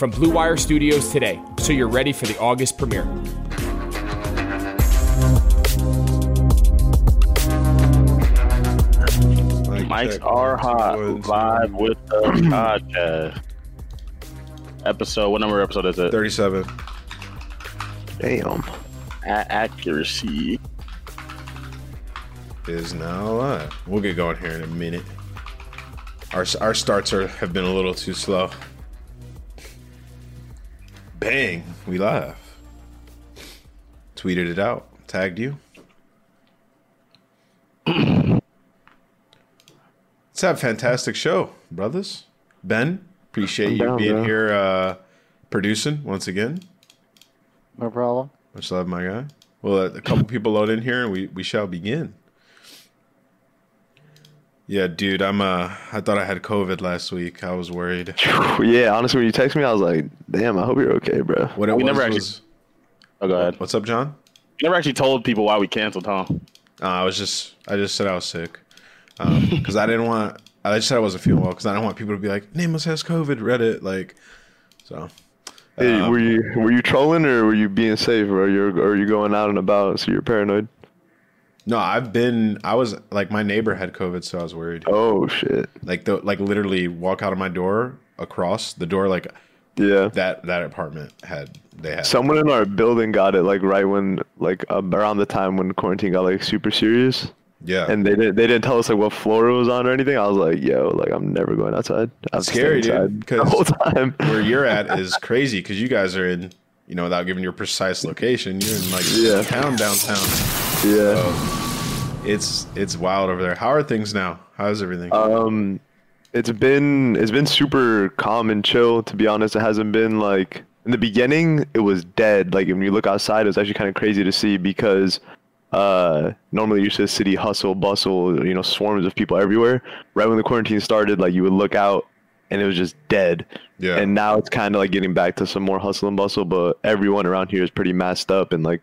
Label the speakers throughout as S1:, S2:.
S1: from Blue Wire Studios today so you're ready for the August premiere.
S2: Mics are hot. Live with the podcast. Episode, what number episode is it?
S3: 37.
S2: Damn. A- accuracy.
S3: Is now live. We'll get going here in a minute. Our, our starts are have been a little too slow. Bang, we live. Tweeted it out, tagged you. Let's have a fantastic show, brothers. Ben, appreciate you
S2: down,
S3: being
S2: bro.
S3: here uh, producing once again.
S2: No problem.
S3: Much love, my guy. Well, a couple people load in here, and we we shall begin. Yeah, dude, I'm uh, I thought I had COVID last week. I was worried.
S4: Yeah, honestly, when you text me, I was like, "Damn, I hope you're okay, bro."
S3: What it
S2: We
S3: was
S2: never actually-
S3: was-
S2: Oh, go ahead.
S3: What's up, John?
S2: You never actually told people why we canceled, huh?
S3: Uh, I was just I just said I was sick because I didn't want. I just said I wasn't feeling well because I don't want people to be like, "Nameless has COVID." Reddit, like, so.
S4: Hey,
S3: Um,
S4: were you were you trolling or were you being safe, or you're or you going out and about so you're paranoid?
S3: No, I've been. I was like, my neighbor had COVID, so I was worried.
S4: Oh shit!
S3: Like, the like literally walk out of my door across the door, like
S4: Yeah,
S3: that that apartment had they had.
S4: someone in our building got it like right when like uh, around the time when quarantine got like super serious,
S3: yeah,
S4: and they didn't they didn't tell us like what floor it was on or anything. I was like, "Yo, like I'm never going outside." I'm
S3: scary, dude, Because
S4: the whole time.
S3: where you're at is crazy because you guys are in, you know, without giving your precise location, you're in like
S4: Yeah.
S3: town downtown.
S4: yeah.
S3: It's it's wild over there. How are things now? How's everything?
S4: Um, it's been it's been super calm and chill. To be honest, it hasn't been like in the beginning. It was dead. Like when you look outside, it was actually kind of crazy to see because uh normally you see city hustle bustle you know swarms of people everywhere right when the quarantine started like you would look out and it was just dead
S3: Yeah.
S4: and now it's kind of like getting back to some more hustle and bustle but everyone around here is pretty masked up and like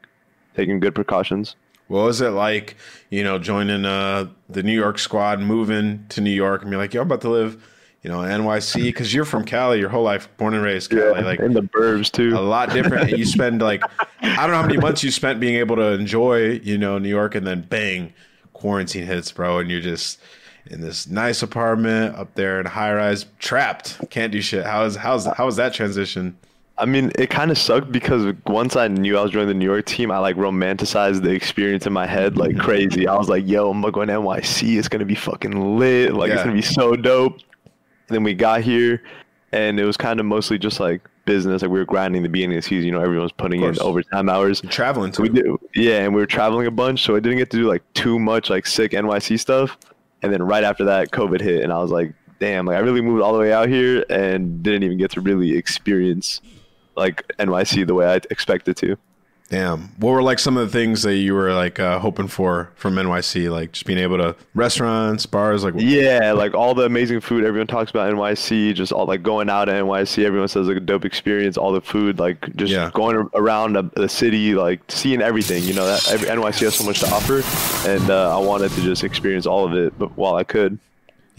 S4: taking good precautions
S3: what was it like, you know, joining uh the New York squad, moving to New York, and be like, "Yo, I'm about to live, you know, NYC," because you're from Cali, your whole life, born and raised Cali, like
S4: in the burbs too
S3: a lot different. You spend like I don't know how many months you spent being able to enjoy, you know, New York, and then bang, quarantine hits, bro, and you're just in this nice apartment up there in high rise, trapped, can't do shit. How is how's how was that transition?
S4: I mean, it kind of sucked because once I knew I was joining the New York team, I like romanticized the experience in my head like crazy. I was like, "Yo, I'm going to NYC. It's gonna be fucking lit. Like,
S3: Yeah.
S4: it's gonna be so dope." And then we got here, and it was kind of mostly just like business. Like we were grinding the beginning of the season. You know, everyone's putting in overtime hours.
S3: Traveling
S4: So we
S3: to
S4: did, yeah, and we were traveling a bunch, so I didn't get to do like too much like sick NYC stuff. And then right after that, COVID hit, and I was like, damn, like I really moved all the way out here and didn't even get to really experience like NYC the way I expected to.
S3: Damn. What were like some of the things that you were like uh, hoping for from NYC? Like just being able to restaurants, bars, like
S4: Yeah, like all the amazing food everyone talks about NYC, just all like going out at NYC, everyone says like a dope experience. All the food, like just
S3: Yeah.
S4: going around the, the city, like seeing everything. You know that every, NYC has so much to offer, and uh, I wanted to just experience all of it, but while I could.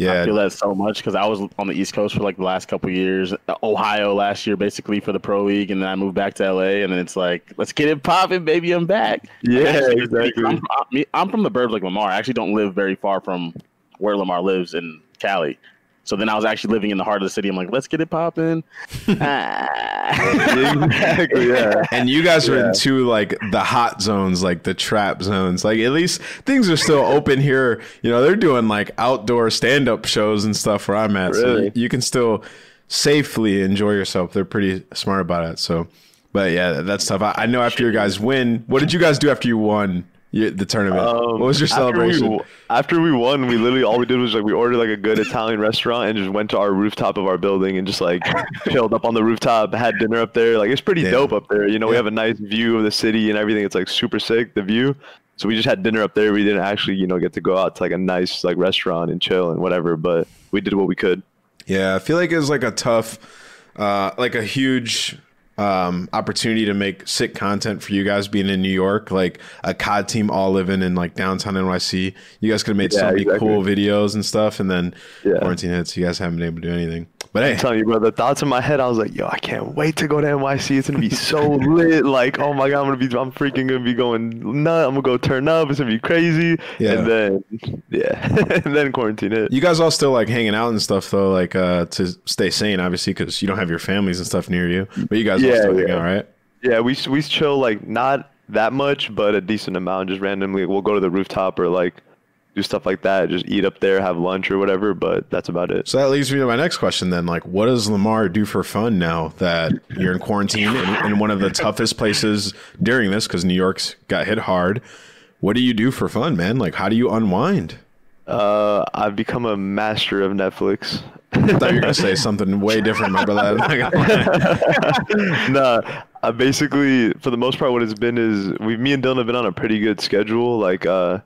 S2: I feel that so much because I was on the East Coast for like the last couple years, Ohio last year basically for the pro league, and then I moved back to LA, and then it's like, let's get it popping, baby, I'm back.
S4: Yeah,
S2: Actually,
S4: exactly.
S2: I'm, I'm- I'm from the burbs like Lamar. I actually don't live very far from where Lamar lives in Cali. So then I was actually living in the heart of the city. I'm like, let's get it popping. Ah.
S4: exactly. Yeah.
S3: and you guys are
S4: Yeah.
S3: into like the hot zones, like the trap zones. Like at least things are still open here. You know, they're doing like outdoor stand up shows and stuff where I'm at.
S4: Really?
S3: you, you can still safely enjoy yourself. They're pretty smart about it. So, but yeah, that's tough. I, I know after your guys win, what did you guys do after you won y- the tournament? what was your
S4: Um, after we-
S3: celebration?
S4: After we, won, we literally all we did was like we ordered like a good Italian restaurant and just went to our rooftop of our building and just like chilled up on the rooftop, had dinner up there. Like it's pretty dope up there. You know, we have a nice view of the city and everything. It's like super sick the view. So we just had dinner up there. We didn't actually, you know, get to go out to like a nice like restaurant and chill and whatever, but we did what we could.
S3: Yeah, I feel like it was like a tough, uh, like a huge um, opportunity to make sick content for you guys being in New York, like a COD team all living in like downtown NYC. You guys could have made so many
S4: exactly.
S3: cool videos and stuff, and then
S4: Yeah.
S3: quarantine hits. You guys haven't been able to do anything. But hey,
S4: I'm telling you, bro, the thoughts in my head, I was like, yo, I can't wait to go to NYC. It's gonna be so lit. Like, oh my god, I'm gonna be, I'm freaking gonna be going nut. I'm gonna go turn up. It's gonna be crazy.
S3: Yeah.
S4: And then, yeah, and then quarantine hit.
S3: you guys all still like hanging out and stuff though, like uh, to stay sane, obviously, because you don't have your families and stuff near you. But you guys all
S4: Yeah,
S3: still hang
S4: yeah.
S3: out, right?
S4: Yeah, we we chill like not that much, but a decent amount. Just randomly, we'll go to the rooftop or like do stuff like that. Just eat up there, have lunch or whatever. But that's about it.
S3: So that leads me to my next question then. Like, what does Lamar do for fun now that you're in quarantine in, in one of the toughest places during this because New York's got hit hard? What do you do for fun, man? Like, how do you unwind?
S4: Uh, I've become a master of Netflix.
S3: I thought you were going to say something way different, my brother. I'm not gonna lie.
S4: nah, I basically, for the most part, what it's been is we, me and Dylan have been on a pretty good schedule. Like, uh,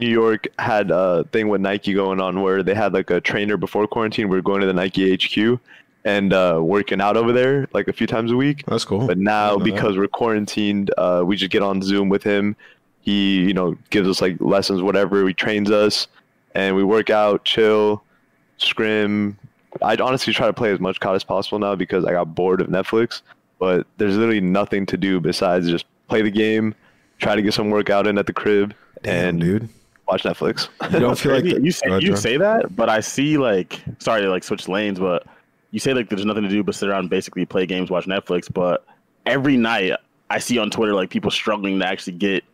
S4: New York had a thing with Nike going on where they had like a trainer before quarantine. We were going to the Nike HQ and uh, working out over there like a few times a week.
S3: That's cool.
S4: But now,
S3: Didn't that.
S4: because we're quarantined, uh, we just get on Zoom with him. He, you know, gives us like lessons, whatever. He trains us, and we work out, chill, scrim. I honestly try to play as much COD as possible now because I got bored of Netflix. But there's literally nothing to do besides just play the game, try to get some workout in at the crib,
S3: Damn,
S4: and
S3: dude.
S4: watch Netflix.
S3: You don't feel like the-
S2: you say
S3: ahead,
S2: you say that, but I see like sorry to like switch lanes, but you say like there's nothing to do but sit around and basically play games, watch Netflix. But every night I see on Twitter like people struggling to actually get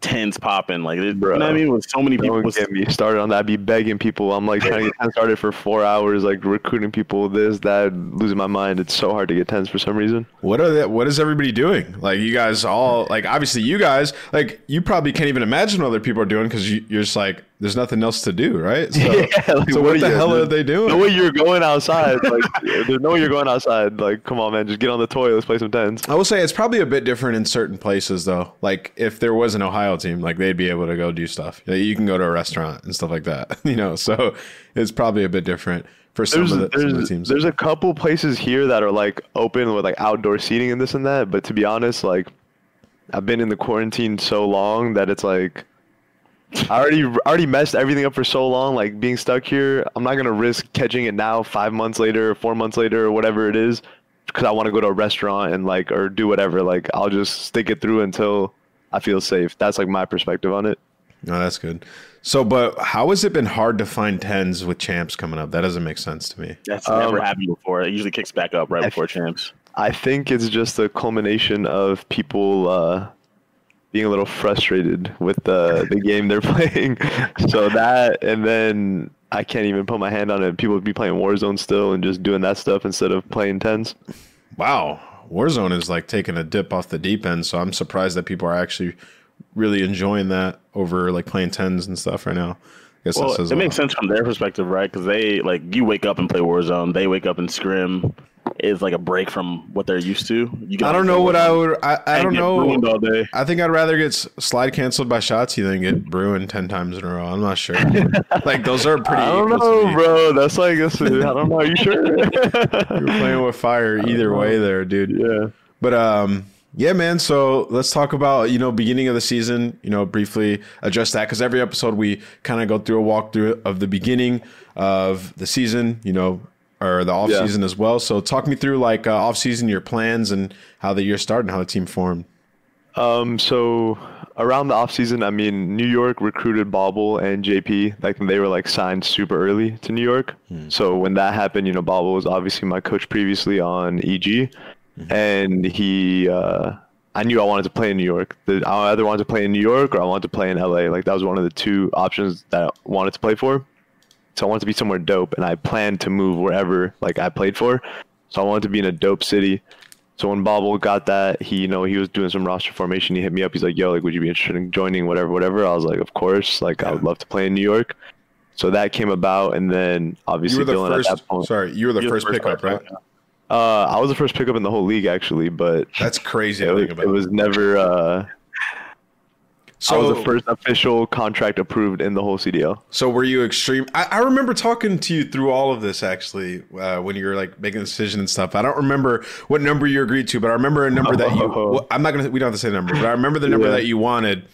S2: tens popping. Like it- you know
S4: Bro.
S2: what I mean? With so many people,
S4: Don't get me started on that. I'd be begging people. I'm like trying to get 10 started for four hours, like recruiting people, this, that, losing my mind. It's so hard to get tens for some reason.
S3: What are the, what is everybody doing? Like you guys all like obviously you guys like you probably can't even imagine what other people are doing because you, you're just like there's nothing else to do, right? So,
S4: like,
S3: so what,
S4: are
S3: the hell are they doing?
S4: No way you're going outside. Like, there's no way you're going outside. Like, come on, man, just get on the toy. Let's play some tens.
S3: I will say it's probably a bit different in certain places though. Like if there was an Ohio team, like they'd be able to go do stuff. You can go to a restaurant and stuff like that. You know, so it's probably a bit different for some,
S4: There's,
S3: of, the, some of the teams.
S4: there's a couple places here that are like open with like outdoor seating and this and that. But to be honest, like, I've been in the quarantine so long that it's like I already already messed everything up for so long. Like being stuck here, I'm not gonna risk catching it now, five months later, or four months later, or whatever it is, because I want to go to a restaurant and like or do whatever. Like I'll just stick it through until I feel safe. That's like my perspective on it.
S3: No, that's good. So, but how has it been hard to find tens with champs coming up? That doesn't make sense to me.
S2: That's
S4: Um,
S2: never happened before. It usually kicks back up right
S4: I-
S2: before champs.
S4: I think it's just a culmination of people uh, being a little frustrated with the the game they're playing. so that, and then I can't even put my hand on it. People would be playing Warzone still and just doing that stuff instead of playing tens.
S3: Wow, Warzone is like taking a dip off the deep end. So I'm surprised that people are actually really enjoying that over like playing tens and stuff right now. I guess
S2: Well, it makes sense from their perspective, right? Because they like you wake up and play Warzone. They wake up and scrim. Is like a break from what they're used to. You
S3: I don't know what I would. I, I don't know. I think I'd rather get slide canceled by Shotzzy than get Bruin ten times in a row. I'm not sure. like those are pretty.
S4: I don't know, bro. That's like this. I don't know. Are you sure?
S3: You're playing with fire either way, there, dude.
S4: yeah.
S3: But um, yeah, man. So let's talk about you know beginning of the season. You know, briefly address that because every episode we kind of go through a walkthrough of the beginning of the season. You know, or the off
S4: Yeah.
S3: season as well. So talk me through like uh, off season, your plans, and how the year started, and how the team formed.
S4: Um, so around the offseason, I mean, New York recruited Bobble and JP. Like they were like signed super early to New York. So when that happened, you know, Bobble was obviously my coach previously on EG, and he, uh, I knew I wanted to play in New York. I either wanted to play in New York or I wanted to play in LA. Like that was one of the two options that I wanted to play for. So I wanted to be somewhere dope, and I planned to move wherever like I played for. So I wanted to be in a dope city. So when Bobble got that, he you know he was doing some roster formation. He hit me up. He's like, "Yo, like, would you be interested in joining? Whatever, whatever." I was like, "Of course." Like, I would love to play in New York. So that came about, and then
S3: You
S4: obviously
S3: were the
S4: Dylan at that
S3: first.
S4: point.
S3: Sorry, you were the
S2: You're
S3: first pickup, right?
S2: pick,
S4: Uh, I was the first pickup in the whole league actually, but
S3: That's crazy.
S4: it
S3: to
S4: was,
S3: think about.
S4: it was never. Uh,
S3: so
S4: I was the first official contract approved in the whole CDL.
S3: So were you extreme? I, I remember talking to you through all of this actually uh, when you were like making a decision and stuff. I don't remember what number you agreed to, but I remember a number that you. Well, I'm not gonna. We don't have to say number, but I remember the number
S4: Yeah.
S3: that you wanted.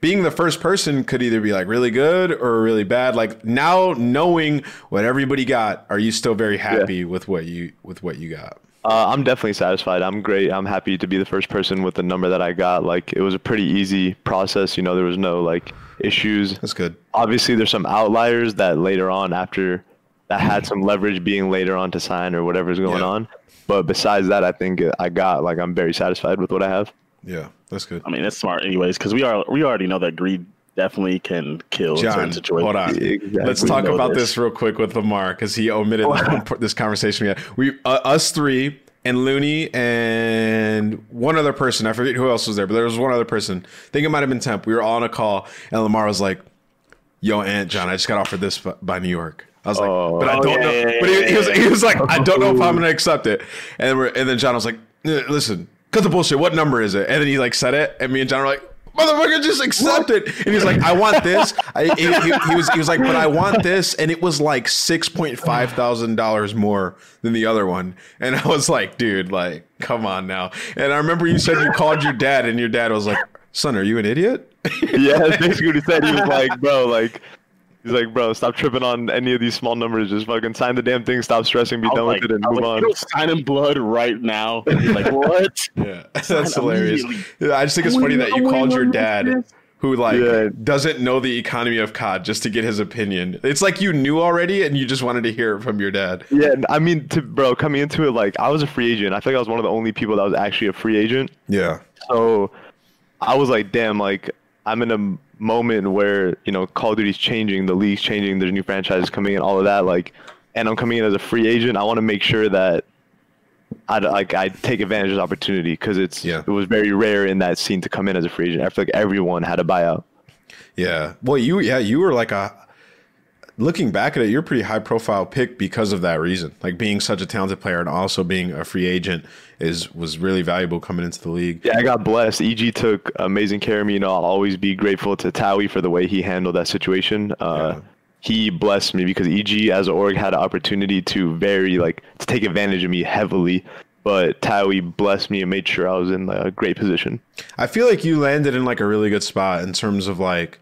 S3: Being the first person could either be like really good or really bad. Like now knowing what everybody got, are you still very happy with what you with what you got?
S4: Uh, I'm definitely satisfied. I'm great. I'm happy to be the first person with the number that I got. Like it was a pretty easy process. You know, there was no like issues.
S3: That's good.
S4: Obviously, there's some outliers that later on, after that had some leverage being later on to sign or whatever's going
S3: Yeah.
S4: on. But besides that, I think I got like I'm very satisfied with what I have.
S3: Yeah, that's good.
S2: I mean, it's smart anyways because we are we already know that greed definitely can kill
S3: John, hold on.
S4: Exactly.
S3: Let's talk about
S2: this.
S3: this. real quick with Lamar because he omitted this, conversation we had. We, uh, us three, and Looney, and one other person. I forget who else was there, but there was one other person. I think it might have been Temp. We were all on a call, and Lamar was like, "Yo, Aunt John, I just got offered this by, New York." I was like,
S4: Oh.
S3: "But I don't
S2: yeah,
S3: know."
S2: yeah,
S3: but he, he was, he was like, "I don't know if I'm gonna accept it." And then we're, and then John was like, "Eh, "Listen, cut the bullshit. What number is it?" And then he like said it, and me and John were like. Motherfucker, just accept it. And he's like, I want this. I, he, he- he was he was like, but I want this, and it was like six point five thousand dollars more than the other one. And I was like, dude, like, come on now. And I remember you said you called your dad, and your dad was like, son, are you an idiot?
S4: yeah, that's basically what he said. He was like, bro, like, he's like, bro, stop tripping on any of these small numbers. Just fucking sign the damn thing. Stop stressing. Be done
S2: like,
S4: with it and move
S2: like,
S4: on.
S2: You don't sign in blood right now. Like, what?
S3: Yeah, that's
S2: Sign
S3: hilarious.
S2: immediately.
S3: I just think it's funny that you called your dad, who like
S4: Yeah.
S3: doesn't know the economy of COD, just to get his opinion. It's like you knew already, and you just wanted to hear it from your dad.
S4: Yeah, I mean, to, bro, coming into it, like, I was a free agent. I feel like I was one of the only people that was actually a free agent.
S3: Yeah,
S4: So I was like, damn, like, I'm in a moment where, you know, Call of Duty's changing, the league's changing, there's new franchises coming in, all of that. Like, and I'm coming in as a free agent. I want to make sure that I like I take advantage of the opportunity because it's
S3: Yeah.
S4: it was very rare in that scene to come in as a free agent. I feel like everyone had a buyout.
S3: yeah. Well, you yeah you were like a. Looking back at it, you're a pretty high profile pick because of that reason. Like being such a talented player and also being a free agent is was really valuable coming into the league.
S4: Yeah, I got blessed. EG took amazing care of me. You know, I'll always be grateful to Towie for the way he handled that situation. Uh,
S3: Yeah.
S4: He blessed me because EG as an org had an opportunity to very like to take advantage of me heavily, but Towie blessed me and made sure I was in a great position.
S3: I feel like you landed in like a really good spot in terms of like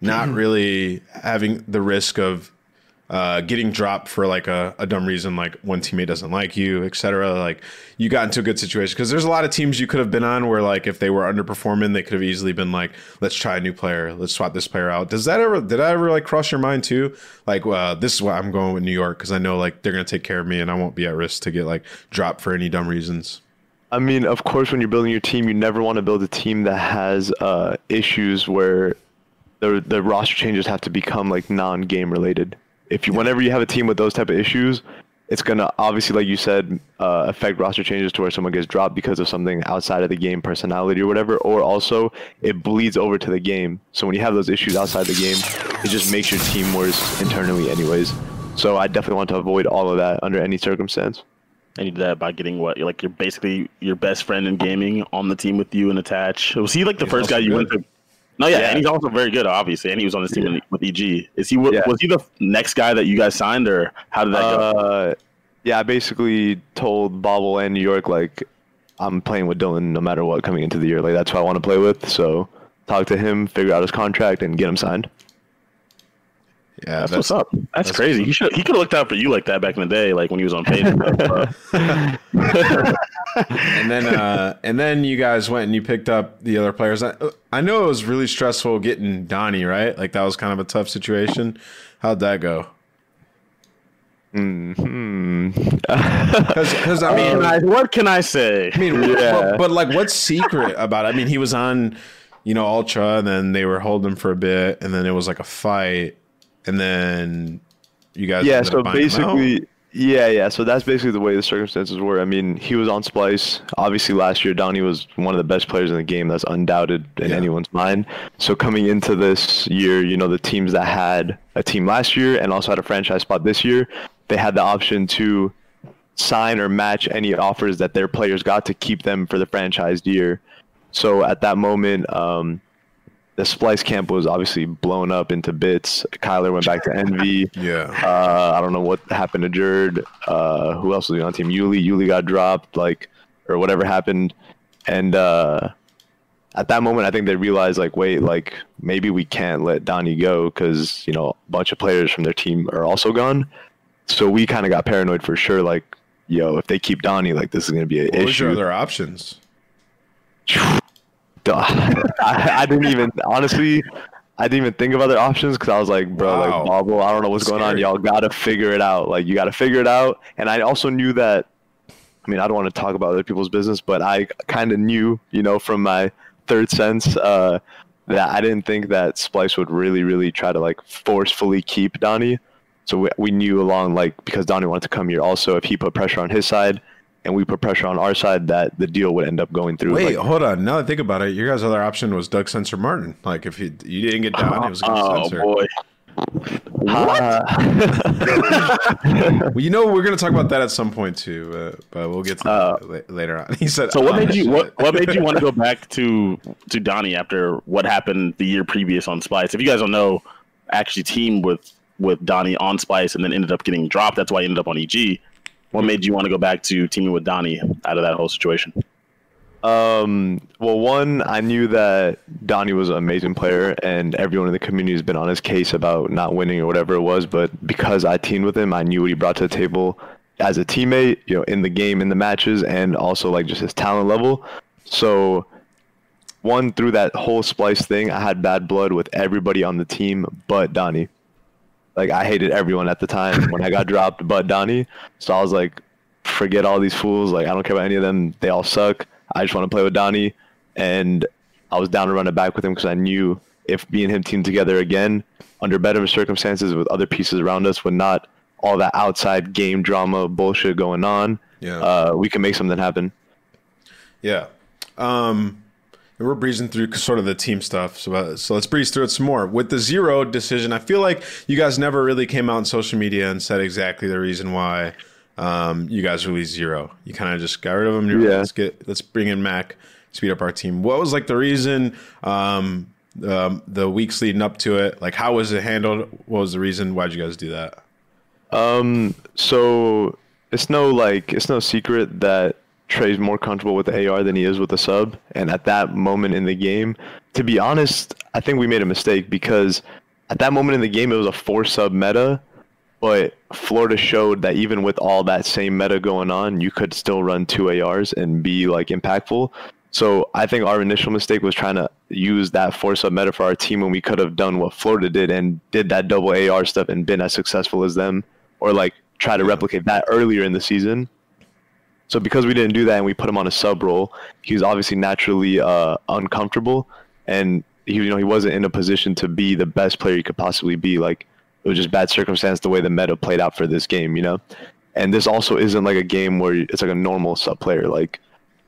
S3: not really having the risk of uh, getting dropped for like a, a dumb reason, like one teammate doesn't like you, etc. Like you got into a good situation because there's a lot of teams you could have been on where like if they were underperforming, they could have easily been like, let's try a new player, let's swap this player out. Does that ever did that ever like cross your mind too? Like, uh, this is why I'm going with New York because I know like they're gonna take care of me and I won't be at risk to get like dropped for any dumb reasons.
S4: I mean, of course, when you're building your team, you never want to build a team that has uh, issues where the the roster changes have to become like non-game related. If you, whenever you have a team with those type of issues, it's gonna obviously, like you said, uh, affect roster changes to where someone gets dropped because of something outside of the game, personality or whatever, or also it bleeds over to the game. So when you have those issues outside the game, it just makes your team worse internally, anyways. So I definitely want to avoid all of that under any circumstance.
S2: And you did that by getting what? you Like you're basically your best friend in gaming on the team with you and attach. Was he like the
S3: He's
S2: first guy you went to? No, yeah,
S4: Yeah.
S2: and he's also very good, obviously, and he was on this team
S4: Yeah.
S2: with EG. Is he? wa-
S4: Yeah.
S2: Was he the next guy that you guys signed, or how did that go?
S4: Uh, yeah, I basically told Bobble and New York like I'm playing with Dylan no matter what coming into the year. Like that's who I want to play with. So talk to him, figure out his contract, and get him signed.
S3: Yeah,
S2: That's, what's up. That's,
S3: that's
S2: crazy.
S3: what's
S2: He should. He could have looked out for you like that back in the day, like when he was on page. and
S3: then uh, and then you guys went and you picked up the other players. I, I know it was really stressful getting Donnie right. Like that was kind of a tough situation. How'd that go?
S4: Hmm.
S3: Because I mean,
S2: I- what can I say?
S3: I mean,
S4: Yeah.
S3: but, but like, what's secret about? it? I mean, he was on, you know, Ultra, and then they were holding him for a bit, and then it was like a fight, and then you guys.
S4: yeah. So
S3: up buying him out?
S4: basically, yeah, yeah. So that's basically the way the circumstances were. I mean, he was on Splyce. Obviously, last year Donnie was one of the best players in the game. That's undoubted in
S3: Yeah.
S4: anyone's mind. So coming into this year, you know, the teams that had a team last year and also had a franchise spot this year, they had the option to sign or match any offers that their players got to keep them for the franchised year. So at that moment, um, the Splyce camp was obviously blown up into bits. Kyler went back to Envy.
S3: Yeah.
S4: Uh, I don't know what happened to Jurd. Uh, who else was on team? Yuli. Yuli got dropped, like, or whatever happened. And uh, at that moment, I think they realized, like, wait, like, maybe we can't let Donnie go because, you know, a bunch of players from their team are also gone. So we kind of got paranoid for sure. Like, yo, if they keep Donnie, like, this is going to be an issue.
S3: What was your other options?
S4: I, I didn't even, honestly, I didn't even think of other options because I was like, bro,
S3: Wow.
S4: like, Bobble, I don't know what's going on. Y'all got to figure it out. Like, you got to figure it out. And I also knew that, I mean, I don't want to talk about other people's business, but I kind of knew, you know, from my third sense, uh, that I didn't think that Splyce would really, really try to like forcefully keep Donnie. So we, we knew along like because Donnie wanted to come here also if he put pressure on his side and we put pressure on our side that the deal would end up going through.
S3: Wait,
S4: like,
S3: hold on. Now that I think about it, your guys' other option was Doug Censor Martin. Like, if you you didn't get down, it was going to
S2: oh
S3: censor.
S2: boy.
S4: uh,
S3: Well, you know, we're going to talk about that at some point too, uh, but we'll get to
S4: Uh,
S3: that la- later on. He said,
S2: So what
S3: "Oh,
S2: made you what, what made you want to go back to to Donnie after what happened the year previous on Splyce? If you guys don't know, I actually teamed with with Donnie on Splyce and then ended up getting dropped. That's why I ended up on EG. What made you want to go back to teaming with Donnie out of that whole situation?
S4: Um, well, one, I knew that Donnie was an amazing player, and everyone in the community has been on his case about not winning or whatever it was. But because I teamed with him, I knew what he brought to the table as a teammate, you know, in the game, in the matches, and also like just his talent level. So, one, through that whole Splyce thing, I had bad blood with everybody on the team but Donnie. Like I hated everyone at the time when I got dropped, but Donnie. So I was like, forget all these fools. Like I don't care about any of them. They all suck. I just want to play with Donnie, and I was down to run it back with him because I knew if me and him teamed together again under better circumstances with other pieces around us, with not all that outside game drama bullshit going on,
S3: Yeah.
S4: uh, we can make something happen.
S3: Yeah. Um, we're breezing through sort of the team stuff. So, uh, so let's breeze through it some more. With the zero decision, I feel like you guys never really came out on social media and said exactly the reason why um, you guys released zero. You kind of just got rid of. You're like,
S4: Yeah.
S3: Let's get let's bring in Mac, speed up our team. What was like the reason? Um, um, the weeks leading up to it, like how was it handled? What was the reason? Why'd you guys do that?
S4: Um, so it's no like it's no secret that Trey's more comfortable with the AR than he is with the sub. And at that moment in the game, to be honest, I think we made a mistake because at that moment in the game it was a four sub meta. But Florida showed that even with all that same meta going on, you could still run two ARs and be like impactful. So I think our initial mistake was trying to use that four sub meta for our team when we could have done what Florida did and did that double AR stuff and been as successful as them, or like try to replicate that earlier in the season. So because we didn't do that and we put him on a sub role, he was obviously naturally uh, uncomfortable, and he you know he wasn't in a position to be the best player he could possibly be. Like it was just bad circumstance the way the meta played out for this game, you know. And this also isn't like a game where it's like a normal sub player. Like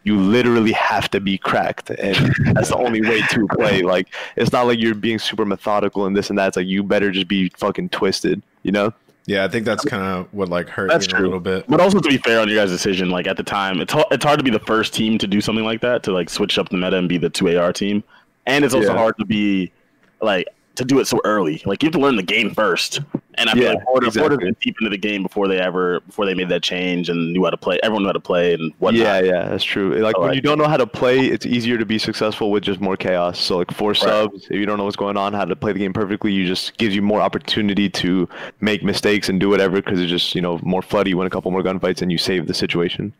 S4: you literally have to be cracked, and that's the only way to play. Like it's not like you're being super methodical and this and that. It's like you better just be fucking twisted, you know.
S3: Yeah, I think that's kind of what like hurt
S2: That's
S3: me a
S2: true.
S3: little bit.
S2: But also to be fair on your guys' decision, like at the time, it's it's hard to be the first team to do something like that to like switch up the meta and be the two AR team, and it's also
S4: Yeah.
S2: hard to be like to do it so early. Like you have to learn the game first, and I feel
S4: Yeah,
S2: like Florida, Florida
S4: exactly.
S2: been deep into the game before they ever before they made that change and knew how to play. Everyone knew how to play and whatnot.
S4: Yeah, yeah, that's true. Like
S2: So,
S4: when
S2: like-
S4: you don't know how to play, it's easier to be successful with just more chaos. So like four subs, if you don't know what's going on, how to play the game perfectly, you just gives you more opportunity to make mistakes and do whatever because it's just you know more floody. You win a couple more gunfights and you save the situation.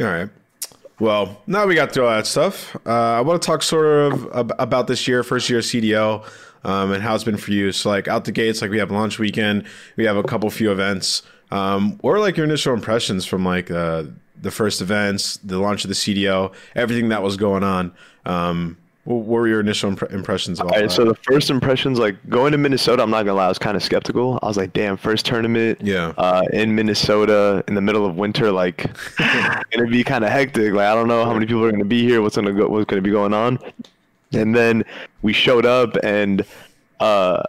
S3: All right. Well, now we got through all that stuff. Uh, I want to talk sort of ab- about this year, first year CDL, um, and how it's been for you. So, like out the gates, like we have launch weekend, we have a couple few events. Um, what are like your initial impressions from like uh, the first events, the launch of the CDL, everything that was going on? Um, what were your initial impre- impressions about
S4: All right,
S3: that?
S4: so the first impressions, like going to Minnesota, I'm not gonna lie, I was kind of skeptical. I was like, damn, first tournament,
S3: Yeah.
S4: uh, in Minnesota in the middle of winter, like gonna be kind of hectic. Like I don't know how many people are gonna be here, what's gonna go, what's gonna be going on. And then we showed up, and uh,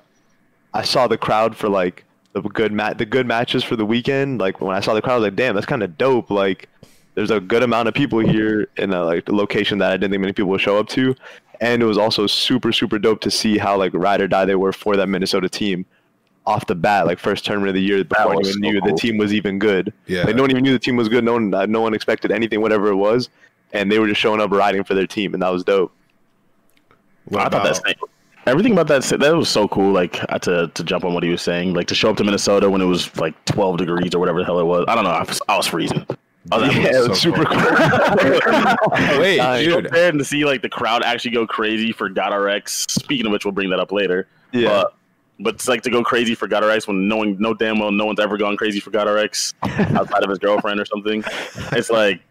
S4: I saw the crowd for like the good mat, the good matches for the weekend. Like when I saw the crowd, I was like, damn, that's kind of dope. Like there's a good amount of people here in a like location that I didn't think many people would show up to, and it was also super super dope to see how like ride or die they were for that Minnesota team off the bat, like first tournament of the year before anyone
S2: so
S4: knew
S2: cool.
S4: the team was even good.
S3: Yeah.
S4: like no one even knew the team was good. No one no one expected anything, whatever it was, and they were just showing up riding for their team, and that was dope.
S3: What
S2: I thought
S3: about-
S2: that's everything about that that was so cool. Like uh, to to jump on what he was saying, like to show up to Minnesota when it was like 12 degrees or whatever the hell it was. I don't know. I was, I was freezing. I was,
S4: Yeah,
S3: was so
S4: super
S3: cool. Wait,
S2: go
S3: dude.
S2: there and to see like the crowd actually go crazy for GodRx. Speaking of which, we'll bring that up later.
S4: Yeah.
S2: But, but it's like to go crazy for GodRx when knowing no damn well no one's ever gone crazy for GodRx outside of his girlfriend or something. It's like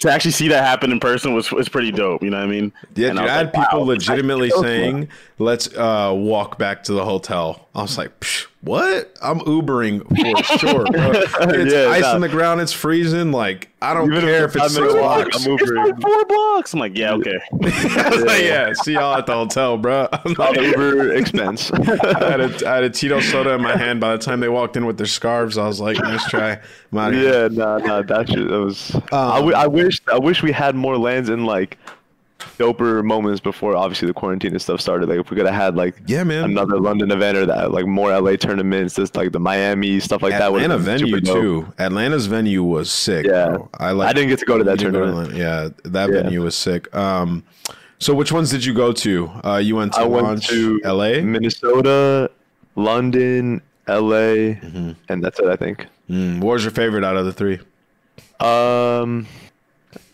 S2: to actually see that happen in person was was pretty dope. You know what I mean?
S3: Yeah, dude,
S2: was
S3: I had
S2: like,
S3: people
S2: wow,
S3: legitimately saying, "Let's uh, walk back to the hotel." I was like, Psh, "What? I'm Ubering for sure. It's
S4: Yeah,
S3: ice
S4: nah.
S3: on the ground. It's freezing. Like I don't
S4: Even
S3: care if it's six blocks."
S4: I'm
S2: It's like four blocks. I'm like, yeah, okay.
S3: I was like, "Yeah, see y'all at the hotel, bro." I'm like,
S4: the Uber expense.
S3: I had, a, I had a Tito soda in my hand. By the time they walked in with their scarves, I was like, "Nice try." I'm outta here.
S4: yeah, nah, nah, that shit. That was. Um, I, w- I wish. I wish we had more lands in like doper moments before obviously the quarantine and stuff started. Like if we could have had like
S3: Yeah, man.
S4: another London event or that like more LA tournaments, just like the Miami stuff like that. would've
S3: Atlanta venue
S4: super dope.
S3: too. Atlanta's venue was sick.
S4: Yeah.
S3: bro. I like.
S4: I didn't get to go to that
S3: You to
S4: tournament.
S3: Yeah, that
S4: Yeah.
S3: venue was sick. Um, so which ones did you go to? Uh, you went to
S4: I went
S3: launch
S4: to
S3: L.A.
S4: Minnesota, London, LA,
S3: Mm-hmm.
S4: and that's it. I think.
S3: Mm, what was your favorite out of the three?
S4: Um,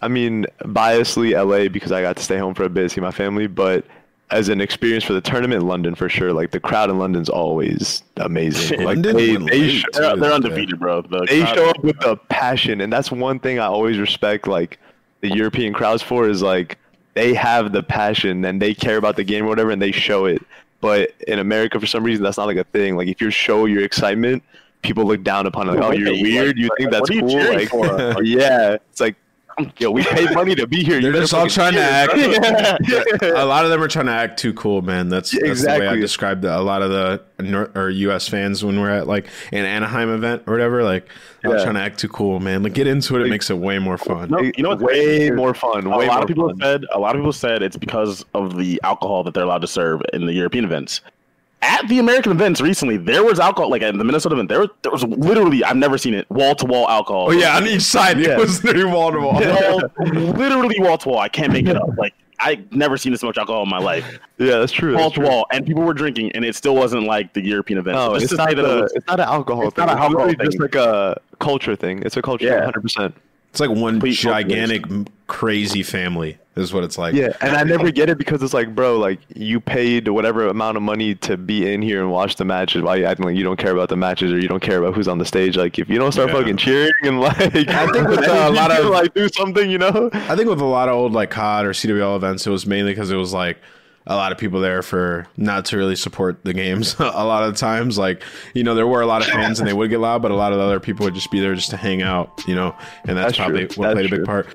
S4: I mean, biasly LA because I got to stay home for a bit, see my family, but as an experience for the tournament, London for sure. Like the crowd in London's always amazing. Like
S3: London
S4: they they sh-
S2: they're, they're
S3: Yeah.
S2: undefeated, bro. The
S4: they show up with the passion, and that's one thing I always respect. Like the European crowds for is like they have the passion and they care about the game or whatever, and they show it. But in America, for some reason, that's not like a thing. Like if you show your excitement, people look down upon it. Like, oh, you're
S2: Like,
S4: weird. You
S2: like,
S4: think
S2: what
S4: that's
S2: are you
S4: cool? Like,
S2: for? Like,
S4: yeah, it's like, yo, we paid money to be here.
S3: They're
S4: You
S3: just all trying
S4: fucking
S3: to act.
S4: cheer,
S3: a lot of them are trying to act too cool, man. That's, that's the way I
S4: Exactly.
S3: described a lot of the Nor- or U.S. fans when we're at like an Anaheim event or whatever. Like, I'm
S4: Yeah.
S3: trying to act too cool, man. Like, get into it. It makes it way more fun.
S2: No, you know what's
S4: way more fun.
S2: a lot
S4: more
S2: of people
S4: fun.
S2: said a lot of people said it's because of the alcohol that they're allowed to serve in the European events. At the American events recently, there was alcohol. Like at the Minnesota event, there was there was literally I've never seen it wall to wall alcohol.
S3: Oh yeah, on each side
S4: Yeah.
S3: it was literally wall to wall.
S2: Literally wall to wall. I can't make it up. Like I've never seen this much alcohol in my life.
S4: Yeah, that's true.
S2: Wall to wall, and people were drinking, and it still wasn't like the European event.
S4: No,
S2: So
S4: it's not,
S2: it was- uh,
S4: it's not an alcohol
S2: it's
S4: thing.
S2: not an alcohol
S4: literally just like a culture thing. It's a culture
S2: Yeah.
S4: 100%.
S3: It's like one gigantic, crazy family, is what it's like.
S4: Yeah, and I never get it because it's like, bro, like you paid whatever amount of money to be in here and watch the matches. Why you acting like you don't care about the matches or you don't care about who's on the stage? Like, if you don't start
S3: Yeah.
S4: fucking cheering and like, I
S3: think with, uh, a lot of-
S4: like do something, you know?
S3: I think with a lot of old like COD or CWL events, it was mainly because it was like a lot of people there for not to really support the games. a lot of times, like you know, there were a lot of fans and they would get loud, but a lot of the other people would just be there just to hang out, you know, and that's,
S4: That's
S3: probably
S4: true.
S3: what
S4: That's
S3: played a big part.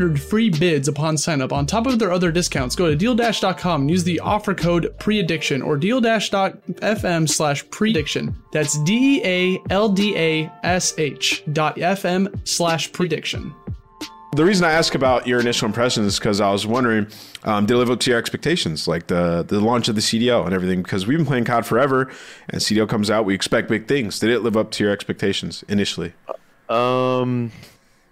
S5: free bids upon sign up. On top of their other discounts, go to dealdash.com and use the offer code preaddiction or dealdash.fm slash prediction. That's D E A L D A S H dot FM slash prediction.
S3: The reason I ask about your initial impressions is because I was wondering, um, did it live up to your expectations, like the the launch of the CDL and everything? Because we've been playing COD forever, and CDL comes out, we expect big things. Did it live up to your expectations initially?
S4: Um,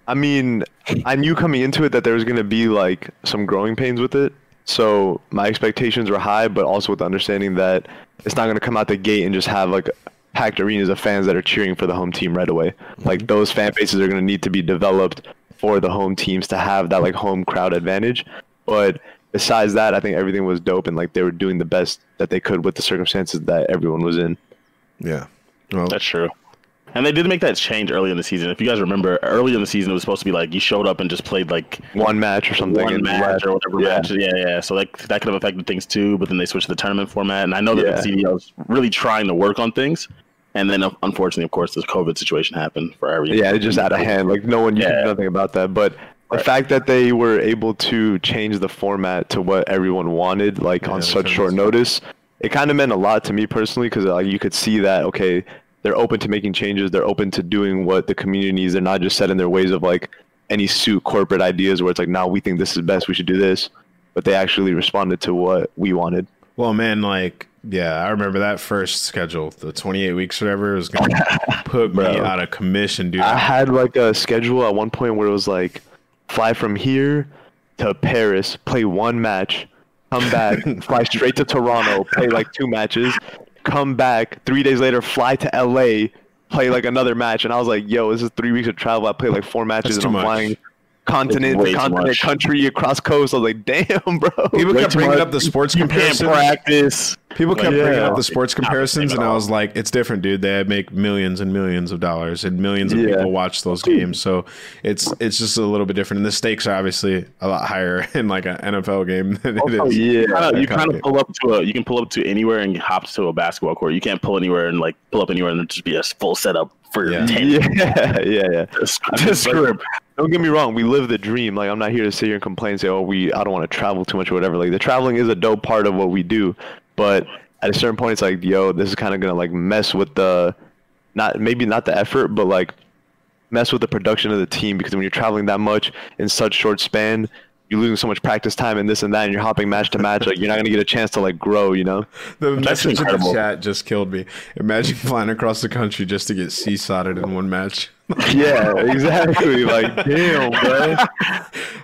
S4: I mean, I knew coming into it that there was gonna be like some growing pains with it. So my expectations were high, but also with the understanding that it's not gonna come out the gate and just have like packed arenas of fans that are cheering for the home team right away. Mm-hmm. Like those fan bases are gonna need to be developed for the home teams to have that like home crowd advantage. But besides that, I think everything was dope and like they were doing the best that they could with the circumstances that everyone was in.
S3: Yeah. Well,
S2: That's true. And they did make that change early in the season. If you guys remember, early in the season, it was supposed to be like you showed up and just played like
S4: One match or something.
S2: one
S4: and
S2: match or whatever
S4: Yeah.
S2: match. Yeah, yeah. So like that could have affected things too. But then they switched to the tournament format, and I know that
S4: Yeah.
S2: the CDL is really trying to work on things. And then unfortunately, of course, this COVID situation happened for everyone.
S4: Yeah, it just out of hand. Like no one, knew
S2: Yeah.
S4: nothing about that. But the fact that they were able to change the format to what everyone wanted, like on such short notice, it kind of meant a lot to me personally because like you could see that okay, they're open to making changes. They're open to doing what the community needs. They're not just set in their ways of like any suit corporate ideas where it's like, now we think this is best. We should do this. But they actually responded to what we wanted.
S3: Well, man, like, yeah, I remember that first schedule, the 28 weeks, or whatever, was going to put me out of commission, dude.
S4: I had like a schedule at one point where it was like fly from here to Paris, play one match, come back, fly straight to Toronto, play like two matches, come back, three days later, fly to LA, play like another match. And I was like, yo, this is three weeks of travel. I play like four matches
S3: That's
S4: and I'm
S3: much.
S4: flying continent to continent,
S2: much.
S4: country, across coast. I was like, damn, bro.
S3: People
S2: Way
S3: kept bringing
S2: much.
S3: up the sports
S2: You can't
S3: comparisons.
S2: practice.
S3: People kept
S4: Yeah.
S3: bringing up the sports comparisons, and I was like, "It's different, dude. They make millions and millions of dollars, and millions of
S4: Yeah.
S3: people watch those games. So it's it's just a little bit different. And the stakes are obviously a lot higher in like an NFL game than
S2: Also, oh,
S3: is.
S4: yeah.
S2: you kinda- you kind of pull up to a you can pull up to anywhere and hop to a basketball court. You can't pull anywhere and like pull up anywhere and just be a full setup for
S3: Yeah.
S2: ten
S4: Yeah, yeah, yeah.
S2: to script.
S4: Don't get me wrong, we live the dream. Like I'm not here to sit here and complain and say, "Oh, we I don't want to travel too much or whatever." Like the traveling is a dope part of what we do, but at a certain point, it's like, yo, this is kind of gonna like mess with the, not maybe not the effort, but like mess with the production of the team because when you're traveling that much in such short span, you're losing so much practice time and this and that, and you're hopping match to match. Like you're not gonna get a chance to like grow, you know?
S3: The
S2: That's
S3: message in the chat just killed me. Imagine flying across the country just to get seesodded in one match.
S4: Yeah, exactly. like, damn, bro.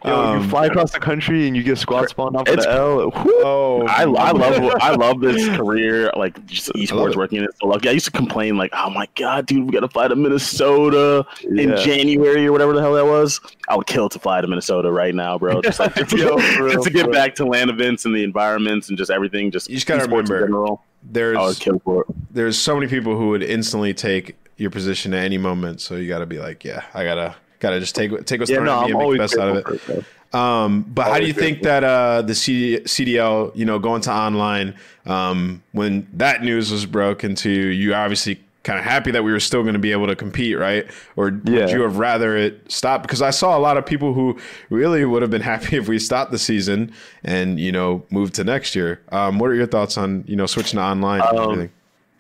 S4: Yo,
S3: Um,
S4: you fly across the country and you get squad spawned off of
S2: It's-
S4: the L. Whew.
S3: Oh,
S2: I, I love I love this career like just esports working in it. So lucky. I used to complain like oh my god dude we got to fly to Minnesota in January or whatever the hell that was. I would kill to fly to Minnesota right now, bro. Just like
S4: Yo, for real,
S2: just to get
S4: real.
S2: back to LAN events and the environments and just everything. Just
S3: You just gotta
S2: esports in
S3: remember,
S2: general.
S3: there's
S2: I would kill for it.
S3: there's so many people who would instantly take your position at any moment. So you got to be like, yeah, I gotta gotta just take take what's
S4: Yeah,
S3: thrown
S4: no,
S3: at me
S4: I'm
S3: and make the
S4: always
S3: best out of it.
S4: it,
S3: Um, but how do you think that uh, the CD, CDL, you know, going to online, um, when that news was broke into, you obviously kind of happy that we were still going to be able to compete, right? Or
S4: Yeah.
S3: would you have rather it stop? Because I saw a lot of people who really would have been happy if we stopped the season and you know moved to next year. Um, what are your thoughts on you know switching to online and
S4: Um,
S3: everything?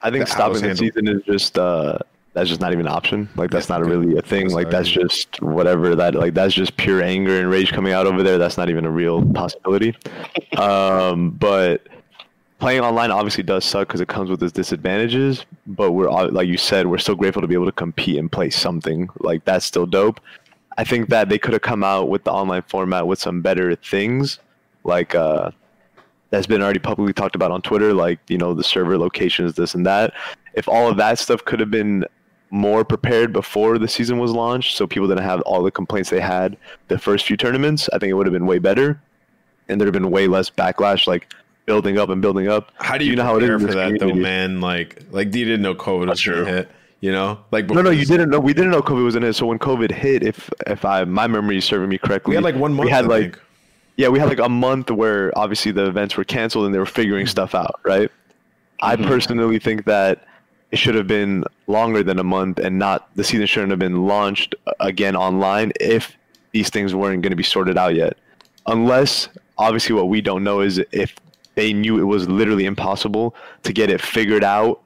S4: I think stopping the
S3: handled.
S4: season is just uh that's just not even an option. Like that's
S3: Yeah,
S4: not really a thing. Like that's just whatever that like that's just pure anger and rage coming out over there. That's not even a real possibility. um, but playing online obviously does suck because it comes with its disadvantages. But we're like you said, we're still grateful to be able to compete and play something. Like that's still dope. I think that they could have come out with the online format with some better things, like uh, that's been already publicly talked about on Twitter, like you know the server locations, this and that. If all of that stuff could have been more prepared before the season was launched, so people didn't have all the complaints they had the first few tournaments, I think it would have been way better, and there'd have been way less backlash, like building up and building up.
S3: How do you,
S4: know how it is
S3: for that though, man? Like, like you didn't know COVID was going hit. You know, like
S4: No, no, you didn't know. We didn't know COVID was in it. So when COVID hit, if if I my memory is serving me correctly,
S3: We had like one month.
S4: We had
S3: I
S4: like
S3: think.
S4: yeah, we had like a month where obviously the events were canceled and they were figuring mm-hmm. stuff out, right? I mm-hmm. personally think that it should have been longer than a month and not the season shouldn't have been launched again online if these things weren't going to be sorted out yet. Unless obviously what we don't know is if they knew it was literally impossible to get it figured out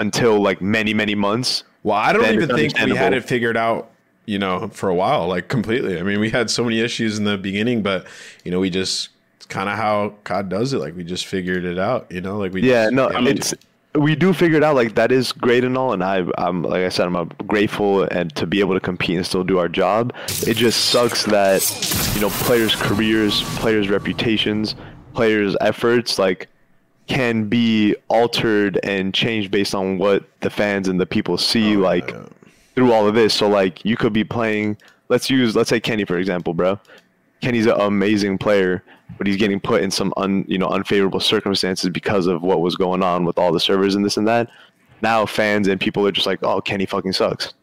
S4: until like many many months.
S3: Well, I don't even think we had it figured out, you know, for a while, like completely. I mean, we had so many issues in the beginning, but you know, we just it's kind of how God does it. Like we just figured it out, you know, like we.
S4: Yeah,
S3: just,
S4: no,
S3: I mean,
S4: it's we do figure it out. Like that is great and all, and I, I'm like I said, I'm uh, grateful and to be able to compete and still do our job. It just sucks that you know players' careers, players' reputations, players' efforts, like can be altered and changed based on what the fans and the people see,
S3: Oh,
S4: like through all of this. So like you could be playing. Let's use let's say Kenny for example, bro. Kenny's an amazing player, but he's getting put in some un, you know unfavorable circumstances because of what was going on with all the servers and this and that. Now fans and people are just like, "Oh, Kenny fucking sucks."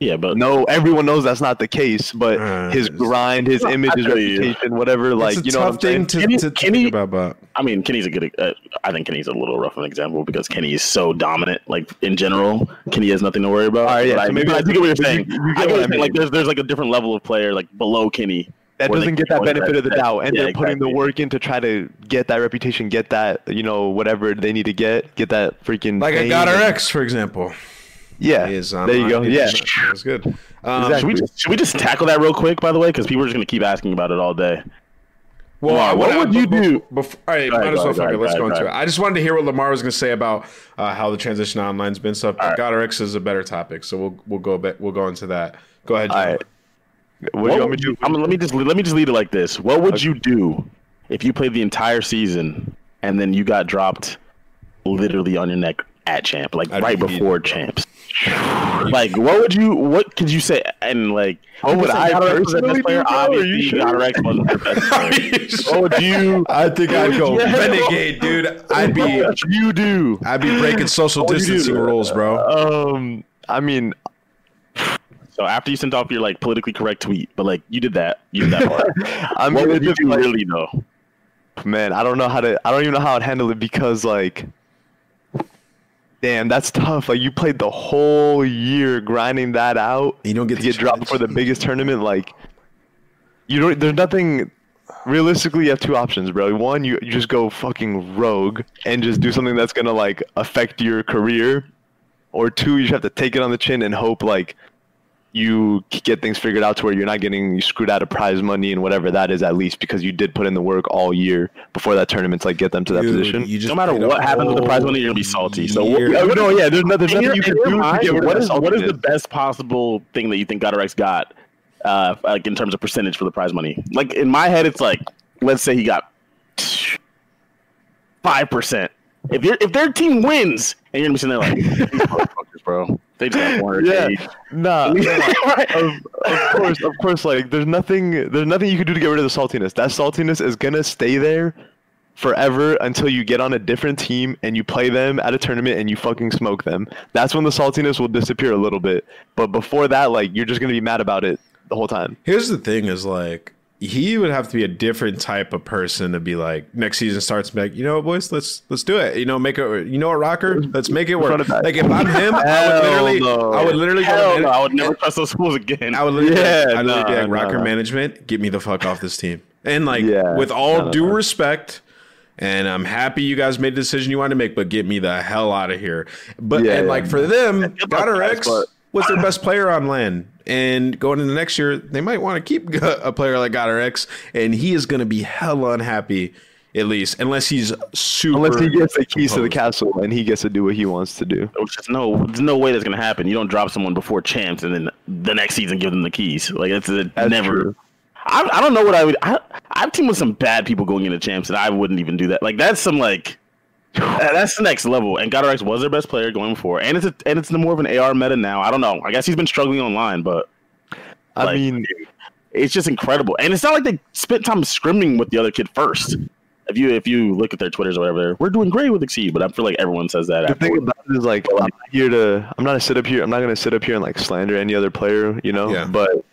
S2: Yeah, but
S4: No, everyone knows that's not the case, but
S3: Uh,
S4: his grind, his image, his
S2: I you.
S4: reputation, whatever, like
S3: a
S4: you know
S3: tough
S4: what I'm
S3: thing
S4: saying?
S3: to,
S2: Kenny-
S3: to
S2: Kenny-
S3: think about, but
S2: I mean, Kenny's a good. Uh, I think Kenny's a little rough of an example because Kenny is so dominant. Like in general, Kenny has nothing to worry about.
S4: All right, yeah,
S2: But I,
S4: so maybe
S2: but I
S4: I-
S2: do get what you're
S4: but you-
S2: saying.
S4: you
S2: I get
S4: what
S2: what
S4: I
S2: you're saying. Like there's there's like a different level of player like below Kenny.
S4: That doesn't get that
S2: can-
S4: benefit of the doubt, and
S2: Yeah,
S4: they're putting the work in to try to get that reputation, get that you know whatever they need to get, get that freaking.
S3: like I
S4: fame
S3: got our
S4: and-
S3: for example.
S4: Yeah,
S3: He is
S4: there you go. Yeah,
S3: did- That was good. Um,
S4: Exactly.
S2: Should we just should we just tackle that real quick? By the way, because people are just gonna keep asking about it all day.
S3: Well,
S2: Lamar,
S3: I
S2: what
S3: wanna-
S2: would you
S3: bef-
S2: do?
S3: Before, all right,
S2: Go
S3: might as well
S2: ahead,
S3: fuck. Let's
S2: ahead,
S3: go
S2: go
S3: into it. I just wanted to hear what Lamar was going to say about uh, how the transition online's been stuff.
S2: right.
S3: GodRx is a better topic, so we'll we'll go back. We'll go into that. Go ahead. John.
S4: right. What,
S2: What
S4: you want me
S2: would
S4: to
S2: you,
S4: do?
S2: I'm, let me just let me just lead it like this. What would you do if you played the entire season and then you got dropped literally on your neck at champ, like
S3: I'd
S2: right
S3: be
S2: before
S3: heated, bro.
S2: champs? like, what would you? What could you say? And like,
S4: What would
S2: people say
S4: I
S2: GodRx was their
S4: personally
S2: player.
S4: do, bro? You
S2: Obviously,
S4: sure?
S2: GodRx wasn't their best player. what would you?
S3: I think I'd go
S2: Yeah.
S3: renegade, dude. I'd be
S2: What would you do?
S3: I'd be breaking social
S2: What would you do?
S3: distancing rules, bro.
S4: Um, I mean,
S2: So after you sent off your like politically correct tweet, but like you did that, you did that part.
S4: I mean,
S2: what
S4: it
S2: would you
S4: just
S2: do
S4: like,
S2: really though?
S4: man, I don't know how to. I don't even know how I'd handle it because like, damn, that's tough. Like you played the whole year grinding that out.
S3: You don't get
S4: to
S3: the
S4: get dropped
S3: chance.
S4: for the biggest tournament. Like, you don't. There's nothing. Realistically, you have two options, bro. One, you, you just go fucking rogue and just do something that's gonna like affect your career, or two, you just have to take it on the chin and hope like you get things figured out to where you're not getting screwed out of prize money and whatever that is at least because you did put in the work all year before that tournament to like get them to that
S3: Dude,
S4: position.
S3: you just
S2: No matter what happens with the prize money, you're gonna be salty. So what,
S4: no, yeah, there's nothing,
S2: in
S4: nothing you can do to
S2: mind,
S4: get rid of
S2: what is what is the best possible thing that you think GodRx got, uh, like in terms of percentage for the prize money? Like in my head, it's like, let's say he got five percent. If your if their team wins, and you're gonna be sitting there like, "These motherfuckers, bro, they just got 400
S4: Yeah, nah, of, of course, of course. Like, there's nothing, there's nothing you can do to get rid of the saltiness. That saltiness is gonna stay there forever until you get on a different team and you play them at a tournament and you fucking smoke them. That's when the saltiness will disappear a little bit. But before that, like, you're just gonna be mad about it the whole time.
S3: Here's the thing: is like he would have to be a different type of person to be like next season starts and be like, you know what, boys, let's let's do it. You know, make it. You know a Rokkr, let's make it work. Like if I'm him, I would literally,
S4: no.
S3: I would literally, go
S2: Hell no, I would never trust those schools again.
S3: I would literally,
S4: Yeah,
S3: I'd literally be
S4: nah,
S3: like, Rokkr
S4: nah.
S3: management, get me the fuck off this team. And like,
S4: Yeah,
S3: with all due respect, and I'm happy you guys made the decision you wanted to make, but get me the hell out of here. But
S4: Yeah,
S3: and like for them,
S2: Good GodRx
S3: was their best player on LAN. And going into next year, they might want to keep a player like GodRx, and he is going to be hell unhappy, at least, unless he's super.
S4: Unless he gets the keys to the castle and he gets to do what he wants to do.
S2: There's no, there's no way that's gonna happen. You don't drop someone before champs and then the next season give them the keys. Like it's a,
S4: That's
S2: never.
S4: true.
S2: I, I don't know what I would. I, I've teamed with some bad people going into champs, and I wouldn't even do that. Like that's some like. That- That's the next level, and GodRx was their best player going before, and it's a, and it's more of an AR meta now. I don't know. I guess he's been struggling online, but
S4: I
S2: Like,
S4: mean,
S2: it's just incredible. And it's not like they spent time scrimming with the other kid first. If you if you look at their twitters or whatever, we're doing great with Exceed, but I feel like everyone says that.
S4: the thing about it is like I'm not here to. I'm not gonna sit up here. I'm not gonna sit up here and like slander any other player, you know.
S3: Yeah.
S4: But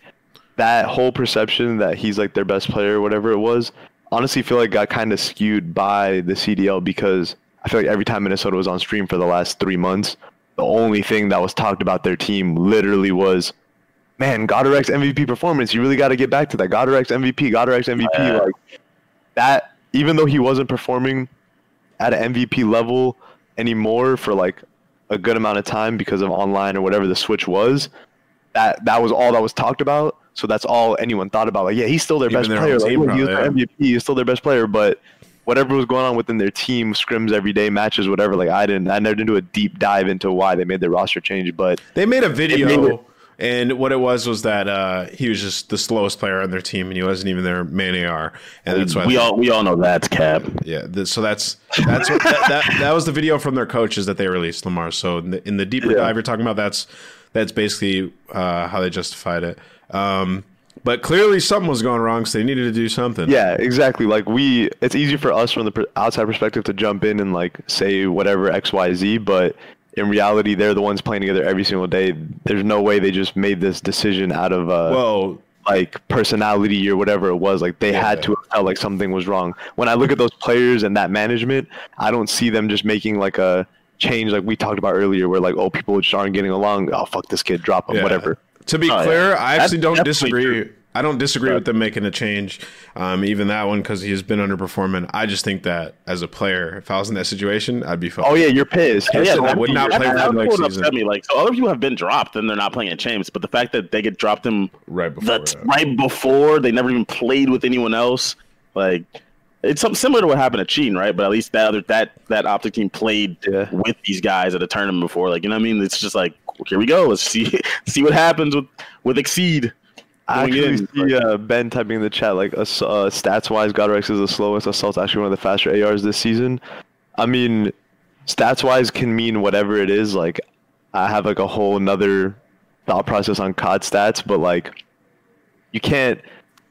S4: that whole perception that he's like their best player, or whatever it was, honestly feel like got kind of skewed by the CDL because I feel like every time Minnesota was on stream for the last three months, the only thing that was talked about their team literally was, man, X MVP performance. You really got to get back to that. X MVP. X MVP.
S2: Yeah.
S4: Like that. Even though he wasn't performing at an MVP level anymore for like a good amount of time because of online or whatever the switch was. That that was all that was talked about. So that's all anyone thought about. Like, yeah, he's still their
S3: Even
S4: best
S3: their
S4: player. Like,
S3: team
S4: look, he was MVP. He's still their best player. But whatever was going on within their team, scrims every day, matches, whatever. Like, I didn't. I never did do a deep dive into why they made their roster change. But
S3: They made a
S4: made
S3: video,
S4: it-
S3: and what it was was that uh, he was just the slowest player on their team, and he wasn't even their main AR, and that's why
S2: we all we all know that's cap.
S3: Yeah, th- so that's that's what, that, that that was the video from their coaches that they released, Lamar. So in the, in the deeper
S4: Yeah.
S3: dive you're talking about, that's that's basically uh, how they justified it. Um, but clearly something was going wrong, so they needed to do something.
S4: Yeah, exactly. Like we, it's easy for us from the outside perspective to jump in and like say whatever X Y Z, but in reality, they're the ones playing together every single day. There's no way they just made this decision out of uh,
S3: Well,
S4: like personality or whatever it was. Like they had to have felt like something was wrong. When I look at those players and that management, I don't see them just making like a change like we talked about earlier, where like oh people just aren't getting along. Oh fuck this kid, drop him,
S3: yeah.
S4: whatever.
S3: To be
S2: Oh, yeah.
S3: clear, I
S2: That's
S3: actually don't
S2: definitely
S3: disagree. I don't disagree with them making a change, um, even that one because he's been underperforming. I just think that as a player, if I was in that situation, I'd be. fucked.
S4: Oh yeah, you're pissed.
S3: Yeah,
S4: You're
S3: I
S4: so-
S3: would not play that
S2: that's
S3: them next
S2: what
S3: season.
S2: upset me. Like, so other people have been dropped and they're not playing at champs, but the fact that they get dropped them
S3: right before.
S2: that's
S3: yeah.
S2: right before they never even played with anyone else, like it's something similar to what happened at Sheen, right? But at least that other that that optic team played
S4: Yeah.
S2: with these guys at a tournament before. Like, you know what I mean? It's just like here we go. Let's see see what happens with with Exceed.
S4: I actually
S2: in,
S4: see uh, Ben typing in the chat like uh, stats wise, GodRx is the slowest. Assault's actually one of the faster ARs this season. I mean, stats wise can mean whatever it is. Like, I have like a whole another thought process on COD stats, but like, you can't.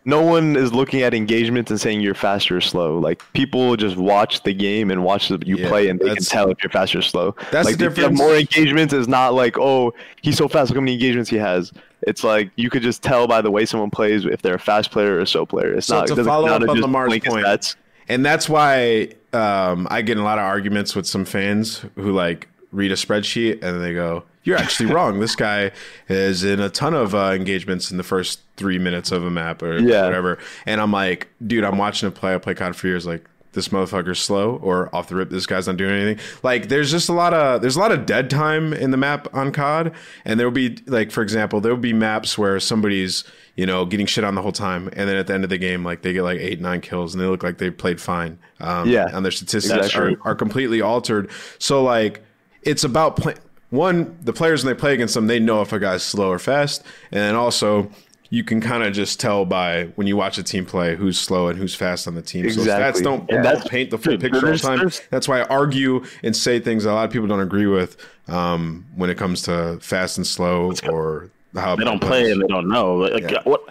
S4: No one is looking at engagements and saying you're fast or slow. Like people just watch the game and watch the, you
S3: Yeah,
S4: play, and they can tell if you're fast or slow.
S3: That's
S4: like
S3: the
S4: if you have
S3: difference.
S4: more engagements is not like oh he's so fast. Look how many engagements he has. It's like you could just tell by the way someone plays if they're a fast player or a slow player. It's
S3: So
S4: not.
S3: to
S4: it
S3: follow up on Lamar's point, and that's why um, I get in a lot of arguments with some fans who like read a spreadsheet and they go, "You're actually wrong. This guy is in a ton of uh, engagements in the first three minutes of a map or
S4: Yeah.
S3: whatever." And I'm like, "Dude, I'm watching a play. I play COD for years. Like." This motherfucker's slow, or off the rip, this guy's not doing anything. Like, there's just a lot of there's a lot of dead time in the map on COD, and there will be like, for example, there will be maps where somebody's you know getting shit on the whole time, and then at the end of the game, like they get like eight nine kills, and they look like they played fine. Um,
S4: Yeah.
S3: and their statistics are, are completely altered. So like, it's about play- one the players when they play against them, they know if a guy's slow or fast, and then also you can kind of just tell by when you watch a team play who's slow and who's fast on the team. So
S4: Exactly.
S3: stats don't,
S4: that's-
S3: paint the full picture all the time. That's why I argue and say things that a lot of people don't agree with um, when it comes to fast and slow or how
S2: They don't play and they don't know. Like
S3: Yeah.
S2: what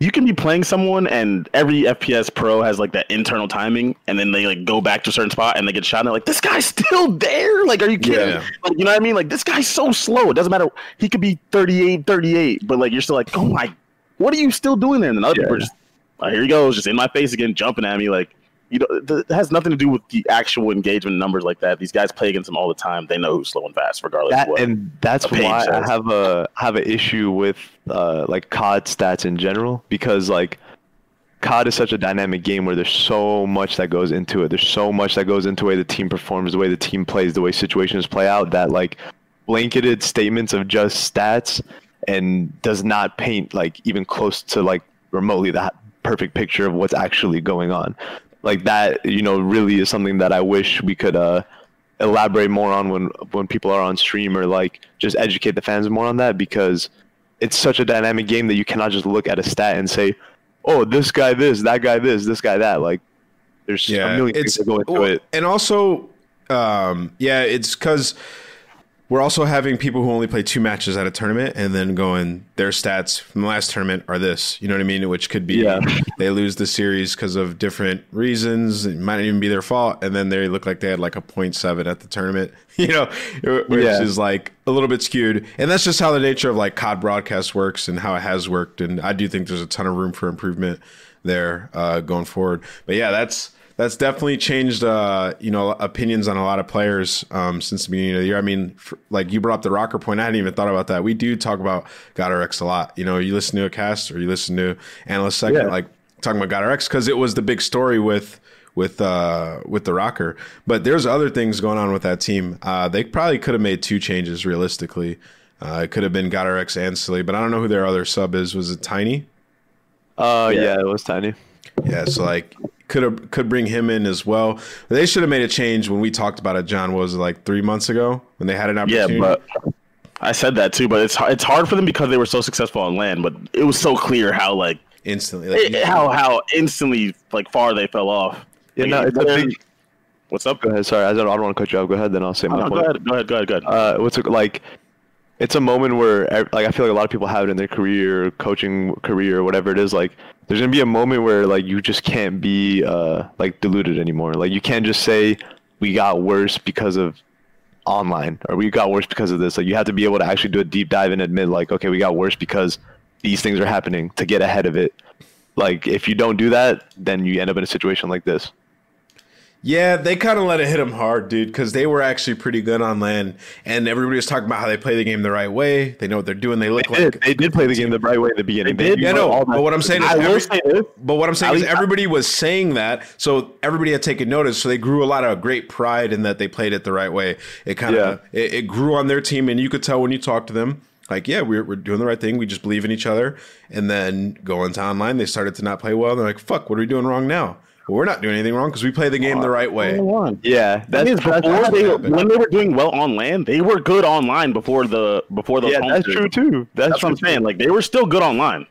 S2: you can be playing someone and every FPS pro has like that internal timing and then they like go back to a certain spot and they get shot and they're like, This guy's still there? Like, are you kidding?
S3: Yeah.
S2: Like, you know what I mean? Like this guy's so slow. It doesn't matter. He could be 38, 38, but like you're still like, Oh my what are you still doing there? And then other people are just uh, here he goes, just in my face again, jumping at me. Like, you know, it has nothing to do with the actual engagement numbers like that. These guys play against them all the time. They know who's slow and fast, regardless.
S4: that
S2: of what.
S4: and that's why I have a have an issue with uh, like COD stats in general because like COD is such a dynamic game where there's so much that goes into it. There's so much that goes into the way the team performs, the way the team plays, the way situations play out. That like blanketed statements of just stats and does not paint like even close to like remotely that perfect picture of what's actually going on. Like that, you know, really is something that I wish we could uh elaborate more on when when people are on stream or like just educate the fans more on that because it's such a dynamic game that you cannot just look at a stat and say, "Oh, this guy this, that guy this, this guy that." Like, there's a million things that go into
S3: well,
S4: it.
S3: and also, um, yeah, it's because we're also having people who only play two matches at a tournament and then going their stats from the last tournament are this. You know what I mean? Which could be
S4: Yeah.
S3: they lose the series because of different reasons. It might not even be their fault, and then they look like they had like a 0.7 at the tournament. You know, which
S4: Yeah.
S3: is like a little bit skewed. And that's just how the nature of like COD broadcast works and how it has worked. And I do think there's a ton of room for improvement there uh, going forward. But yeah, that's that's definitely changed uh, you know opinions on a lot of players um, since the beginning of the year. I mean, for, like you brought up the Rokkr point, I hadn't even thought about that. We do talk about GodRx a lot. You know, you listen to a cast or you listen to analyst segment,
S4: Yeah.
S3: like talking about GodRx because it was the big story with with uh with the Rokkr. But there's other things going on with that team. Uh, they probably could have made two changes realistically. Uh, it could have been GodRx and Silly, but I don't know who their other sub is. Was it Tiny?
S4: Uh,
S2: Yeah.
S4: yeah. it was tiny.
S3: Yeah, so like could have could bring him in as well. They should have made a change when we talked about it. John what was it like three months ago when they had an opportunity.
S2: yeah, but I said that too. But it's it's hard for them because they were so successful on LAN. But it was so clear how like
S3: instantly, like,
S2: it- how how instantly like far they fell off.
S4: Yeah,
S2: Like,
S4: no, it's a big.
S2: What's up?
S4: Go ahead. Sorry, I don't, I don't want to cut you off. Go ahead, then I'll say my
S2: no,
S4: point.
S2: go ahead. Go ahead. Go ahead. Go ahead.
S4: uh, what's it, like it's a moment where like I feel like a lot of people have it in their career, coaching career, whatever it is. Like there's gonna be a moment where like you just can't be uh like deluded anymore. Like you can't just say we got worse because of online or we got worse because of this. Like you have to be able to actually do a deep dive and admit like okay we got worse because these things are happening to get ahead of it. Like if you don't do that, then you end up in a situation like this.
S3: Yeah, they kind of let it hit them hard, dude, because they were actually pretty good on LAN, and everybody was talking about how they play the game the right way. They know what they're doing. They look
S4: They
S3: like
S4: did, they did play the game the right way at the beginning.
S2: They did,
S3: Yeah, no, but what I'm saying is, every-
S2: say
S3: but what I'm saying is, everybody was saying that, so everybody had taken notice. So they grew a lot of great pride in that they played it the right way. It kind of it, it grew on their team, and you could tell when you talked to them, like, yeah, we're we're doing the right thing. We just believe in each other. And then going to online, they started to not play well. And they're like, fuck, what are we doing wrong now? Well, we're not doing anything wrong because we play the game the right way.
S4: yeah,
S2: That
S4: that's,
S2: is
S4: that's
S2: before they
S3: happened.
S2: when they were doing well on LAN, they were good online before the before the.
S4: yeah, that's
S2: series.
S4: true too. That's,
S2: That's what I'm saying. Like they were still good online.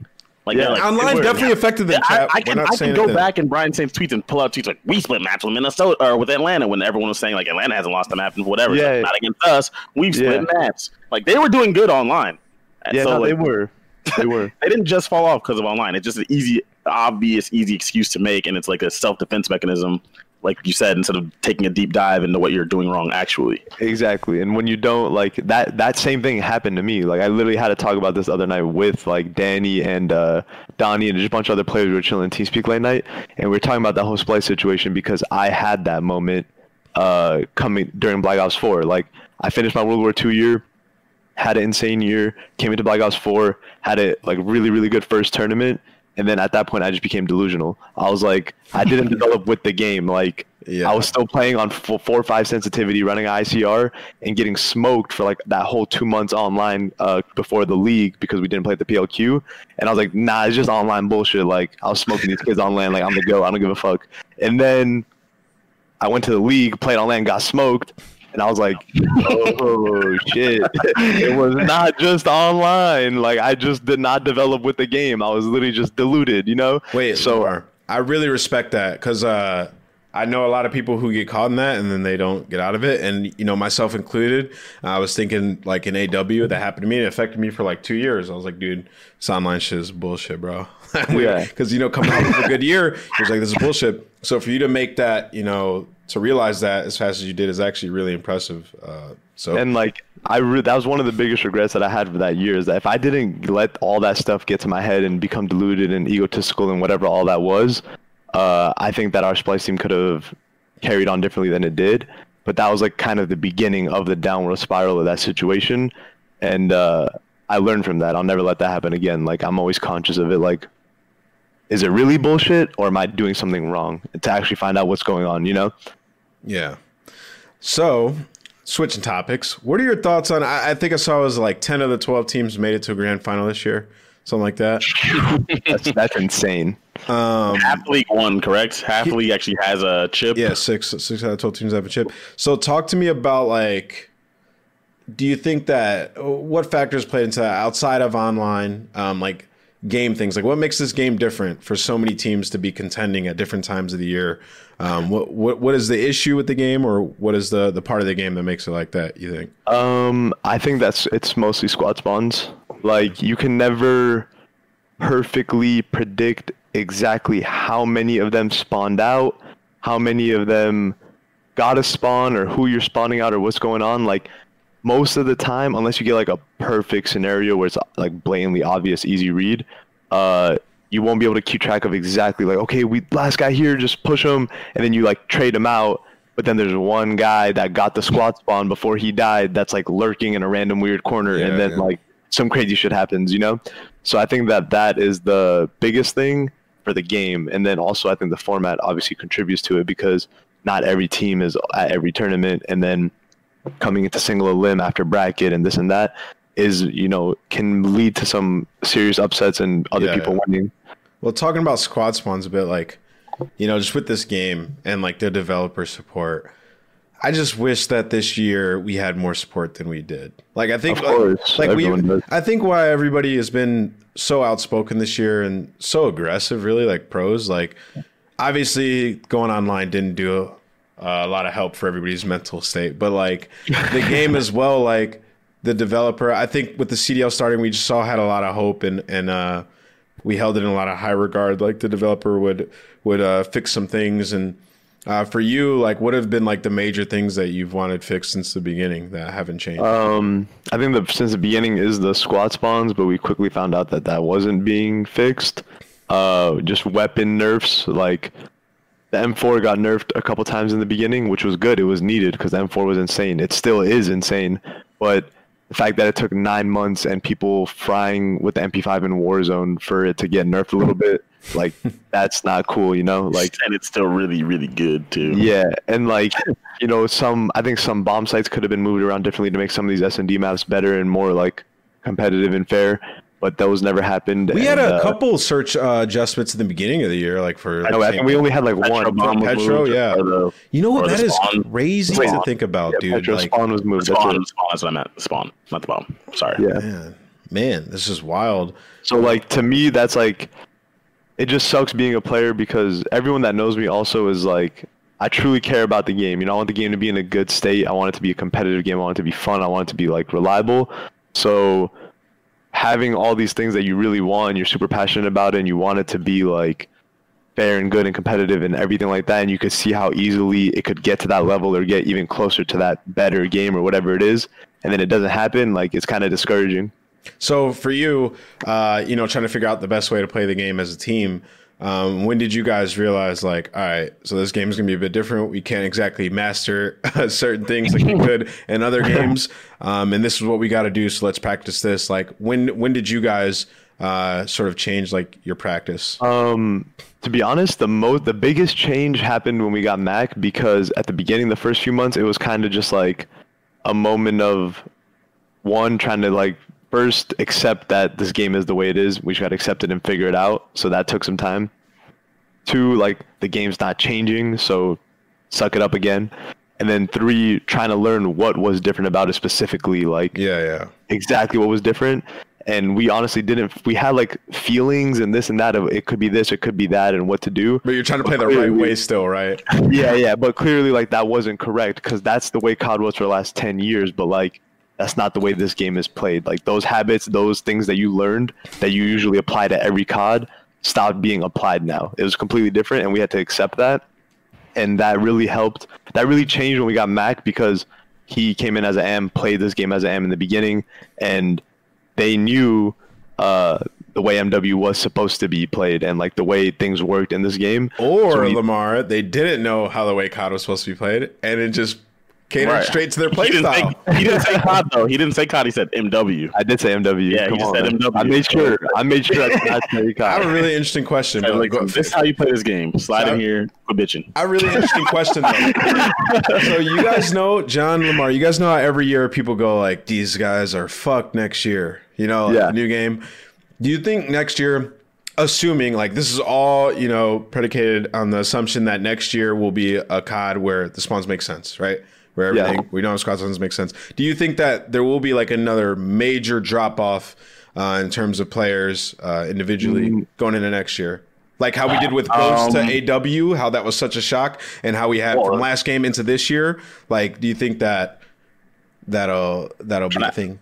S2: Like,
S4: Yeah.
S2: they're like
S3: Online
S2: they were-
S3: definitely affected them.
S2: I,
S3: Chap.
S2: I
S3: We're
S2: can I can go
S3: anything.
S2: back in Brian Saint's tweets and pull out tweets like we split maps with Minnesota or with Atlanta when everyone was saying like Atlanta hasn't lost a map and whatever. It's like,
S4: Yeah.
S2: not against us. We've split
S4: Yeah.
S2: maps. Like they were doing good online. And
S4: Yeah,
S2: so,
S4: no,
S2: like,
S4: they were. They were.
S2: they didn't just fall off because of online. It's just an easy, obvious, easy excuse to make, and it's like a self defense mechanism, like you said, instead of taking a deep dive into what you're doing wrong actually.
S4: Exactly. And when you don't like that that same thing happened to me. Like I literally had to talk about this other night with like Danny and uh Donnie and just a bunch of other players who were chilling in TeamSpeak late night and we were talking about that whole Splyce situation because I had that moment uh coming during Black Ops 4. Like I finished my World War II year, had an insane year, came into Black Ops 4, had a like really, really good first tournament. And then at that point, I just became delusional. I was like, I didn't develop with the game. Like,
S3: Yeah.
S4: I was still playing on f- four or five sensitivity, running ICR, and getting smoked for like that whole two months online uh, before the league because we didn't play at the PLQ. And I was like, nah, it's just online bullshit. Like, I was smoking these kids online. Like, I'm the go. I don't give a fuck. And then I went to the league, played online, got smoked. And I was like, oh shit. it was not just online. Like, I just did not develop with the game. I was literally just deluded, you know?
S3: Wait,
S4: so
S3: so I really respect that because uh, I know a lot of people who get caught in that and then they don't get out of it. And, you know, myself included, I was thinking like an AW that happened to me. It affected me for like two years. I was like, dude, this online shit is bullshit, bro.
S4: Yeah.
S3: Because, you know, coming out of a good year, it was like, this is bullshit. So for you to make that, you know, to realize that as fast as you did is actually really impressive. Uh, so
S4: And like I re- that was one of the biggest regrets that I had for that year is that if I didn't let all that stuff get to my head and become deluded and egotistical and whatever all that was, uh, I think that our Splyce team could have carried on differently than it did. But that was like kind of the beginning of the downward spiral of that situation, and uh, I learned from that. I'll never let that happen again. Like I'm always conscious of it. Like, is it really bullshit or am I doing something wrong? To actually find out what's going on, you know.
S3: Yeah. So, switching topics, what are your thoughts on? I, I think I saw it was like ten of the twelve teams made it to a grand final this year, something like that.
S4: That's that's insane.
S2: Half league one, correct? Half league actually has a chip.
S3: Yeah, six six out of twelve teams have a chip. So, talk to me about like, do you think that what factors played into that outside of online, um, like game things? Like, what makes this game different for so many teams to be contending at different times of the year? Um, what what what is the issue with the game, or what is the the part of the game that makes it like that? You think?
S4: Um, I think that's it's mostly squad spawns. Like you can never perfectly predict exactly how many of them spawned out, how many of them got a spawn, or who you're spawning out, or what's going on. Like most of the time, unless you get like a perfect scenario where it's like blatantly obvious, easy read, uh, you won't be able to keep track of exactly like okay, we last guy here, just push him, and then you like trade him out. But then there's one guy that got the squad spawn before he died that's like lurking in a random weird corner,
S3: Yeah,
S4: and then
S3: yeah.
S4: like some crazy shit happens, you know. So I think that that is the biggest thing for the game, and then also I think the format obviously contributes to it because not every team is at every tournament, and then coming into single limb after bracket and this and that is you know can lead to some serious upsets and other
S3: Yeah,
S4: people
S3: yeah.
S4: winning.
S3: Well, talking about squad spawns a bit, like, you know, just with this game and like the developer support, I just wish that this year we had more support than we did. Like, I think,
S4: Of course,
S3: like, we,
S4: everyone does.
S3: I think why everybody has been so outspoken this year and so aggressive, really, like pros, like, obviously going online didn't do uh, a lot of help for everybody's mental state, but like the game as well, like the developer, I think with the CDL starting, we just saw had a lot of hope and and uh, we held it in a lot of high regard. Like the developer would would uh, fix some things, and uh, for you, like what have been like the major things that you've wanted fixed since the beginning that haven't changed?
S4: Um, I think since the beginning is the squad spawns, but we quickly found out that that wasn't being fixed. Uh, just weapon nerfs, like the M4 got nerfed a couple times in the beginning, which was good. It was needed because the M4 was insane. It still is insane, but the fact that it took nine months and people frying with the MP5 in Warzone for it to get nerfed a little bit, like that's not cool, you know? Like
S2: and it's still really, really good too.
S4: yeah, and like you know, some I think some bomb sites could have been moved around differently to make some of these S and D maps better and more like competitive and fair. But those never happened.
S3: we had a
S4: uh,
S3: couple search uh, adjustments in the beginning of the year, like for
S4: I know. I think we only had like
S2: Petro
S4: one.
S2: bomb
S3: Petro, yeah.
S2: the-
S3: You know what? That is
S2: spawn.
S3: crazy to think about,
S4: Yeah,
S3: dude.
S4: Petro
S3: like,
S4: spawn was moved.
S2: Spawn,
S4: it.
S2: spawn, that's what I meant. Spawn, not the bomb. Sorry.
S4: Yeah.
S3: man, man, this is wild.
S4: So like to me, that's like, it just sucks being a player because everyone that knows me also is like, I truly care about the game. You know, I want the game to be in a good state. I want it to be a competitive game. I want it to be fun. I want it to be like reliable. So having all these things that you really want and you're super passionate about it and you want it to be like fair and good and competitive and everything like that and you could see how easily it could get to that level or get even closer to that better game or whatever it is and then it doesn't happen like it's kind of discouraging.
S3: So for you, uh, you know, trying to figure out the best way to play the game as a team, um, when did you guys realize, like, all right, so this game is going to be a bit different. We can't exactly master certain things like we could in other games, um, and this is what we got to do. So let's practice this. Like, when when did you guys uh, sort of change like your practice?
S4: Um, to be honest, the most the biggest change happened when we got Mac because at the beginning, the first few months, it was kind of just like a moment of one trying to like first accept that this game is the way it is. We just got to accept it and figure it out. So that took some time. Two, like the game's not changing, so suck it up again. And then three, trying to learn what was different about it specifically, like
S3: yeah, yeah.
S4: exactly what was different. and we honestly didn't. We had like feelings and this and that of it could be this, it could be that, and what to do.
S3: But you're trying to play the right way still, right?
S4: yeah, yeah, but clearly like that wasn't correct because that's the way COD was for the last ten years. But like that's not the way this game is played. Like those habits, those things that you learned that you usually apply to every COD stopped being applied now. It was completely different, and we had to accept that. And that really helped. That really changed when we got Mac because he came in as an M, played this game as an M in the beginning, and they knew uh, the way MW was supposed to be played and like the way things worked in this game.
S3: Or
S4: So he-
S3: Lamar, they didn't know how the way COD was supposed to be played, and it just catered
S2: Right.
S3: straight to their play
S2: He didn't,
S3: style.
S2: say, he didn't say COD though. He didn't say COD. He said MW.
S4: I did say MW.
S2: Yeah, he
S4: Come
S2: just
S4: on,
S2: said
S4: man.
S2: MW.
S4: I made sure. I made sure I did not
S3: I have a really interesting question.
S2: Hey,
S3: But
S2: look,
S3: go-
S2: this is how you play this game. Slide
S3: So-
S2: in here, quit bitching.
S3: I really interesting question though. so you guys know John Lamar. You guys know how every year people go like, "These guys are fucked next year." You know, like,
S4: Yeah.
S3: new game. Do you think next year, assuming like this is all you know predicated on the assumption that next year will be a COD where the spawns make sense, right? Where
S4: Yeah.
S3: we know squad spawns make sense. Do you think that there will be like another major drop off uh, in terms of players uh, individually
S4: Mm.
S3: going into next year? Like how we did with Ghost
S2: Um,
S3: to AW, how that was such a shock, and how we had from last game into this year. Like, do you think that that'll that'll be a thing?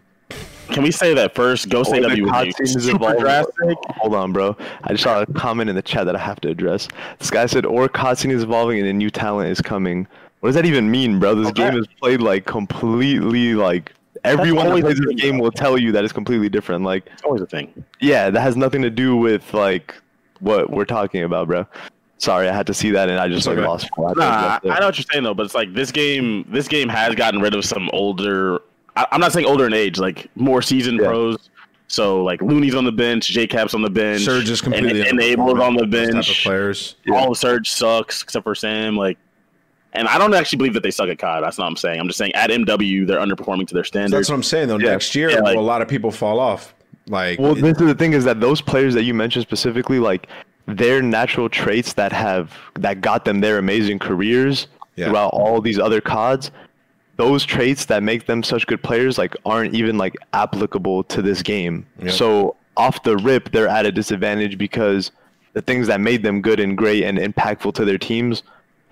S2: Can we say that first? Ghost
S4: Oh,
S2: AW was super drastic.
S4: Hold on, bro. I just saw a comment in the chat that I have to address. This guy said, "Or COD scene is evolving and a new talent is coming." What does that even mean, bro? This
S2: Okay.
S4: game is played like completely like everyone that plays
S2: the
S4: this game
S2: though.
S4: will tell you that it's completely different. Like,
S2: It's always a thing.
S4: yeah, that has nothing to do with like what we're talking about, bro. Sorry, I had to see that and I just like
S3: okay.
S4: lost. I
S2: Nah,
S4: address
S2: I know what you're saying though, but it's like this game. This game has gotten rid of some older. I, I'm not saying older in age, like more seasoned
S4: Yeah.
S2: pros. So like Loony's on the bench, JKap's on the bench,
S3: Surge is completely
S2: and, Enable's on the
S3: underperforming, those type of
S2: bench.
S3: players.
S2: All of Surge sucks except for Sam. Like, and I don't actually believe that they suck at COD. That's not what I'm saying. I'm just saying at MW they're underperforming to their
S3: So
S2: standards.
S3: that's what I'm saying though.
S4: Yeah.
S3: Next year,
S2: Yeah, like-
S3: will a lot of people fall off. Like,
S4: Well, this is the thing is that those players that you mentioned specifically, like their natural traits that have that got them their amazing careers
S3: Yeah.
S4: throughout all these other CODs, those traits that make them such good players like aren't even like applicable to this game.
S3: Yeah.
S4: So off the rip, they're at a disadvantage because the things that made them good and great and impactful to their teams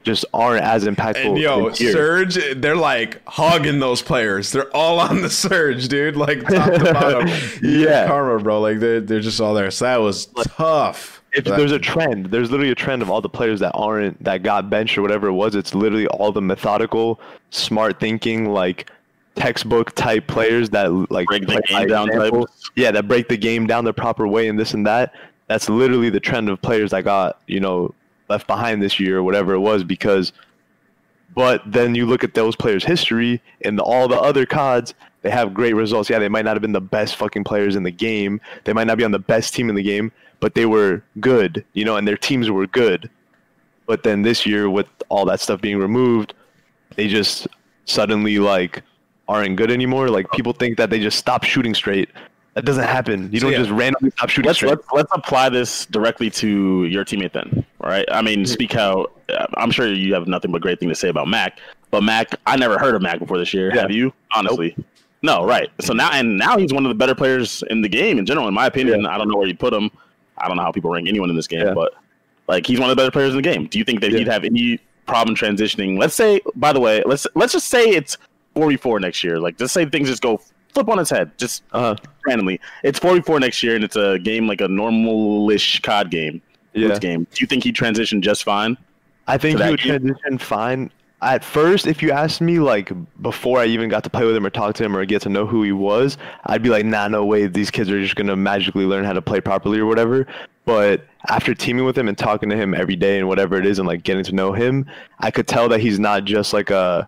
S4: just aren't as impactful.
S3: and yo. Surge, they're like hogging those players. They're all on the Surge, dude. Like top to bottom.
S4: Yeah.
S3: karma, bro. Like they're they're just all there. So that was tough.
S4: if
S3: That-
S4: there's a trend, there's literally a trend of all the players that aren't that got benched or whatever it was. It's literally all the methodical, smart thinking, like textbook type players that like
S2: Break the game down
S4: example. Yeah, that break the game down the proper way and this and that. That's literally the trend of players that got you know left behind this year or whatever it was because. But then you look at those players' history and all the other CODs, they have great results. Yeah, they might not have been the best fucking players in the game. They might not be on the best team in the game, but they were good, you know, and their teams were good. But then this year, with all that stuff being removed, they just suddenly like aren't good anymore. Like people think that they just stop shooting straight. That doesn't happen. You
S3: So,
S4: don't
S3: yeah.
S4: just randomly stop shooting
S2: let's
S4: straight.
S2: let's let's apply this directly to your teammate then, all right? I mean, speak how I'm sure you have nothing but great thing to say about Mac, but Mac, I never heard of Mac before this year.
S4: Yeah.
S2: Have you? Honestly, no, right? So now and now he's one of the better players in the game in general, in my opinion. I don't know where you put him. I don't know how people rank anyone in this game,
S4: Yeah.
S2: but like he's one of the better players in the game. Do you think that
S4: Yeah.
S2: he'd have any problem transitioning? Let's say, by the way, let's let's just say it's 44 next year. Like, just say things just go flip on its head, just
S4: Uh-huh.
S2: randomly. It's 44 next year, and it's a game like a normal-ish COD game.
S4: Yeah.
S2: Game. Do you think he transitioned just fine?
S4: I think he would
S2: game?
S4: transition fine. At first, if you asked me, like before I even got to play with him or talk to him or get to know who he was, I'd be like, nah, no way, these kids are just gonna magically learn how to play properly or whatever. But after teaming with him and talking to him every day and whatever it is and like getting to know him, I could tell that he's not just like a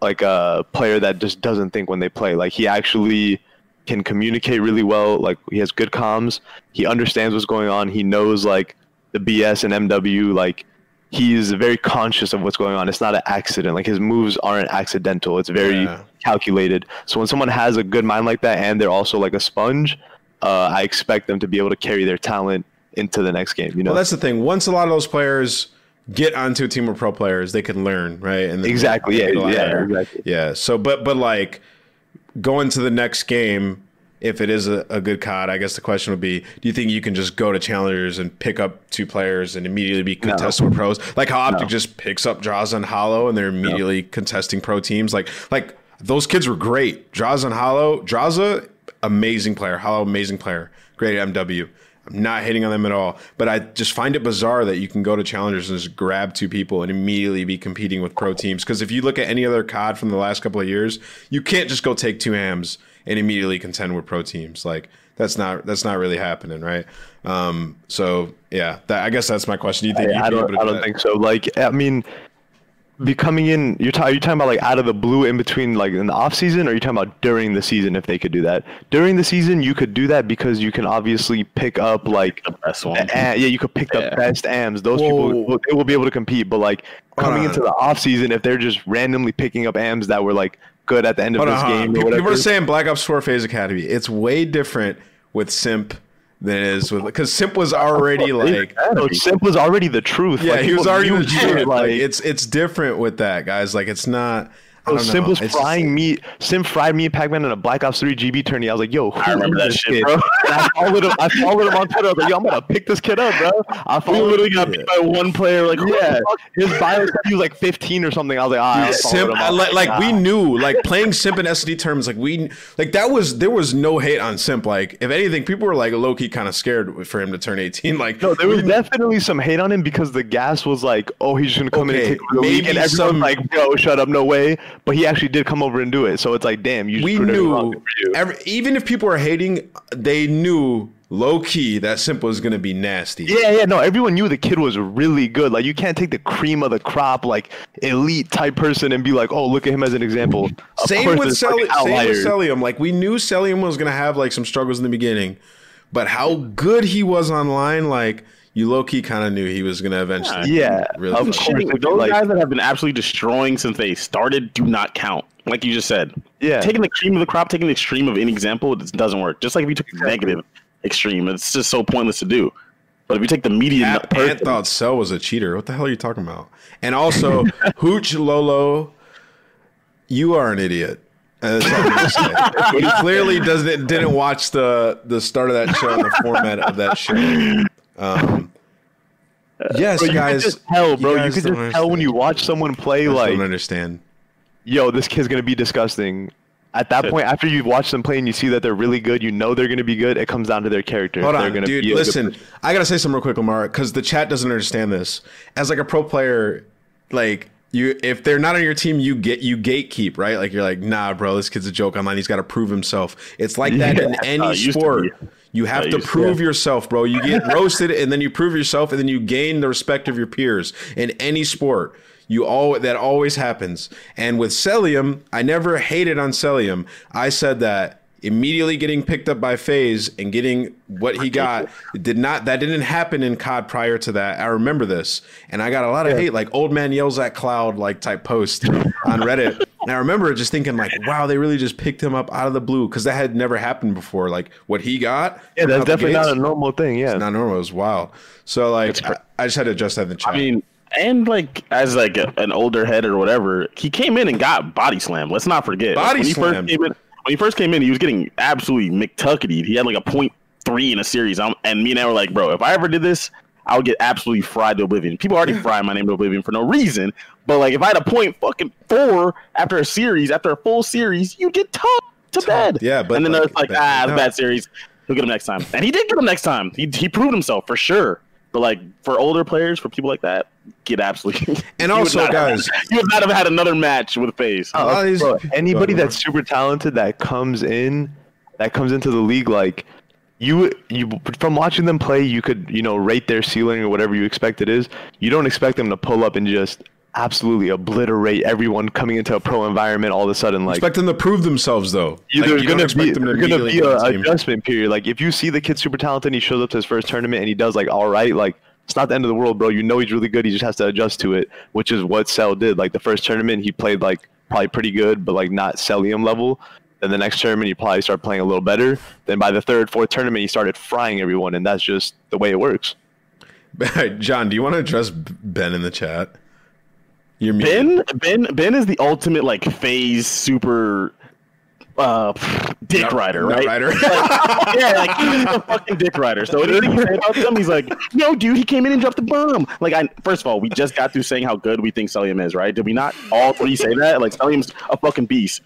S4: like a player that just doesn't think when they play. Like he actually can communicate really well. Like he has good comms. He understands what's going on. He knows like the BS and MW. Like he's very conscious of what's going on. It's not an accident. Like his moves aren't accidental. It's very
S3: Yeah.
S4: calculated. So when someone has a good mind like that and they're also like a sponge, uh, I expect them to be able to carry their talent into the next game. You know,
S3: well, that's the thing. Once a lot of those players get onto a team of pro players, they can learn, right? And
S4: Exactly, yeah,
S3: get a lot
S4: yeah,
S3: better.
S4: exactly.
S3: yeah. So, but but like going to the next game, if it is a, a good COD, I guess the question would be: Do you think you can just go to challengers and pick up two players and immediately be contested with pros? Like how Optic just picks up Draws and Hollow and they're immediately contesting pro teams. Like like those kids were great. Draws and Hollow, Draza, amazing player. Hollow, amazing player. Great at MW. I'm not hating on them at all, but I just find it bizarre that you can go to challengers and just grab two people and immediately be competing with pro teams. Because if you look at any other COD from the last couple of years, you can't just go take two hams and immediately contend with pro teams. Like that's not that's not really happening, right? Um, so yeah, that, I guess that's my question. Do you think
S4: I,
S3: you'd
S4: I
S3: be
S4: don't,
S3: to
S4: I
S3: do
S4: don't think so. Like, I mean, be coming in. You're, ta- you're talking about like out of the blue in between, like in the off season, or are you talking about during the season? If they could do that during the season, you could do that because you can obviously pick up like
S2: The best one.
S4: a- yeah, you could pick the
S2: Yeah.
S4: best AMs. Those
S3: Whoa.
S4: people will, they will be able to compete. But like coming into uh. the off season, if they're just randomly picking up AMs that were like good at the end of
S3: Hold
S4: this
S3: on.
S4: game or
S3: People,
S4: whatever.
S3: people are saying Black Ops 4 FaZe Academy. It's way different with Simp than it is with because Simp was already like
S4: No, Simp was already the truth.
S3: yeah,
S4: Like,
S3: he was already the truth. Like
S4: Like,
S3: it's it's different with that, guys. Like it's not. I
S4: Bro,
S3: don't know.
S4: Simp was
S3: It's just-
S4: frying meat. Simp fried me and Pac-Man in a Black Ops 3 GB tourney. I was like, yo, who
S2: I remember
S4: is
S2: that shit,
S4: kid?
S2: bro.
S4: And I followed him. I followed him on Twitter. I was like, yo, I'm gonna pick this kid up, bro. I
S2: We literally
S4: him.
S2: got beat by one player. Like,
S4: Yeah,
S2: the fuck?
S4: his bio said he was like 15 or something. I was like, ah, I
S3: Simp,
S4: followed. I was
S3: like, like we knew, like playing Simp in SD terms, like we, like that was there was no hate on Simp. Like if anything, people were like low key kind of scared for him to turn eighteen. Like
S4: No, there was definitely some hate on him because the gas was like, oh, he's just gonna come in and take over the league, and everyone's
S3: some-
S4: like, yo, shut up, no way. But he actually did come over and do it. So it's like, damn, you just
S3: we
S4: proved everyone wrong.
S3: knew,
S4: for you.
S3: every, even if people are hating, they knew low key that simple is gonna be nasty.
S4: Yeah, yeah, no, everyone knew the kid was really good. Like, you can't take the cream of the crop, like elite type person, and be like, oh, look at him as an example. Of
S3: Same with
S4: there's
S3: Celi- same with. Cellium. Like we knew Cellium was gonna have like some struggles in the beginning, but how good he was online, like you low key kind of knew he was gonna eventually.
S4: Yeah,
S3: really.
S4: of course.
S2: Shitting- those
S4: like-
S2: guys that have been absolutely destroying since they started do not count. Like you just said.
S4: Yeah.
S2: Taking the cream of the crop, taking the extreme of any example, it doesn't work. Just like if you took the negative extreme, it's just so pointless to do. But if you take the median
S3: Ant,
S2: person,
S3: Ant thought Cell was a cheater. What the hell are you talking about? And also, Hooch Lolo, you are an idiot. And That's all I'm gonna say. he clearly doesn't didn't watch the the start of that show and the format of that show. Um, yes,
S4: Bro, you
S3: guys.
S4: could just tell, bro. You, could
S3: don't
S4: just tell when you watch someone play,
S3: You guys
S4: like,
S3: don't understand.
S4: yo, this kid's gonna be disgusting. At that point, after you've watched them play and you see that they're really good, you know they're gonna be good. It comes down to their character.
S3: Hold on, dude. Listen. I gotta say something real quick, Lamar, because the chat doesn't understand this. As like a pro player, like you, if they're not on your team, you get you gatekeep, right? Like you're like, nah, bro, this kid's a joke online. He's got to prove himself. It's like that in any
S2: Uh, to
S3: sport.
S2: be.
S3: You have to
S2: used to,
S3: prove
S2: yeah.
S3: yourself, bro. You get roasted, and then you prove yourself, and then you gain the respect of your peers in any sport. You all that always happens. And with Cellium, I never hated on Cellium. I said that immediately getting picked up by FaZe and getting what he got did not that didn't happen in COD prior to that. I remember this. And I got a lot of hate, like old man yells at cloud like type post on Reddit. And I remember just thinking like, wow, they really just picked him up out of the blue because that had never happened before. Like what he got.
S4: Yeah, that's definitely
S3: gates,
S4: not a normal thing. Yeah.
S3: not normal. It was wild. So like, I, I just had to adjust that in the chat.
S2: I mean, and like as like a, an older head or whatever, he came in and got body slammed. Let's not forget.
S3: Body
S2: when he
S3: slammed.
S2: First came in, when he first came in, he was getting absolutely McTuckety. He had like a point three in a series. I'm, and me and I were like, bro, if I ever did this, I would get absolutely fried to oblivion. People already fry my name to oblivion for no reason. But like, if I had a point fucking four after a series, after a full series, you get tough to bed.
S3: yeah, but
S2: and then
S3: like,
S2: it's like, ah,
S3: no.
S2: bad series. He'll get him next time, and he did get him next time. He he proved himself for sure. But like for older players, for people like that, get absolutely.
S3: And also,
S2: not have-
S3: guys-
S2: you would not have had another match with FaZe.
S3: Oh, A lot of these-
S4: Bro, anybody that's super talented that comes in, that comes into the league, like you, you from watching them play, you could you know rate their ceiling or whatever you expect it is. You don't expect them to pull up and just absolutely obliterate everyone coming into a pro environment all of a sudden. Like
S3: expect them to prove themselves though. Like,
S4: there's be
S3: them to
S4: be
S3: get
S4: a
S3: on the team.
S4: adjustment period. Like if you see the kid super talented, and he shows up to his first tournament and he does like all right, like it's not the end of the world, bro. You know he's really good. He just has to adjust to it, which is what Cell did. Like the first tournament, he played like probably pretty good, but like not Cellium level. Then the next tournament, he probably started playing a little better. Then by the third, fourth tournament, he started frying everyone, and that's just the way it works.
S3: John, do you want to address Ben in the chat? You're.
S2: Ben Ben Ben is the ultimate like FaZe super uh, dick rider, right?
S3: Rider.
S2: Like, yeah, like he's a fucking dick rider. So anything you say about him, he's like, no, dude, he came in and dropped the bomb. Like, I first of all, we just got through saying how good we think Cellium is, right? Did we not all three say that? Like, Cellium's a fucking beast.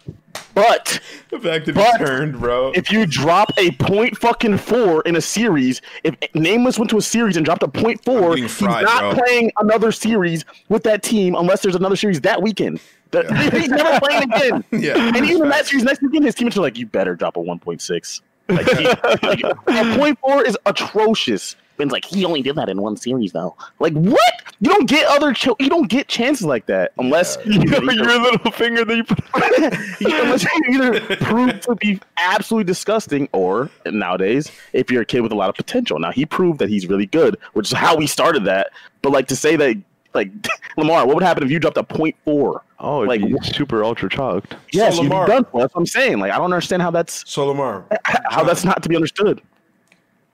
S2: But
S3: the fact that
S2: But-
S3: he turned, bro.
S2: if you drop a point fucking four in a series, if Nameless went to a series and dropped a point four, he's
S3: fried,
S2: not
S3: bro.
S2: playing another series with that team unless there's another series that weekend. The- he's never playing again.
S3: Yeah.
S2: And even in that series next weekend, his teammates are like, "You better drop a one point six. Like, he, like a point four is atrocious. Ben's like, he only did that in one series though. Like, what? You don't get other ch- you don't get chances like that unless you know,
S4: your little finger that you put.
S2: unless you either prove to be absolutely disgusting or nowadays if you're a kid with a lot of potential now he proved that he's really good which is how we started that but like to say that like lamar what would happen if you dropped a point four
S4: Oh,
S2: Like,
S4: like super ultra chalked.
S2: yes you'd be
S3: Lamar-
S2: done for. that's what i'm saying like i don't understand how that's
S3: so Lamar,
S2: how that's not to be understood